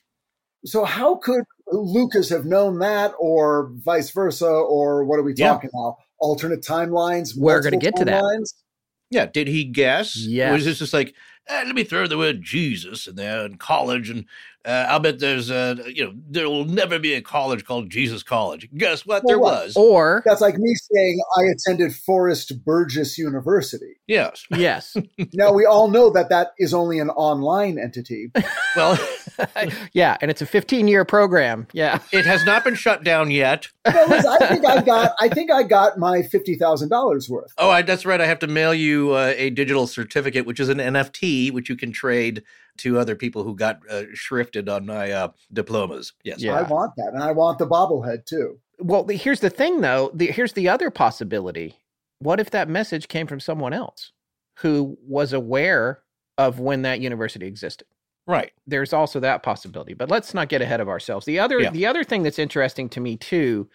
So how could Lucas have known that, or vice versa, or what are we talking yeah. about? Alternate timelines. We're going to get to that. Yeah. Did he guess? Yeah. Was this just like eh, let me throw the word Jesus in there in college, and uh, I'll bet there's uh, you know there will never be a college called Jesus College. Guess what? Well, there what? was. Or that's like me saying I attended Forrest Burgess University. Yes. Yes. now we all know that that is only an online entity. well, yeah, and it's a 15 year program. Yeah, it has not been shut down yet. I think I got I think I got my fifty thousand dollars worth. Oh, I, that's right. I have to mail you uh, a digital certificate, which is an NFT, which you can trade to other people who got uh, shrifted on my uh, diplomas. Yes, yeah. I want that, and I want the bobblehead too. Well, here's the thing, though. The, here's the other possibility. What if that message came from someone else who was aware of when that university existed? Right. There's also that possibility, but let's not get ahead of ourselves. The other, yeah. the other thing that's interesting to me too,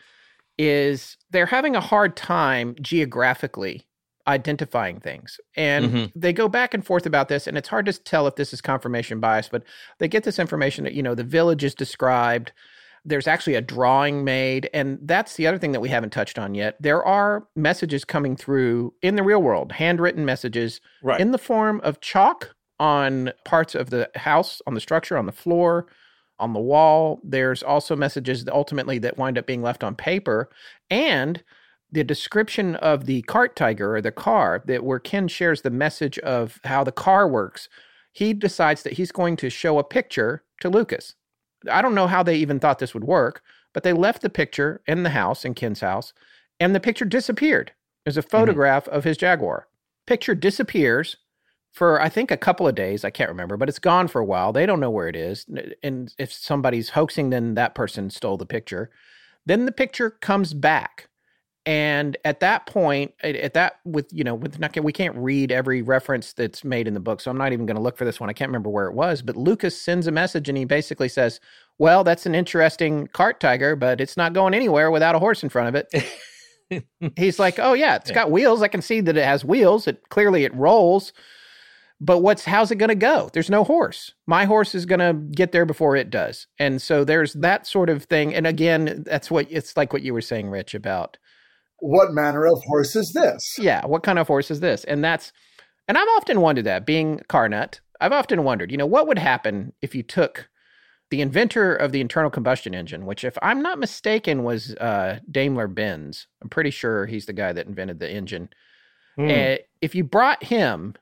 is they're having a hard time geographically identifying things. And mm-hmm. they go back and forth about this, and it's hard to tell if this is confirmation bias, but they get this information that, you know, the village is described. There's actually a drawing made. And that's the other thing that we haven't touched on yet. There are messages coming through in the real world, handwritten messages right. in the form of chalk on parts of the house, on the structure, on the floor, on the wall. There's also messages that ultimately that wind up being left on paper. And the description of the cart tiger or the car that where Ken shares the message of how the car works, he decides that he's going to show a picture to Lucas. I don't know how they even thought this would work, but they left the picture in the house, in Ken's house, and the picture disappeared. There's a mm-hmm. photograph mm-hmm. of his Jaguar. Picture disappears for I think a couple of days. I can't remember, but it's gone for a while. They don't know where it is. And if somebody's hoaxing, then that person stole the picture. Then the picture comes back and at that point at that with you know with not we can't read every reference that's made in the book so i'm not even going to look for this one i can't remember where it was but lucas sends a message and he basically says well that's an interesting cart tiger but it's not going anywhere without a horse in front of it he's like oh yeah it's got wheels i can see that it has wheels it clearly it rolls but what's how's it going to go? There's no horse. My horse is going to get there before it does. And so there's that sort of thing. And again, that's what it's like what you were saying, Rich, about what manner of horse is this? Yeah, what kind of horse is this? And that's and I've often wondered that being car nut, I've often wondered, you know, what would happen if you took the inventor of the internal combustion engine, which, if I'm not mistaken, was uh, Daimler Benz. I'm pretty sure he's the guy that invented the engine. Mm. Uh, if you brought him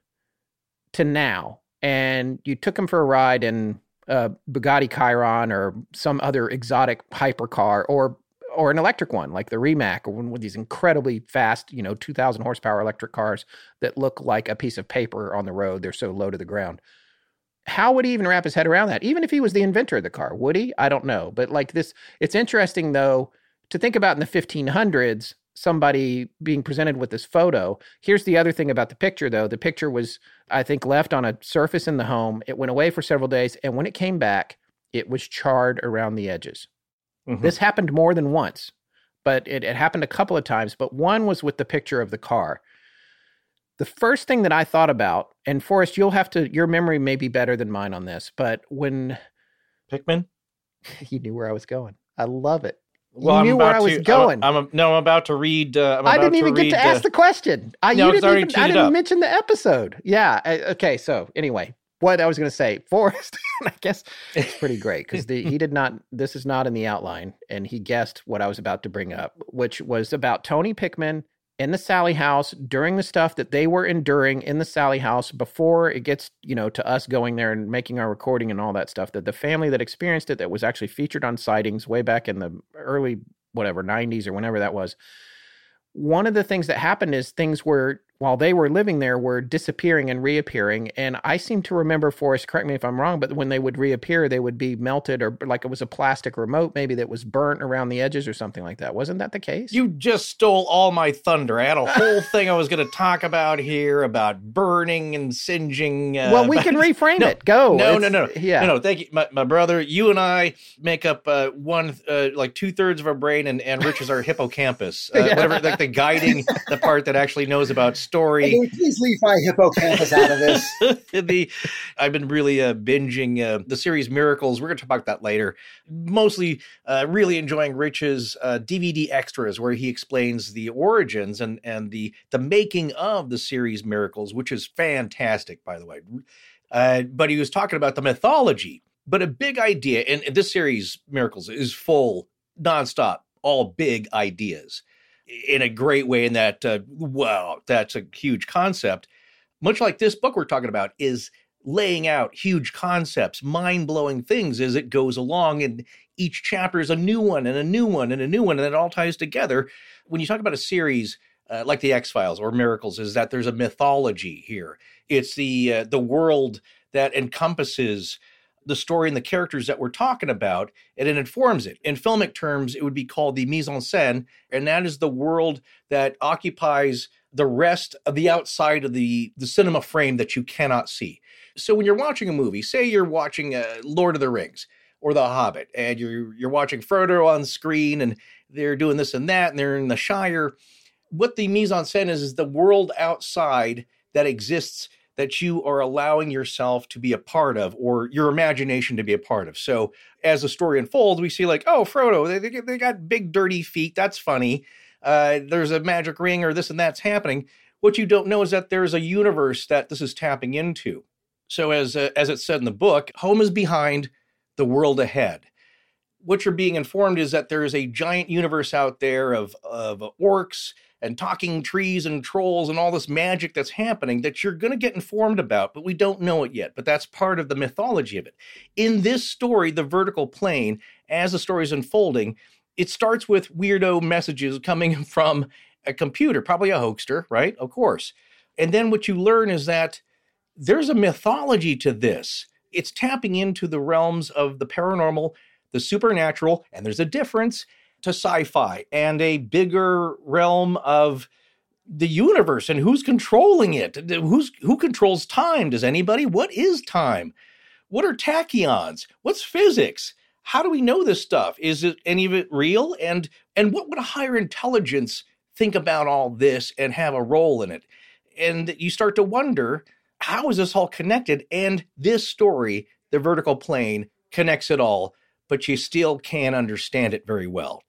to now and you took him for a ride in a Bugatti Chiron or some other exotic hypercar or or an electric one like the Rimac or one with these incredibly fast, you know, 2000 horsepower electric cars that look like a piece of paper on the road. They're so low to the ground how would he even wrap his head around that? Even if he was the inventor of the car, would he? I don't know. But like this, it's interesting though to think about in the 1500s, somebody being presented with this photo. Here's the other thing about the picture though. The picture was, I think, left on a surface in the home. It went away for several days. And when it came back, it was charred around the edges. Mm-hmm. This happened more than once, but it, it happened a couple of times. But one was with the picture of the car the first thing that I thought about, and Forrest, you'll have to, your memory may be better than mine on this, but when Pickman, you knew where I was going. I love it. Well, you knew where I was to, going. I'm, I'm, no, I'm about to read. Uh, I didn't even get to ask the question. I, no, you didn't even, I didn't up. mention the episode. Yeah. I, okay. So anyway, what I was going to say, Forrest, I guess it's pretty great because he did not. This is not in the outline, and he guessed what I was about to bring up, which was about Tony Pickman in the Sallie house during the stuff that they were enduring in the Sallie house before it gets, you know, to us going there and making our recording and all that stuff. That the family that experienced it, that was actually featured on sightings way back in the early, whatever, 90s or whenever that was. One of the things that happened is things were while they were living there were disappearing and reappearing. And I seem to remember, Forrest, correct me if I'm wrong, but when they would reappear, they would be melted or like it was a plastic remote, maybe that was burnt around the edges or something like that. Wasn't that the case? You just stole all my thunder. I had a whole thing I was going to talk about here about burning and singeing. Uh, well, we can reframe no, it. Go. No, no, no, no. Yeah. No, no. Thank you. My, my brother, you and I make up uh, one, uh, like two thirds of our brain, and, and Rich is our hippocampus. Uh, yeah. Whatever, like the guiding, the part that actually knows about story please leave my hippocampus out of this. the, I've been really uh, binging uh, the series Miracles. We're going to talk about that later. Mostly, uh, really enjoying Rich's DVD uh, extras, where he explains the origins and and the the making of the series Miracles, which is fantastic, by the way. Uh, but he was talking about the mythology. But a big idea, and this series Miracles is full nonstop, all big ideas in a great way in that uh, wow that's a huge concept. Much like this book we're talking about is laying out huge concepts mind-blowing things as it goes along and each chapter is a new one and a new one and a new one and it all ties together. When you talk about a series uh, like the x-files or miracles is that there's a mythology here. It's the uh, the world that encompasses the story and the characters that we're talking about, and it informs it. In filmic terms, it would be called the mise en scène, and that is the world that occupies the rest of the outside of the, the cinema frame that you cannot see. So when you're watching a movie, say you're watching uh, Lord of the Rings or The Hobbit, and you're you're watching Frodo on screen, and they're doing this and that, and they're in the Shire. What the mise en scène is is the world outside that exists that you are allowing yourself to be a part of or your imagination to be a part of. So as the story unfolds, we see like, oh, Frodo, they, they, got big dirty feet. That's funny. Uh, there's a magic ring or this and that's happening. What you don't know is that there's a universe that this is tapping into. So as uh, as it said in the book, home is behind, the world ahead. What you're being informed is that there is a giant universe out there of of orcs and talking trees and trolls and all this magic that's happening that you're going to get informed about, but we don't know it yet. But that's part of the mythology of it. In this story, The Vertical Plane, as the story is unfolding, it starts with weirdo messages coming from a computer, probably a hoaxer, right? Of course. And then what you learn is that there's a mythology to this. It's tapping into the realms of the paranormal, the supernatural, and there's a difference to sci-fi and a bigger realm of the universe and who's controlling it? Who's who controls time? Does anybody? What is time? What are tachyons? What's physics? How do we know this stuff? Is it any of it real? And and what would a higher intelligence think about all this and have a role in it? And you start to wonder how is this all connected? And this story, the vertical plane, connects it all, but you still can't understand it very well.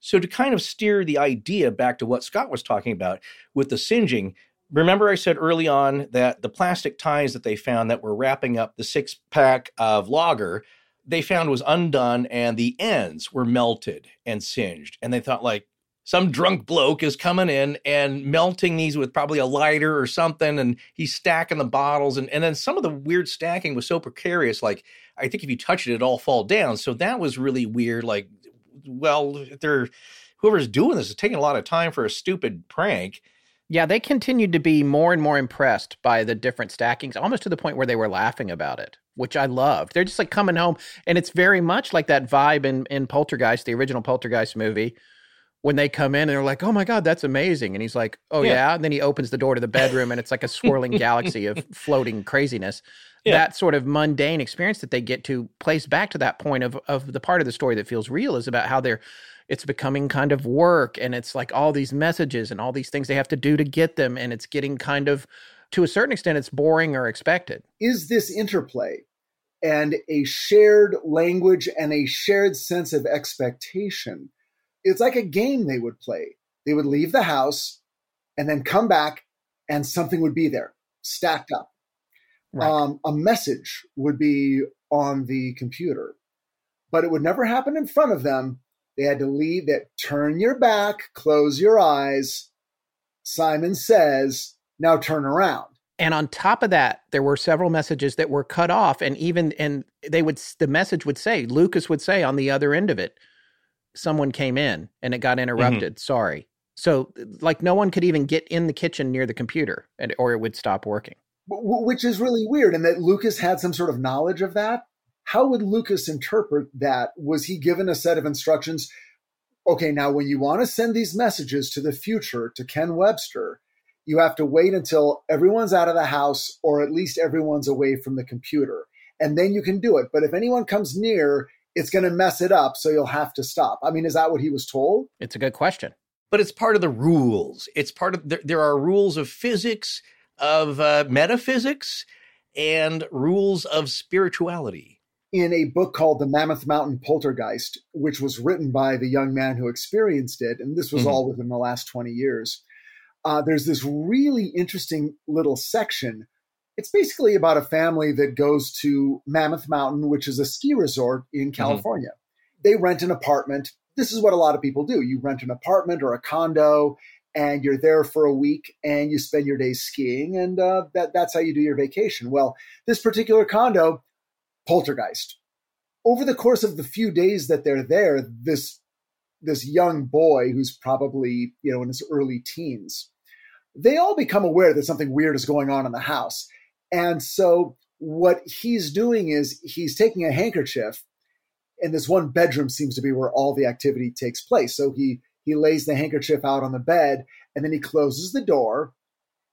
So, to kind of steer the idea back to what Scott was talking about with the singeing, remember I said early on that the plastic ties that they found that were wrapping up the six pack of lager, they found was undone and the ends were melted and singed. And they thought, like, some drunk bloke is coming in and melting these with probably a lighter or something and he's stacking the bottles and, and then some of the weird stacking was so precarious like i think if you touch it it all fall down so that was really weird like well they're whoever's doing this is taking a lot of time for a stupid prank yeah they continued to be more and more impressed by the different stackings almost to the point where they were laughing about it which i loved they're just like coming home and it's very much like that vibe in, in poltergeist the original poltergeist movie when they come in and they're like, "Oh my god, that's amazing," and he's like, "Oh yeah,", yeah? and then he opens the door to the bedroom and it's like a swirling galaxy of floating craziness. Yeah. That sort of mundane experience that they get to place back to that point of of the part of the story that feels real is about how they're it's becoming kind of work and it's like all these messages and all these things they have to do to get them and it's getting kind of to a certain extent it's boring or expected. Is this interplay and a shared language and a shared sense of expectation it's like a game they would play. They would leave the house and then come back, and something would be there stacked up. Right. Um, a message would be on the computer, but it would never happen in front of them. They had to leave that turn your back, close your eyes. Simon says, now turn around. And on top of that, there were several messages that were cut off, and even and they would the message would say Lucas would say on the other end of it, someone came in and it got mm-hmm. interrupted. Mm-hmm. Sorry. So, like, no one could even get in the kitchen near the computer, and, or it would stop working. Which is really weird, and that Lucas had some sort of knowledge of that. How would Lucas interpret that? Was he given a set of instructions? Okay, now when you want to send these messages to the future to Ken Webster, you have to wait until everyone's out of the house or at least everyone's away from the computer. And then you can do it. But if anyone comes near, it's going to mess it up. So you'll have to stop. I mean, is that what he was told? It's a good question. But it's part of the rules. It's part of, there, there are rules of physics, of uh, metaphysics, and rules of spirituality. In a book called The Mammoth Mountain Poltergeist, which was written by the young man who experienced it, and this was mm-hmm. all within the last 20 years, uh, there's this really interesting little section it's basically about a family that goes to Mammoth Mountain, which is a ski resort in mm-hmm. California. Mm-hmm. They rent an apartment. This is what a lot of people do. You rent an apartment or a condo and you're there for a week and you spend your days skiing and uh, that, that's how you do your vacation. Well, this particular condo, poltergeist. Over the course of the few days that they're there, this this young boy who's probably you know in his early teens, they all become aware that something weird is going on in the house and so what he's doing is he's taking a handkerchief, and this one bedroom seems to be where all the activity takes place. So he he lays the handkerchief out on the bed, and then he closes the door,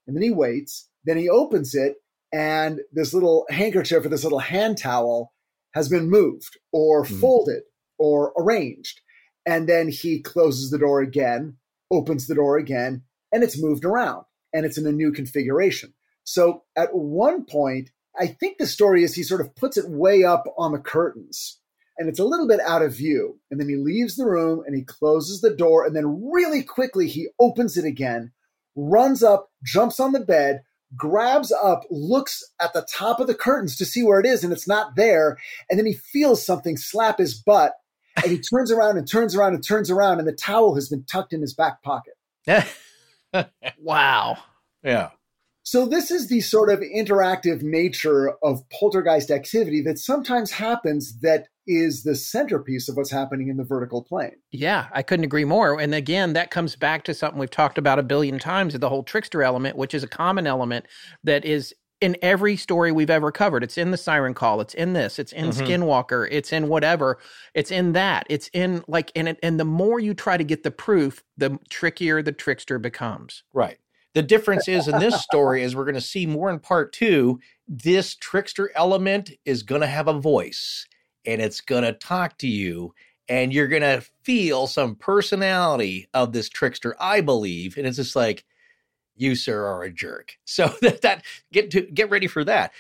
and then he waits. Then he opens it, and this little handkerchief or this little hand towel has been moved or mm-hmm. folded or arranged. And then he closes the door again, opens the door again, and it's moved around and it's in a new configuration. So at one point, I think the story is he sort of puts it way up on the curtains and it's a little bit out of view. And then he leaves the room and he closes the door. And then really quickly, he opens it again, runs up, jumps on the bed, grabs up, looks at the top of the curtains to see where it is, and it's not there. And then he feels something slap his butt. And he turns around and turns around and turns around, and the towel has been tucked in his back pocket. wow. Yeah. So this is the sort of interactive nature of poltergeist activity that sometimes happens that is the centerpiece of what's happening in the vertical plane. Yeah, I couldn't agree more. And again, that comes back to something we've talked about a billion times, the whole trickster element, which is a common element that is in every story we've ever covered. It's in the Siren Call. It's in this. It's in mm-hmm. Skinwalker. It's in whatever. It's in that. It's in like and and the more you try to get the proof, the trickier the trickster becomes. Right. The difference is in this story, as we're going to see more in part two, this trickster element is going to have a voice and it's going to talk to you and you're going to feel some personality of this trickster, I believe. And it's just like, You, sir, are a jerk. So that, that get to get ready for that.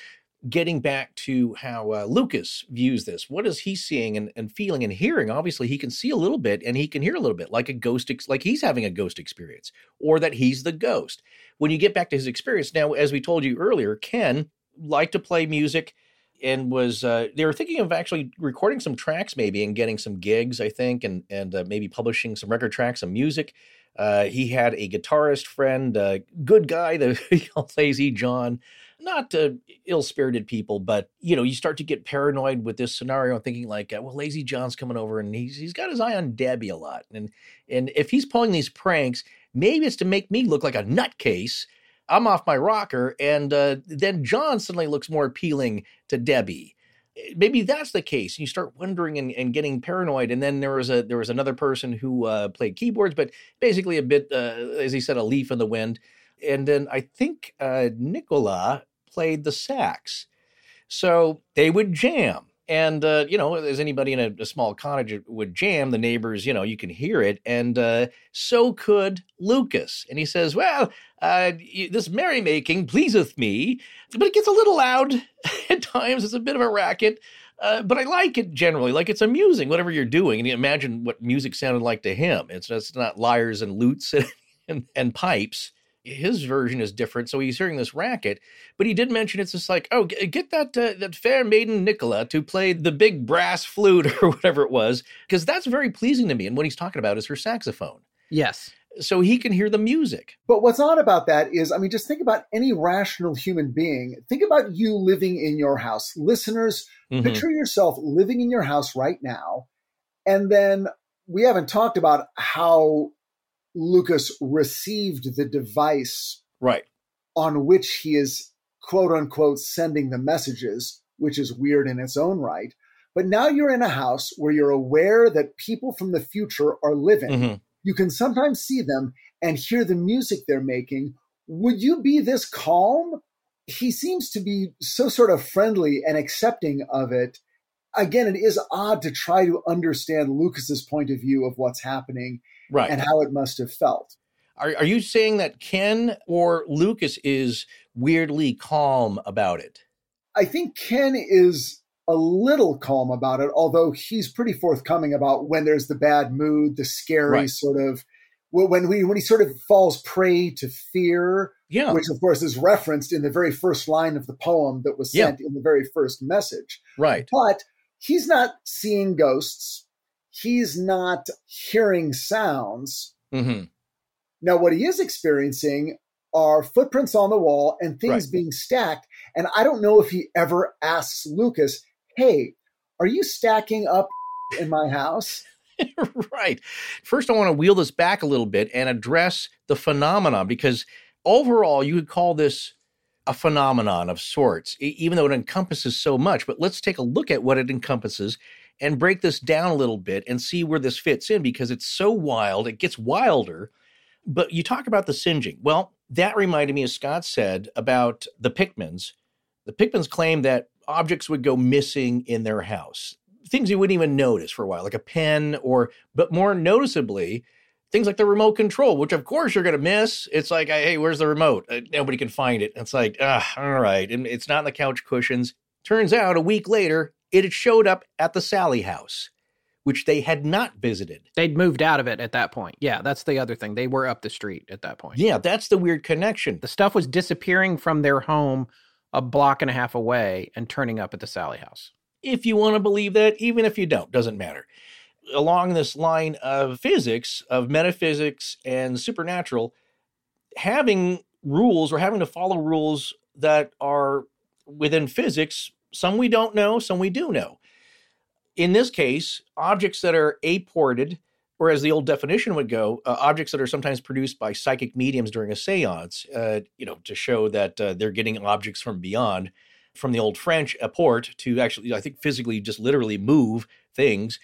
Getting back to how uh, Lucas views this, what is he seeing and, and feeling and hearing? Obviously, he can see a little bit and he can hear a little bit, like a ghost, ex- like he's having a ghost experience, or that he's the ghost. When you get back to his experience, now, as we told you earlier, Ken liked to play music and was uh, they were thinking of actually recording some tracks maybe and getting some gigs i think and and uh, maybe publishing some record tracks some music. Uh, he had a guitarist friend uh, good guy the lazy john. Not uh, ill-spirited people but you know you start to get paranoid with this scenario thinking like uh, well lazy john's coming over and he's he's got his eye on debbie a lot. And and if he's pulling these pranks maybe it's to make me look like a nutcase I'm off my rocker, and uh, then John suddenly looks more appealing to Debbie. Eh, maybe that's the case. You start wondering and, and getting paranoid. And then there was a there was another person who uh, played keyboards, but basically a bit, uh, as he said, a leaf in the wind. And then I think uh, Nicola played the sax, so they would jam. And uh, you know, as anybody in a, a, small cottage would jam, the neighbors, you know, you can hear it, and uh, so could Lucas. And he says, "Well, uh, this merrymaking pleaseth me, but it gets a little loud at times. It's a bit of a racket." Uh, but I like it generally. Like it's amusing, whatever you're doing. And you imagine what music sounded like to him. It's not lyres and lutes and, and, and pipes his version is different, so he's hearing this racket. But he did mention it's just like, oh, get that uh, that fair maiden Nicola to play the big brass flute or whatever it was, because that's very pleasing to me. And what he's talking about is her saxophone. Yes. So he can hear the music. But what's odd about that is, I mean, just think about any rational human being. Think about you living in your house. Listeners, mm-hmm. picture yourself living in your house right now. And then we haven't talked about how Lucas received the device right on which he is quote unquote sending the messages, which is weird in its own right. But now you're in a house where you're aware that people from the future are living. Mm-hmm. You can sometimes see them and hear the music they're making. Would you be this calm? He seems to be so sort of friendly and accepting of it. Again, it is odd to try to understand Lucas's point of view of what's happening right. and how it must have felt. Are, are you saying that Ken or Lucas is weirdly calm about it? I think Ken is a little calm about it, although he's pretty forthcoming about when there's the bad mood, the scary right. sort of when we when he sort of falls prey to fear, yeah. which of course is referenced in the very first line of the poem that was sent yeah. in the very first message. Right. But he's not seeing ghosts he's not hearing sounds. Mm-hmm. Now, what he is experiencing are footprints on the wall and things right. being stacked. And I don't know if he ever asks Lucas, hey, are you stacking up in my house? right. First, I want to wheel this back a little bit and address the phenomenon because overall, you would call this a phenomenon of sorts, even though it encompasses so much. But let's take a look at what it encompasses and break this down a little bit and see where this fits in because it's so wild. It gets wilder. But you talk about the singeing. Well, that reminded me, as Scott said, about the Pickmans. The Pickmans claim that objects would go missing in their house, things you wouldn't even notice for a while, like a pen, or, but more noticeably, things like the remote control, which of course you're going to miss. It's like, hey, where's the remote? Uh, nobody can find it. It's like, ah, all right. And it's not in the couch cushions. Turns out a week later, it had showed up at the Sallie house, which they had not visited. They'd moved out of it at that point. Yeah, that's the other thing. They were up the street at that point. Yeah, that's the weird connection. The stuff was disappearing from their home a block and a half away and turning up at the Sallie house. If you want to believe that, even if you don't, doesn't matter. Along this line of physics, of metaphysics and supernatural, having rules or having to follow rules that are within physics some we don't know, some we do know. In this case, objects that are apported, or as the old definition would go, uh, objects that are sometimes produced by psychic mediums during a seance, uh, you know, to show that uh, they're getting objects from beyond. From the old French apport to actually, I think, physically just literally move things.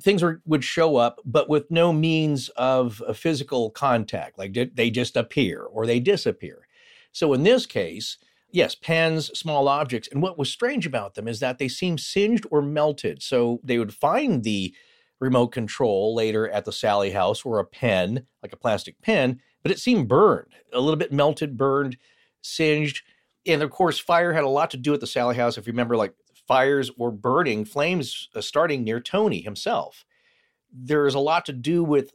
Things are, would show up, but with no means of a physical contact. Like they just appear or they disappear. So in this case, Yes, pens, small objects. And what was strange about them is that they seemed singed or melted. So they would find the remote control later at the Sallie house or a pen, like a plastic pen, but it seemed burned, a little bit melted, burned, singed. And of course, fire had a lot to do at the Sallie house. If you remember, like fires were burning, flames uh, starting near Tony himself. There's a lot to do with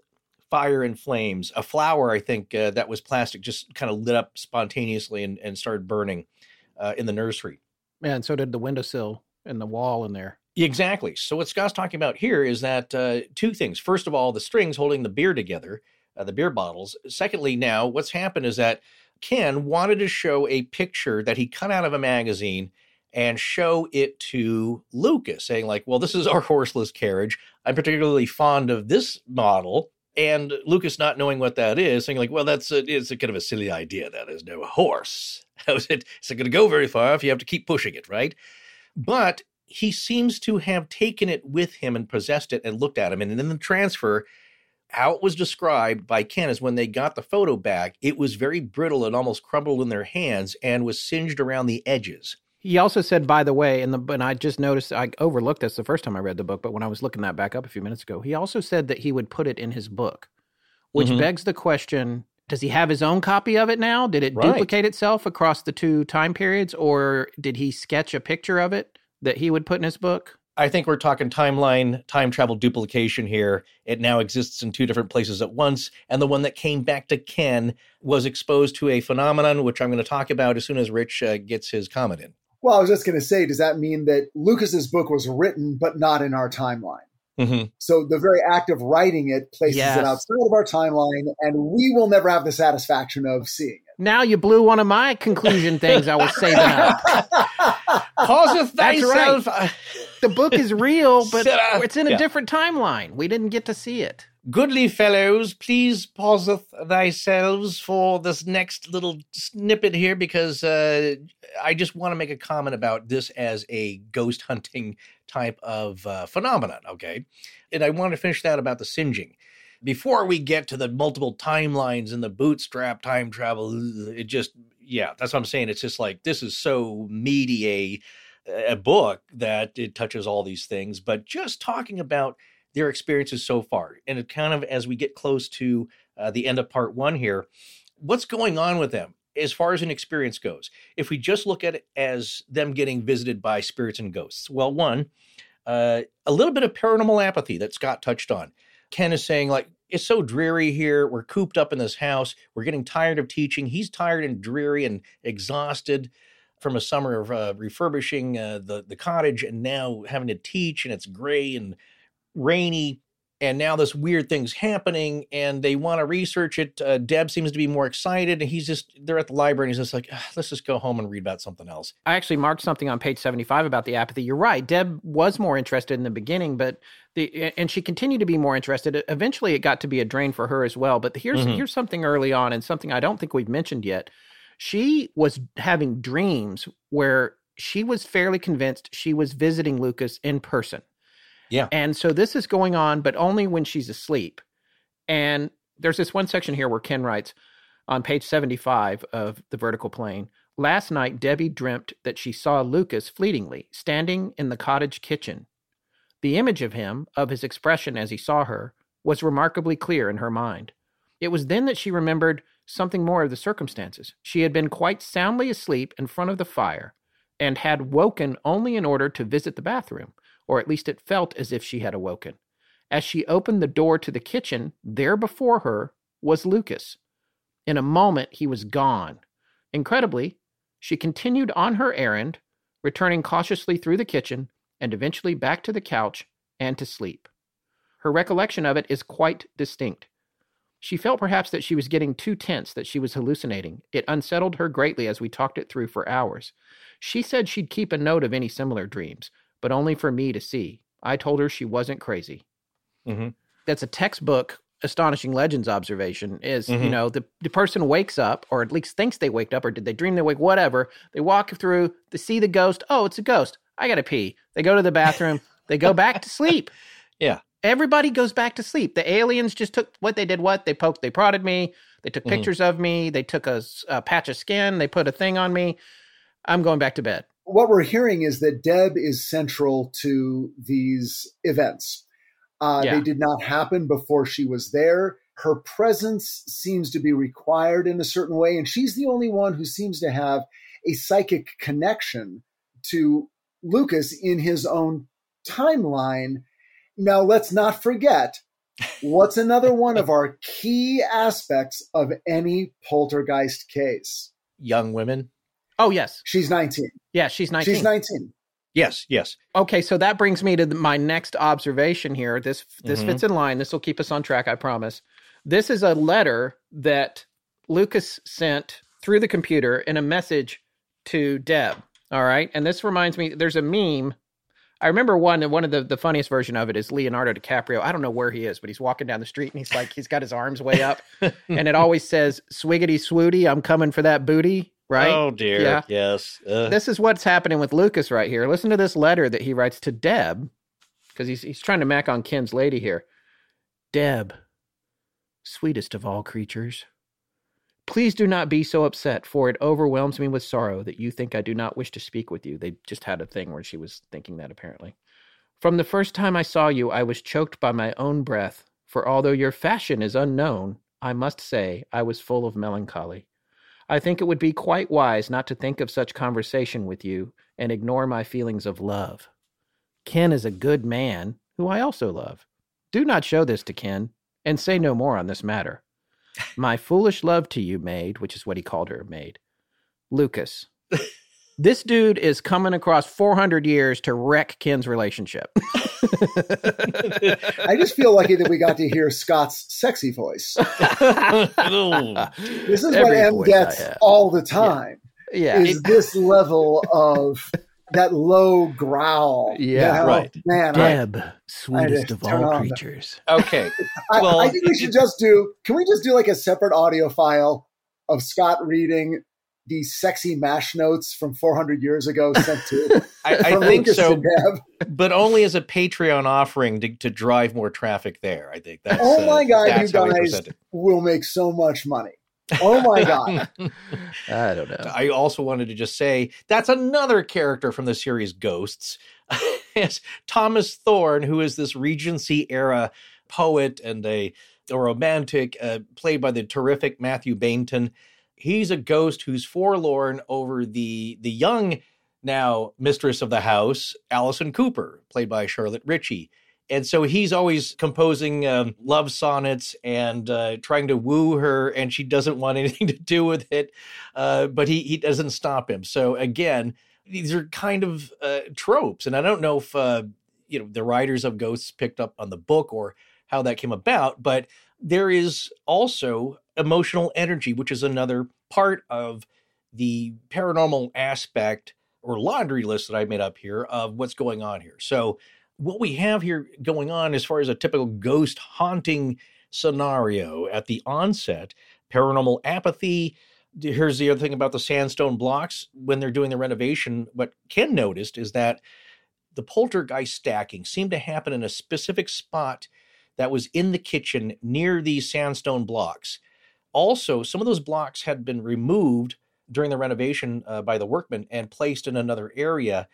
fire and flames. A flower, I think, uh, that was plastic just kind of lit up spontaneously and, and started burning uh, in the nursery. And so did the windowsill and the wall in there. Exactly. So what Scott's talking about here is that uh, two things. First of all, the strings holding the beer together, uh, the beer bottles. Secondly, now what's happened is that Ken wanted to show a picture that he cut out of a magazine and show it to Lucas, saying like, "Well, this is our horseless carriage. I'm particularly fond of this model." And Lucas, not knowing what that is, saying like, "Well, that's a, it's a kind of a silly idea. That is no horse. How's it? It's not going to go very far if you have to keep pushing it, right?" But he seems to have taken it with him and possessed it and looked at him. And in the transfer, how it was described by Ken is when they got the photo back, it was very brittle and almost crumbled in their hands and was singed around the edges. He also said, by the way, and the and I just noticed I overlooked this the first time I read the book, but when I was looking that back up a few minutes ago, he also said that he would put it in his book, which mm-hmm. begs the question: Does he have his own copy of it now? Did it right. duplicate itself across the two time periods, or did he sketch a picture of it? That he would put in his book? I think we're talking timeline, time travel duplication here. It now exists in two different places at once. And the one that came back to Ken was exposed to a phenomenon, which I'm going to talk about as soon as Rich uh, gets his comment in. Well, I was just going to say, does that mean that Lucas's book was written, but not in our timeline? Mm-hmm. So the very act of writing it places yes. it outside of our timeline, and we will never have the satisfaction of seeing it. Now you blew one of my conclusion things I was saving up. Causeth thyself. Right. The book is real, but it's in a yeah. different timeline. We didn't get to see it. Goodly fellows, please pauseth thyselves for this next little snippet here because uh, I just want to make a comment about this as a ghost hunting type of uh, phenomenon, okay? And I want to finish that about the singeing before we get to the multiple timelines and the bootstrap time travel, it just yeah, that's what I'm saying. It's just like this is so meaty a a book that it touches all these things. But just talking about their experiences so far, and it kind of as we get close to uh, the end of part one here, what's going on with them? As far as an experience goes, if we just look at it as them getting visited by spirits and ghosts, well, one, uh, a little bit of paranormal apathy that Scott touched on Ken is saying, like, it's so dreary here. We're cooped up in this house. We're getting tired of teaching. He's tired and dreary and exhausted from a summer of uh, refurbishing uh, the the cottage, and now having to teach, and it's gray and rainy and now this weird thing's happening and they want to research it uh, deb seems to be more excited and he's just they're at the library and he's just like let's just go home and read about something else. I actually marked something on page 75 about the apathy. You're right deb was more interested in the beginning but the and she continued to be more interested. Eventually it got to be a drain for her as well but here's mm-hmm. here's something early on and something i don't think we've mentioned yet. She was having dreams where she was fairly convinced she was visiting lucas in person yeah. And so this is going on, but only when she's asleep. And there's this one section here where Ken writes on page 75 of The Vertical Plane Last night, Debbie dreamt that she saw Lucas fleetingly standing in the cottage kitchen. The image of him, of his expression as he saw her, was remarkably clear in her mind. It was then that she remembered something more of the circumstances. She had been quite soundly asleep in front of the fire and had woken only in order to visit the bathroom or at least it felt as if she had awoken. As she opened the door to the kitchen, there before her was Lucas. In a moment, he was gone. Incredibly, she continued on her errand, returning cautiously through the kitchen and eventually back to the couch and to sleep. Her recollection of it is quite distinct. She felt perhaps that she was getting too tense, that she was hallucinating. It unsettled her greatly as we talked it through for hours. She said she'd keep a note of any similar dreams, but only for me to see. I told her she wasn't crazy. Mm-hmm. That's a textbook astonishing legends observation is mm-hmm. you know the, the person wakes up or at least thinks they waked up or did they dream they wake whatever. They walk through they see the ghost. Oh it's a ghost. I gotta pee. They go to the bathroom. They go back to sleep. Yeah. Everybody goes back to sleep. The aliens just took what they did what? They poked they prodded me. They took mm-hmm. pictures of me. They took a, a patch of skin. They put a thing on me. I'm going back to bed what we're hearing is that Deb is central to these events. Uh, Yeah. They did not happen before she was there. Her presence seems to be required in a certain way, and she's the only one who seems to have a psychic connection to Lucas in his own timeline. Now, let's not forget what's another one of our key aspects of any poltergeist case. Young women. Oh yes, She's 19. yeah, she's nineteen. She's 19. Yes, yes. Okay, so that brings me to the, my next observation here. This this Mhm. fits in line. This will keep us on track, I promise. This is a letter that Lucas sent through the computer in a message to Deb. All right, and this reminds me. There's a meme. I remember one. One of the the funniest version of it is Leonardo DiCaprio. I don't know where he is, but he's walking down the street and he's like he's got his arms way up, and it always says "Swiggity swooty, I'm coming for that booty." Right? Oh dear. Yeah. Yes. Uh, this is what's happening with Lucas right here. Listen to this letter that he writes to Deb, because he's he's trying to mac on Ken's lady here. Deb, sweetest of all creatures, please do not be so upset, for it overwhelms me with sorrow that you think I do not wish to speak with you. They just had a thing where she was thinking that apparently. From the first time I saw you, I was choked by my own breath, for although your fashion is unknown, I must say I was full of melancholy. I think it would be quite wise not to think of such conversation with you and ignore my feelings of love. Ken is a good man, who I also love. Do not show this to Ken, and say no more on this matter. My foolish love to you, maid, which is what he called her, maid. Lucas. This dude is coming across 400 years to wreck Ken's relationship. I just feel lucky that we got to hear Scott's sexy voice. oh, This is what M gets all the time. yeah. Is this level of that low growl? Yeah, You oh, know, right. Man, I, Deb, sweetest just of all on the- creatures. okay. I, Well, I think we should just do. Can we just do like a separate audio file of Scott reading these sexy mash notes from 400 years ago sent to I, I think Lucas so, but only as a Patreon offering to, to drive more traffic there. I think that's. Oh uh, my god, you that's how we guys will make so much money. Oh my god. I don't know. I also wanted to just say that's another character from the series Ghosts. it's Thomas Thorne, who is this Regency era poet and a, a romantic, uh, played by the terrific Mathew Baynton. He's a ghost who's forlorn over the the young now mistress of the house, Alison Cooper, played by Charlotte Ritchie. And so he's always composing um, love sonnets and uh, trying to woo her, and she doesn't want anything to do with it. Uh, but he he doesn't stop him. So again, these are kind of uh, tropes, and I don't know if uh, you know the writers of Ghosts picked up on the book or how that came about, but there is also emotional energy, which is another part of the paranormal aspect or laundry list that I made up here of what's going on here. So what we have here going on as far as a typical ghost haunting scenario at the onset, paranormal apathy. Here's the other thing about the sandstone blocks when they're doing the renovation. What Ken noticed is that the poltergeist stacking seemed to happen in a specific spot that was in the kitchen near these sandstone blocks. Also, some of those blocks had been removed during the renovation uh, by the workmen and placed in another area.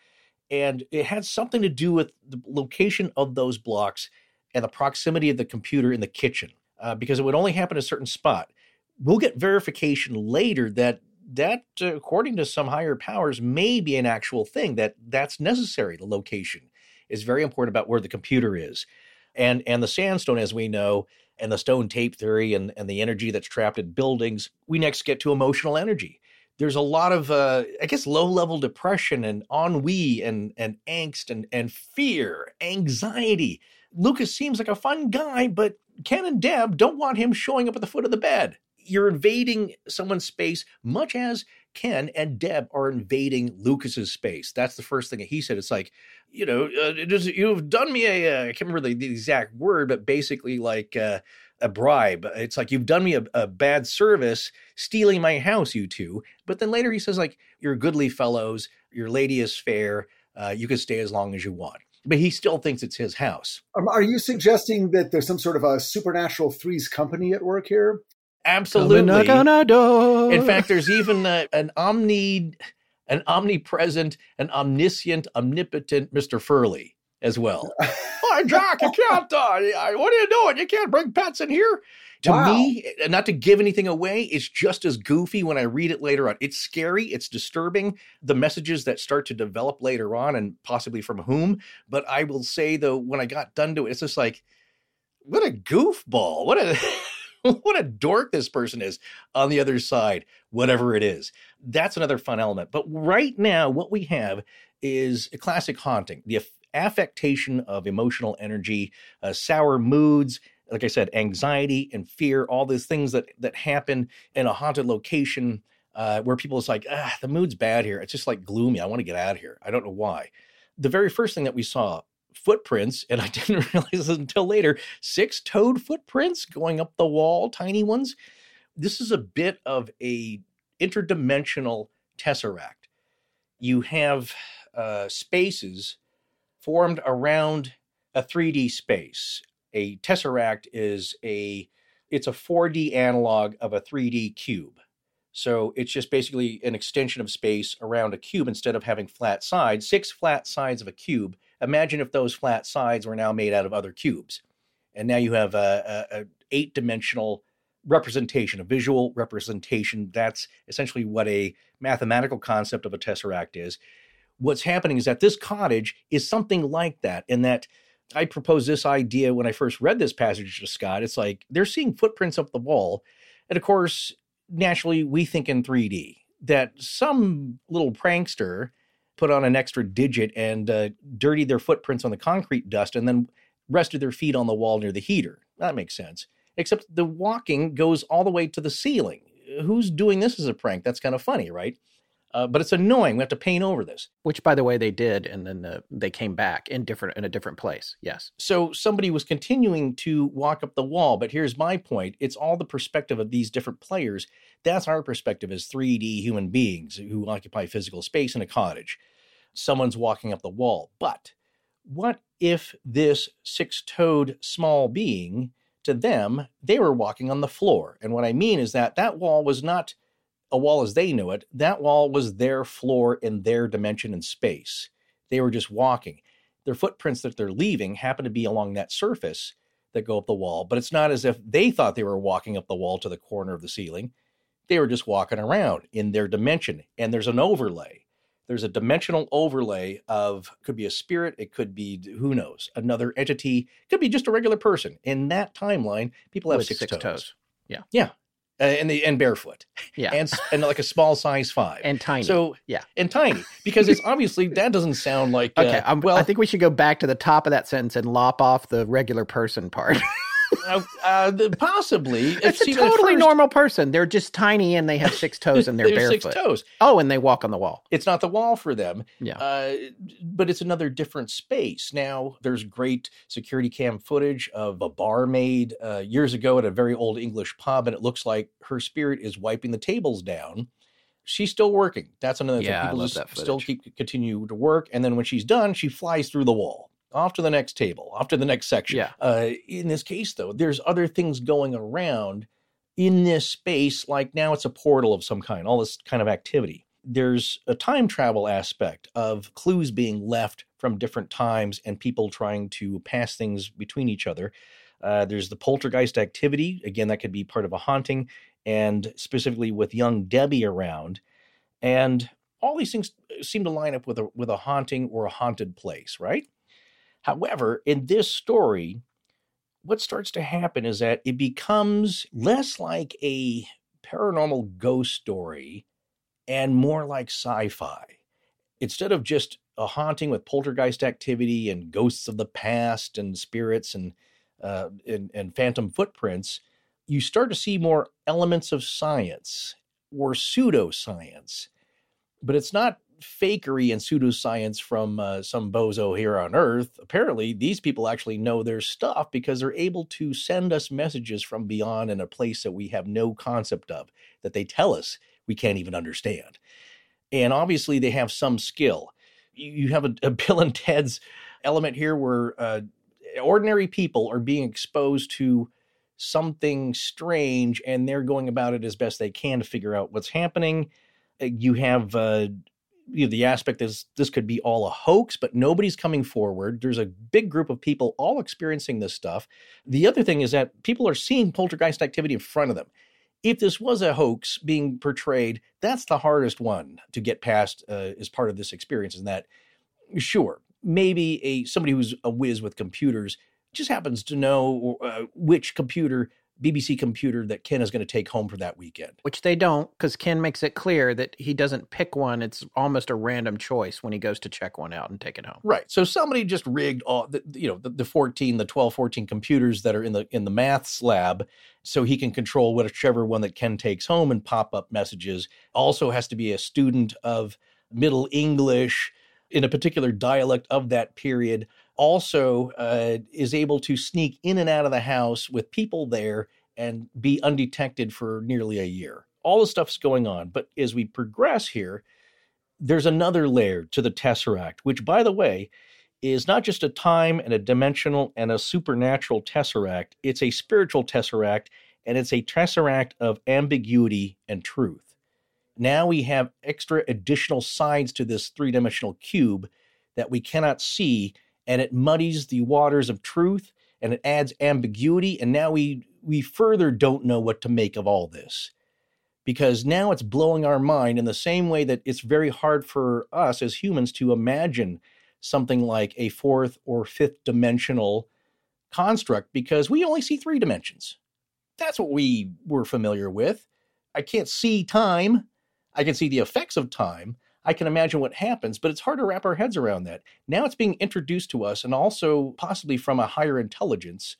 And it had something to do with the location of those blocks and the proximity of the computer in the kitchen, uh, because it would only happen a certain spot. We'll get verification later that that, uh, according to some higher powers, may be an actual thing. That that's necessary. The location is very important about where the computer is, and and the sandstone, as we know, and the stone tape theory, and and the energy that's trapped in buildings. We next get to emotional energy there's a lot of uh, I guess low level depression and ennui and and angst and and fear, anxiety. Lucas seems like a fun guy, but Ken and Deb don't want him showing up at the foot of the bed. You're invading someone's space, much as Ken and Deb are invading Lucas's space. That's the first thing that he said. It's like, you know, uh, you've done me a, uh, I can't remember the, the exact word, but basically like uh, a bribe. It's like you've done me a, a bad service, stealing my house, you two. But then later he says like, you're goodly fellows, your lady is fair, uh, you can stay as long as you want. But he still thinks it's his house. Um, are you suggesting that there's some sort of a supernatural threes company at work here? Absolutely. Knock on our door. In fact, there's even uh, an omni, an omnipresent, an omniscient, omnipotent Mr. Furley. as well. Why, Jack, you can't. Uh, what are you doing? You can't bring pets in here. To Wow. me, not to give anything away, it's just as goofy when I read it later on. It's scary, it's disturbing, the messages that start to develop later on, and possibly from whom. But I will say, though, when I got done to it, it's just like, what a goofball. What a. what a dork this person is on the other side, whatever it is. That's another fun element. But right now, what we have is a classic haunting the affectation of emotional energy, uh, sour moods. Like I said, anxiety and fear, all those things that that happen in a haunted location uh, where people is like, ah, the mood's bad here. It's just like gloomy. I want to get out of here. I don't know why. The very first thing that we saw, footprints, and I didn't realize until later, six-toed footprints going up the wall, tiny ones. This is a bit of a interdimensional tesseract. You have uh, spaces formed around a 3D space. A tesseract is a it's a 4D analog of a 3D cube. So it's just basically an extension of space around a cube instead of having flat sides, six flat sides of a cube. Imagine if those flat sides were now made out of other cubes. And now you have a, a, a eight dimensional representation, a visual representation. That's essentially what a mathematical concept of a tesseract is. What's happening is that this cottage is something like that, in that I proposed this idea when I first read this passage to Scott. It's like they're seeing footprints up the wall. And of course, naturally, we think in 3D that some little prankster put on an extra digit and uh, dirtied their footprints on the concrete dust and then rested their feet on the wall near the heater. That makes sense. Except the walking goes all the way to the ceiling. Who's doing this as a prank? That's kind of funny, right? Uh, but it's annoying. We have to paint over this. Which, by the way, they did, and then uh, they came back in different in a different place. Yes. So somebody was continuing to walk up the wall, but here's my point: it's all the perspective of these different players. That's our perspective as 3D human beings who occupy physical space in a cottage. Someone's walking up the wall, but what if this six-toed small being? To them, they were walking on the floor. And what I mean is that that wall was not a wall as they knew it. That wall was their floor in their dimension and space. They were just walking. Their footprints that they're leaving happen to be along that surface that go up the wall, but it's not as if they thought they were walking up the wall to the corner of the ceiling. They were just walking around in their dimension. And there's an overlay. There's a dimensional overlay of could be a spirit, it could be who knows, another entity, could be just a regular person. In that timeline, people have With six, toes. Yeah. Yeah. Uh, and the and barefoot. Yeah. And and like a small size 5. And tiny. So Yeah. and tiny because it's obviously that doesn't sound like uh, okay. I'm, well I think we should go back to the top of that sentence and lop off the regular person part. uh, uh, possibly it's a totally first, normal person. They're just tiny and they have six toes and they're they have barefoot. six toes. Oh, and they walk on the wall. It's not the wall for them. Yeah. Uh, but it's another different space. Now, there's great security cam footage of a barmaid uh, years ago at a very old English pub, and it looks like her spirit is wiping the tables down. She's still working. That's another Yeah, thing. People just still keep continue to work, and then when she's done, she flies through the wall, off to the next table, off to the next section. Yeah. Uh, in this case, though, there's other things going around in this space. Like now, it's a portal of some kind. All this kind of activity there's a time travel aspect of clues being left from different times and people trying to pass things between each other. Uh, there's the poltergeist activity. Again, that could be part of a haunting, and specifically with young Debbie around. And all these things seem to line up with a with a haunting or a haunted place, right? However, in this story, what starts to happen is that it becomes less like a paranormal ghost story and more like sci fi. Instead of just a haunting with poltergeist activity and ghosts of the past and spirits and, uh, and, and phantom footprints, you start to see more elements of science or pseudoscience. But it's not fakery and pseudoscience from uh, some bozo here on Earth. Apparently, these people actually know their stuff because they're able to send us messages from beyond in a place that we have no concept of, that they tell us we can't even understand. And obviously, they have some skill. You have a, a Bill and Ted's element here where uh, ordinary people are being exposed to something strange and they're going about it as best they can to figure out what's happening. Uh, You have uh, you know, the aspect is this could be all a hoax, but nobody's coming forward. There's a big group of people all experiencing this stuff. The other thing is that people are seeing poltergeist activity in front of them. If this was a hoax being portrayed, that's the hardest one to get past uh, as part of this experience. And that, sure, maybe a somebody who's a whiz with computers just happens to know uh, which computer BBC computer that Ken is going to take home for that weekend. Which they don't, because Ken makes it clear that he doesn't pick one. It's almost a random choice when he goes to check one out and take it home. Right. So somebody just rigged all the, you know, the, the 14, the 12, 14 computers that are in the in the maths lab so he can control whichever one that Ken takes home and pop up messages. Also has to be a student of Middle English in a particular dialect of that period also uh, is able to sneak in and out of the house with people there and be undetected for nearly a year. All the stuff's going on. But as we progress here, there's another layer to the Tesseract, which, by the way, is not just a time and a dimensional and a supernatural Tesseract, it's a spiritual Tesseract, and it's a Tesseract of ambiguity and truth. Now we have extra additional sides to this three dimensional cube that we cannot see and it muddies the waters of truth and it adds ambiguity and now we we further don't know what to make of all this. Because now it's blowing our mind in the same way that it's very hard for us as humans to imagine something like a fourth or fifth dimensional construct because we only see three dimensions. That's what we were familiar with. I can't see time. I can see the effects of time I can imagine what happens, but it's hard to wrap our heads around that. Now it's being introduced to us and also possibly from a higher intelligence.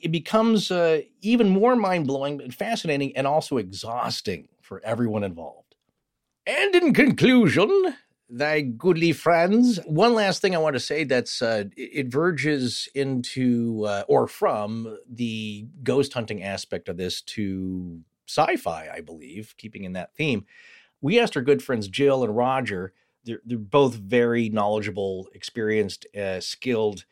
It becomes uh, even more mind blowing and fascinating and also exhausting for everyone involved. And in conclusion, thy goodly friends, one last thing I want to say that's uh, it verges into uh, or from the ghost hunting aspect of this to sci fi, I believe, keeping in that theme we asked our good friends Jill and Roger. They're, they're both very knowledgeable, experienced, uh, skilled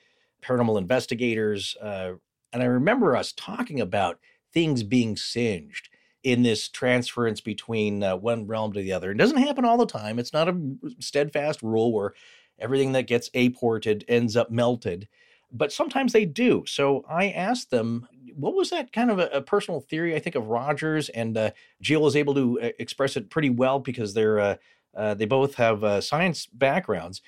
paranormal investigators. Uh, and I remember us talking about things being singed in this transference between uh, one realm to the other. It doesn't happen all the time. It's not a steadfast rule where everything that gets apported ends up melted, but sometimes they do. So I asked them what was that kind of a, a, personal theory? I think of Rogers and uh, Jill was able to uh, express it pretty well because they're uh, uh they both have uh, science backgrounds.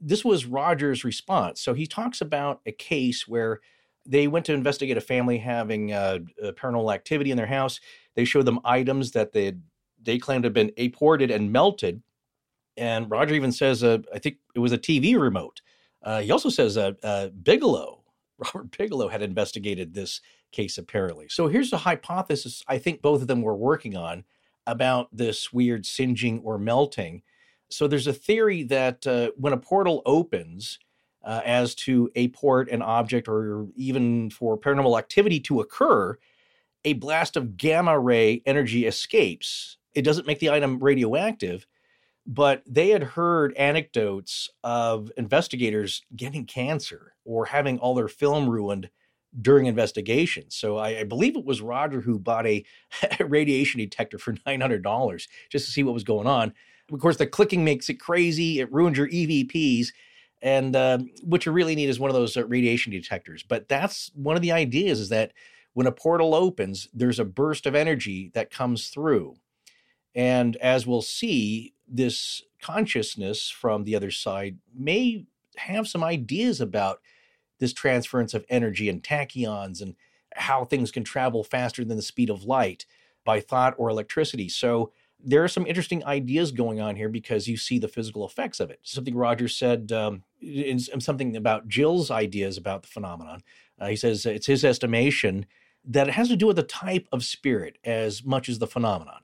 This was Rogers' response. So he talks about a case where they went to investigate a family having paranormal activity in their house. They showed them items that they they claimed had been apported and melted. And Roger even says, I think it was a TV remote. He also says Bigelow Robert Bigelow had investigated this case, apparently. So here's a hypothesis I think both of them were working on about this weird singeing or melting. So there's a theory that uh, when a portal opens, uh, as to apport, an object, or even for paranormal activity to occur, a blast of gamma ray energy escapes. It doesn't make the item radioactive, but they had heard anecdotes of investigators getting cancer or having all their film ruined during investigations. So I, I believe it was Roger who bought a, radiation detector for $900 just to see what was going on. Of course, the clicking makes it crazy. It ruins your EVPs. And um, what you really need is one of those uh, radiation detectors. But that's one of the ideas is that when a portal opens, there's a burst of energy that comes through. And as we'll see, this consciousness from the other side may have some ideas about this transference of energy and tachyons and how things can travel faster than the speed of light by thought or electricity. So there are some interesting ideas going on here because you see the physical effects of it. Something Roger said, um, something about Jill's ideas about the phenomenon. Uh, he says it's his estimation that it has to do with the type of spirit as much as the phenomenon.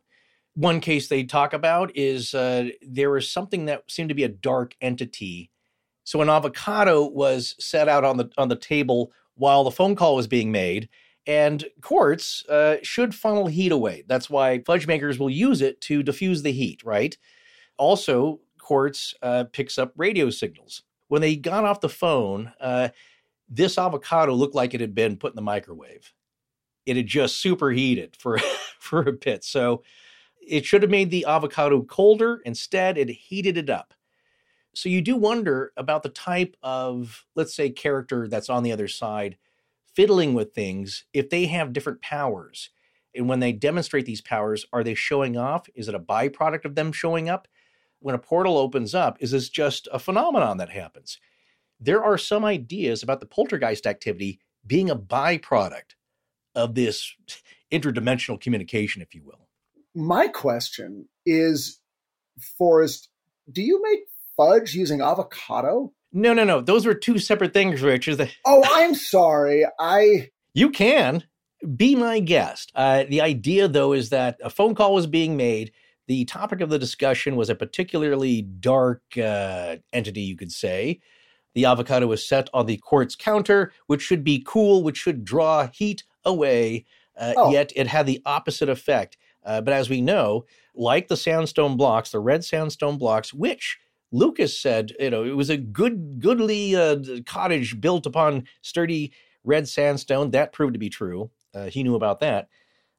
One case they talk about is uh, there was something that seemed to be a dark entity so an avocado was set out on the on the table while the phone call was being made, and quartz uh, should funnel heat away. That's why fudge makers will use it to diffuse the heat, right? Also, quartz uh, picks up radio signals. When they got off the phone, uh, this avocado looked like it had been put in the microwave. It had just superheated for for a bit. So It should have made the avocado colder. Instead, it heated it up. So you do wonder about the type of, let's say, character that's on the other side fiddling with things if they have different powers. And when they demonstrate these powers, are they showing off? Is it a byproduct of them showing up? When a portal opens up, is this just a phenomenon that happens? There are some ideas about the poltergeist activity being a byproduct of this interdimensional communication, if you will. My question is, Forrest, do you make fudge using avocado? No, no, no. Those were two separate things, Rich. Is that Oh, I'm sorry. I you can be my guest. Uh, the idea, though, is that a phone call was being made. The topic of the discussion was a particularly dark uh, entity, you could say. The avocado was set on the quartz counter, which should be cool, which should draw heat away. Uh, Oh. Yet it had the opposite effect. Uh, but as we know, like the sandstone blocks, the red sandstone blocks, which Lucas said, you know, it was a good, goodly uh, cottage built upon sturdy red sandstone. That proved to be true. Uh, he knew about that.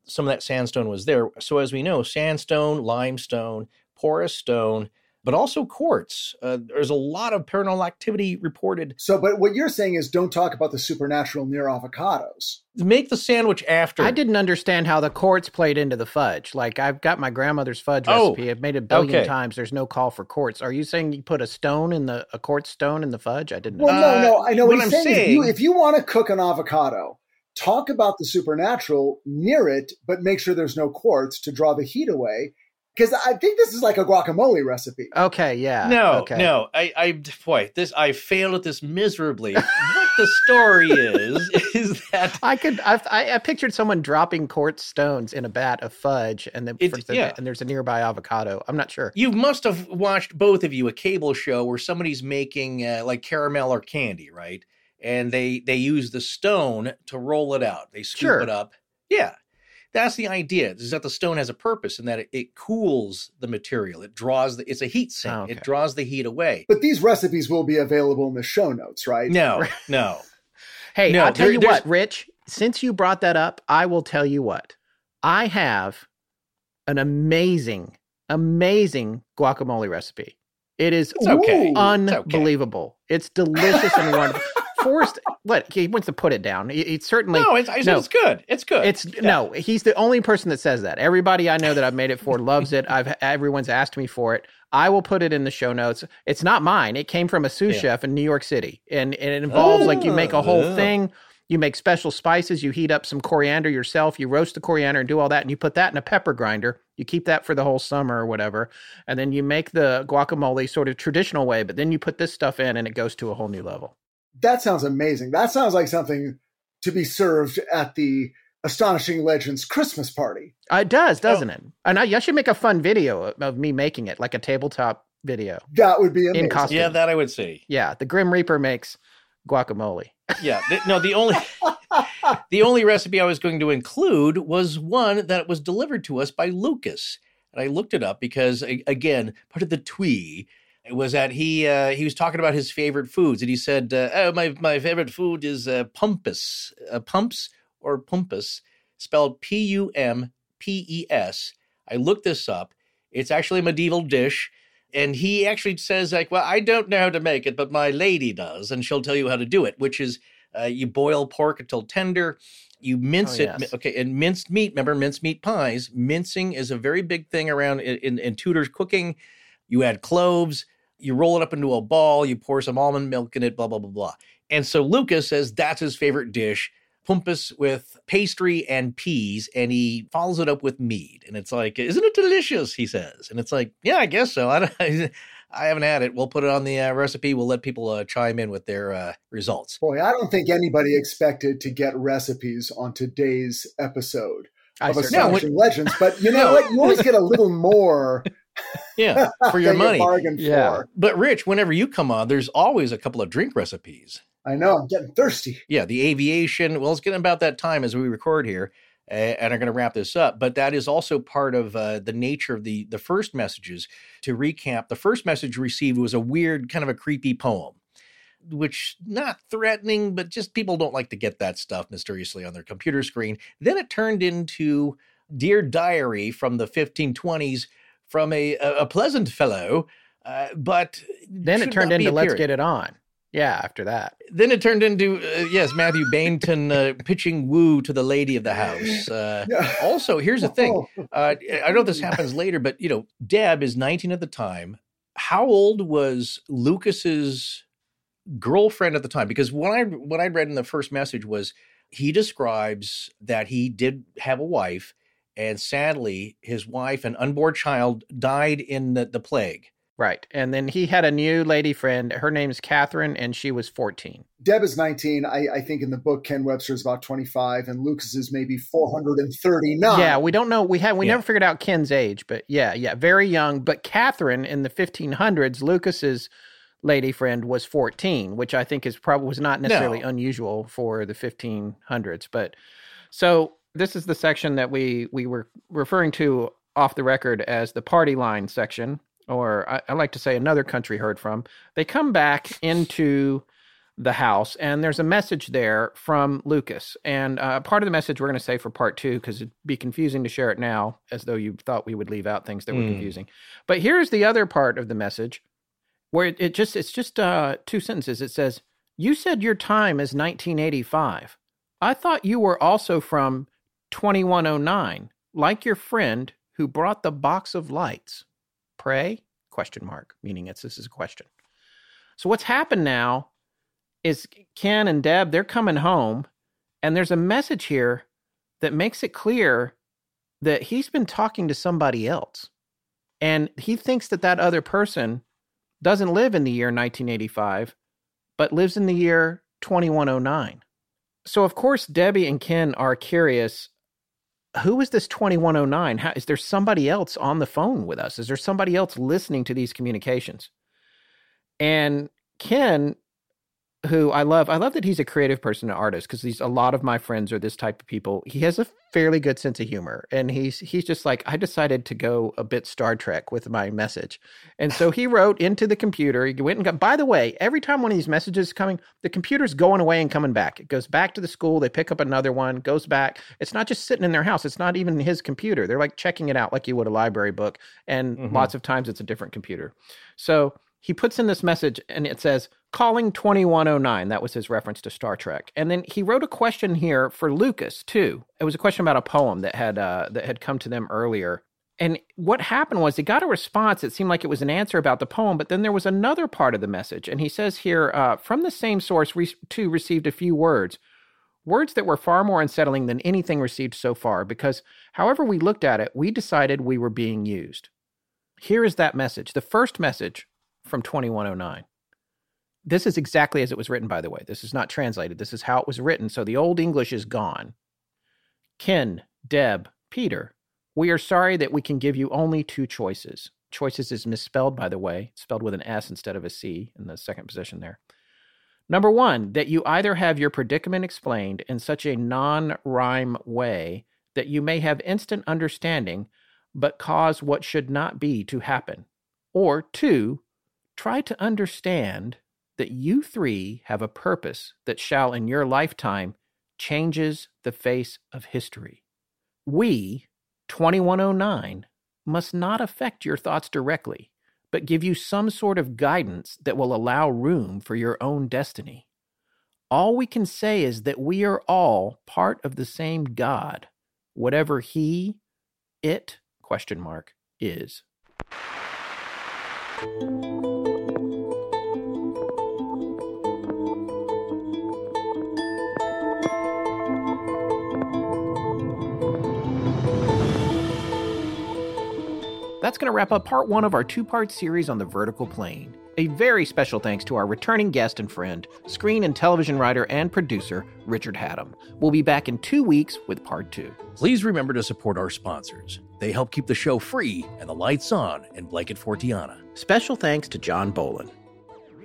Some of that sandstone was there. So, as we know, sandstone, limestone, porous stone, but also quartz. Uh, there's a lot of paranormal activity reported. so, but what you're saying is don't talk about the supernatural near avocados. Make the sandwich after. I didn't understand how the quartz played into the fudge. Like I've got my grandmother's fudge Oh, recipe. I've made it a billion okay. times. There's no call for quartz. Are you saying you put a stone in the a quartz stone in the fudge? I didn't. know. Well, no, no, I know what, what he's I'm saying. If you, saying- if you want to cook an avocado, talk about the supernatural near it, but make sure there's no quartz to draw the heat away. Because I think this is like a guacamole recipe. Okay, yeah. No, okay. no. I, I, boy, this I failed at this miserably. what the story is is that I could. I've, I, I pictured someone dropping quartz stones in a bat of fudge, and then It's- for- yeah. and there's a nearby avocado. I'm not sure. you must have watched both of you a cable show where somebody's making uh, like caramel or candy, right? And they they use the stone to roll it out. They scoop Sure. it up. Yeah. That's the idea. Is that the stone has a purpose and that it, it cools the material. It draws the it's a heat sink. Oh, okay. It draws the heat away. But these recipes will be available in the show notes, right? No, no. Hey, No, I'll tell there- you what, Rich. Since you brought that up, I will tell you what. I have an amazing, amazing guacamole recipe. It is It's okay. Ooh. It's okay. unbelievable. It's delicious and wonderful. Forrest, what he wants to put it down. He, he certainly. No, it's, no. it's good. It's good. It's Yeah. no. He's the only person that says that. Everybody I know that I've made it for loves it. I've everyone's asked me for it. I will put it in the show notes. It's not mine. It came from a sous Yeah. chef in New York City, and, and it involves like you make a whole Oh. thing. You make special spices. You heat up some coriander yourself. You roast the coriander and do all that, and you put that in a pepper grinder. You keep that for the whole summer or whatever, and then you make the guacamole sort of traditional way. But then you put this stuff in, and it goes to a whole new level. That sounds amazing. That sounds like something to be served at the Astonishing Legends Christmas party. Uh, it does, Oh. doesn't it? And I, I should make a fun video of, of me making it, like a tabletop video. That would be amazing. costume. yeah, that I would see. Yeah, the Grim Reaper makes guacamole. Yeah, th- no, the only the only recipe I was going to include was one that was delivered to us by Lucas, and I looked it up because again, part of the twee was that he uh, he was talking about his favorite foods, and he said, uh, "Oh, my my favorite food is uh, pumpus, uh, pumps or pumpus, spelled P U M P E S." I looked this up. It's actually a medieval dish. And he actually says, like, well, I don't know how to make it, but my lady does, and she'll tell you how to do it, which is uh, you boil pork until tender, you mince Oh, it. yes. Okay, and minced meat. Remember, minced meat pies. Mincing is a very big thing around in, in, in Tudor's cooking. You add cloves, you roll it up into a ball, you pour some almond milk in it, blah blah blah blah. And so Lucas says that's his favorite dish, pumpus with pastry and peas, and he follows it up with mead. And it's like, isn't it delicious? He says, and it's like, yeah, I guess so. I don't, I haven't had it. We'll put it on the uh, recipe. We'll let people uh, chime in with their uh, results. Boy, I don't think anybody expected to get recipes on today's episode I of certainly- No, Astonishing Legends. But you know No. what? You always get a little more Yeah, for your than you money. Yeah. for. But Rich, whenever you come on, there's always a couple of drink recipes. I know. I'm getting thirsty. Yeah, the aviation. Well, it's getting about that time as we record here, uh, and are going to wrap this up. But that is also part of uh, the nature of the the first messages. To recap, the first message received was a weird, kind of a creepy poem, which not threatening, but just people don't like to get that stuff mysteriously on their computer screen. Then it turned into Dear Diary from the 1520s from a, a, a pleasant fellow, uh, but then it turned into Let's Get It On. Yeah, after that. Then it turned into, uh, yes, Mathew Baynton uh, pitching woo to the lady of the house. Uh, also, here's the thing uh, I know this happens later, but, you know, Deb is 19 at the time. How old was Lucas's girlfriend at the time? Because what I what I read in the first message was he describes that he did have a wife, and sadly, his wife and unborn child died in the, the plague. Right. And then he had a new lady friend. Her name is Catherine, and she was 14. Deb is 19. I, I think in the book, Ken Webster is about 25, and Lucas is maybe 439. Yeah, we don't know. We have we yeah. never figured out Ken's age, but yeah, yeah, very young. But Catherine in the 1500s, Lucas's lady friend was 14, which I think is probably was not necessarily no. unusual for the 1500s. But so this is the section that we we were referring to off the record as the party line section, or I, I like to say another country heard from. They come back into the house and there's a message there from lucas and uh, part of the message we're going to say for part two because it'd be confusing to share it now as though you thought we would leave out things that were mm. confusing but here's the other part of the message where it, it just it's just uh, two sentences. It says, "You said your time is 1985. I thought you were also from 2109, like your friend who brought the box of lights. Pray?" Question mark. Meaning it's this is a question. So what's happened now is Ken and Deb they're coming home, and there's a message here that makes it clear that he's been talking to somebody else, and he thinks that that other person doesn't live in the year 1985, but lives in the year 2109. So, of course, Debbie and Ken are curious who is this 2109? How, is there somebody else on the phone with us? Is there somebody else listening to these communications? And Ken who I love. I love that he's a creative person, an artist, because these a lot of my friends are this type of people. He has a fairly good sense of humor, and he's he's just like I decided to go a bit Star Trek with my message, and so he wrote into the computer. He went and got. By the way, every time one of these messages is coming, the computer's going away and coming back. It goes back to the school. They pick up another one, goes back. It's not just sitting in their house. It's not even his computer. They're like checking it out like you would a library book, and mm-hmm. lots of times it's a different computer. So he puts in this message and it says calling 2109 that was his reference to star trek. And then he wrote a question here for lucas too. It was a question about a poem that had uh, that had come to them earlier. And what happened was he got a response. It seemed like it was an answer about the poem but then there was another part of the message. And he says here uh, from the same source we too received a few words. Words that were far more unsettling than anything received so far because however we looked at it we decided we were being used. Here is that message the first message from 2109. This is exactly as it was written, by the way. This is not translated. This is how it was written. So the Old English is gone. Ken, Deb, Peter, we are sorry that we can give you only two choices. Choices is misspelled, by the way, spelled with an S instead of a C in the second position there. Number one, that you either have your predicament explained in such a non rhyme way that you may have instant understanding, but cause what should not be to happen. Or two, try to understand that you three have a purpose that shall, in your lifetime, changes the face of history. We, 2109, must not affect your thoughts directly, but give you some sort of guidance that will allow room for your own destiny. All we can say is that we are all part of the same God, whatever he, it, question mark, is. That's going to wrap up part one of our two part series on the vertical plane. A very special thanks to our returning guest and friend, screen and television writer and producer, Richard Hatem. We'll be back in two weeks with part two. Please remember to support our sponsors. They help keep the show free and the lights on in Blanket Fortiana. Special thanks to John Bolen.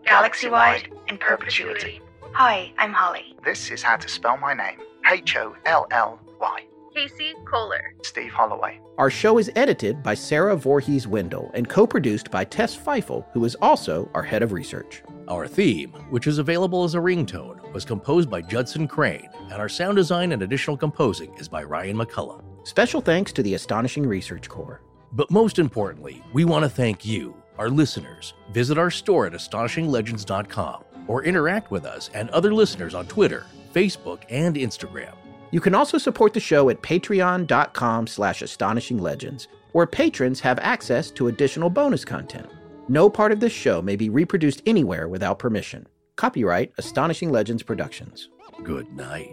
Galaxy wide in perpetuity. Hi, I'm Holly. This is how to spell my name H O L L Y. Casey Kohler, Steve Holloway. Our show is edited by Sarah Voorhees Wendell and co produced by Tess Feifel, who is also our head of research. Our theme, which is available as a ringtone, was composed by Judson Crane, and our sound design and additional composing is by Ryan McCullough. Special thanks to the Astonishing Research Corps. But most importantly, we want to thank you, our listeners. Visit our store at astonishinglegends.com or interact with us and other listeners on Twitter, Facebook, and Instagram. You can also support the show at patreon.com slash astonishinglegends, where patrons have access to additional bonus content. No part of this show may be reproduced anywhere without permission. Copyright Astonishing Legends Productions. Good night.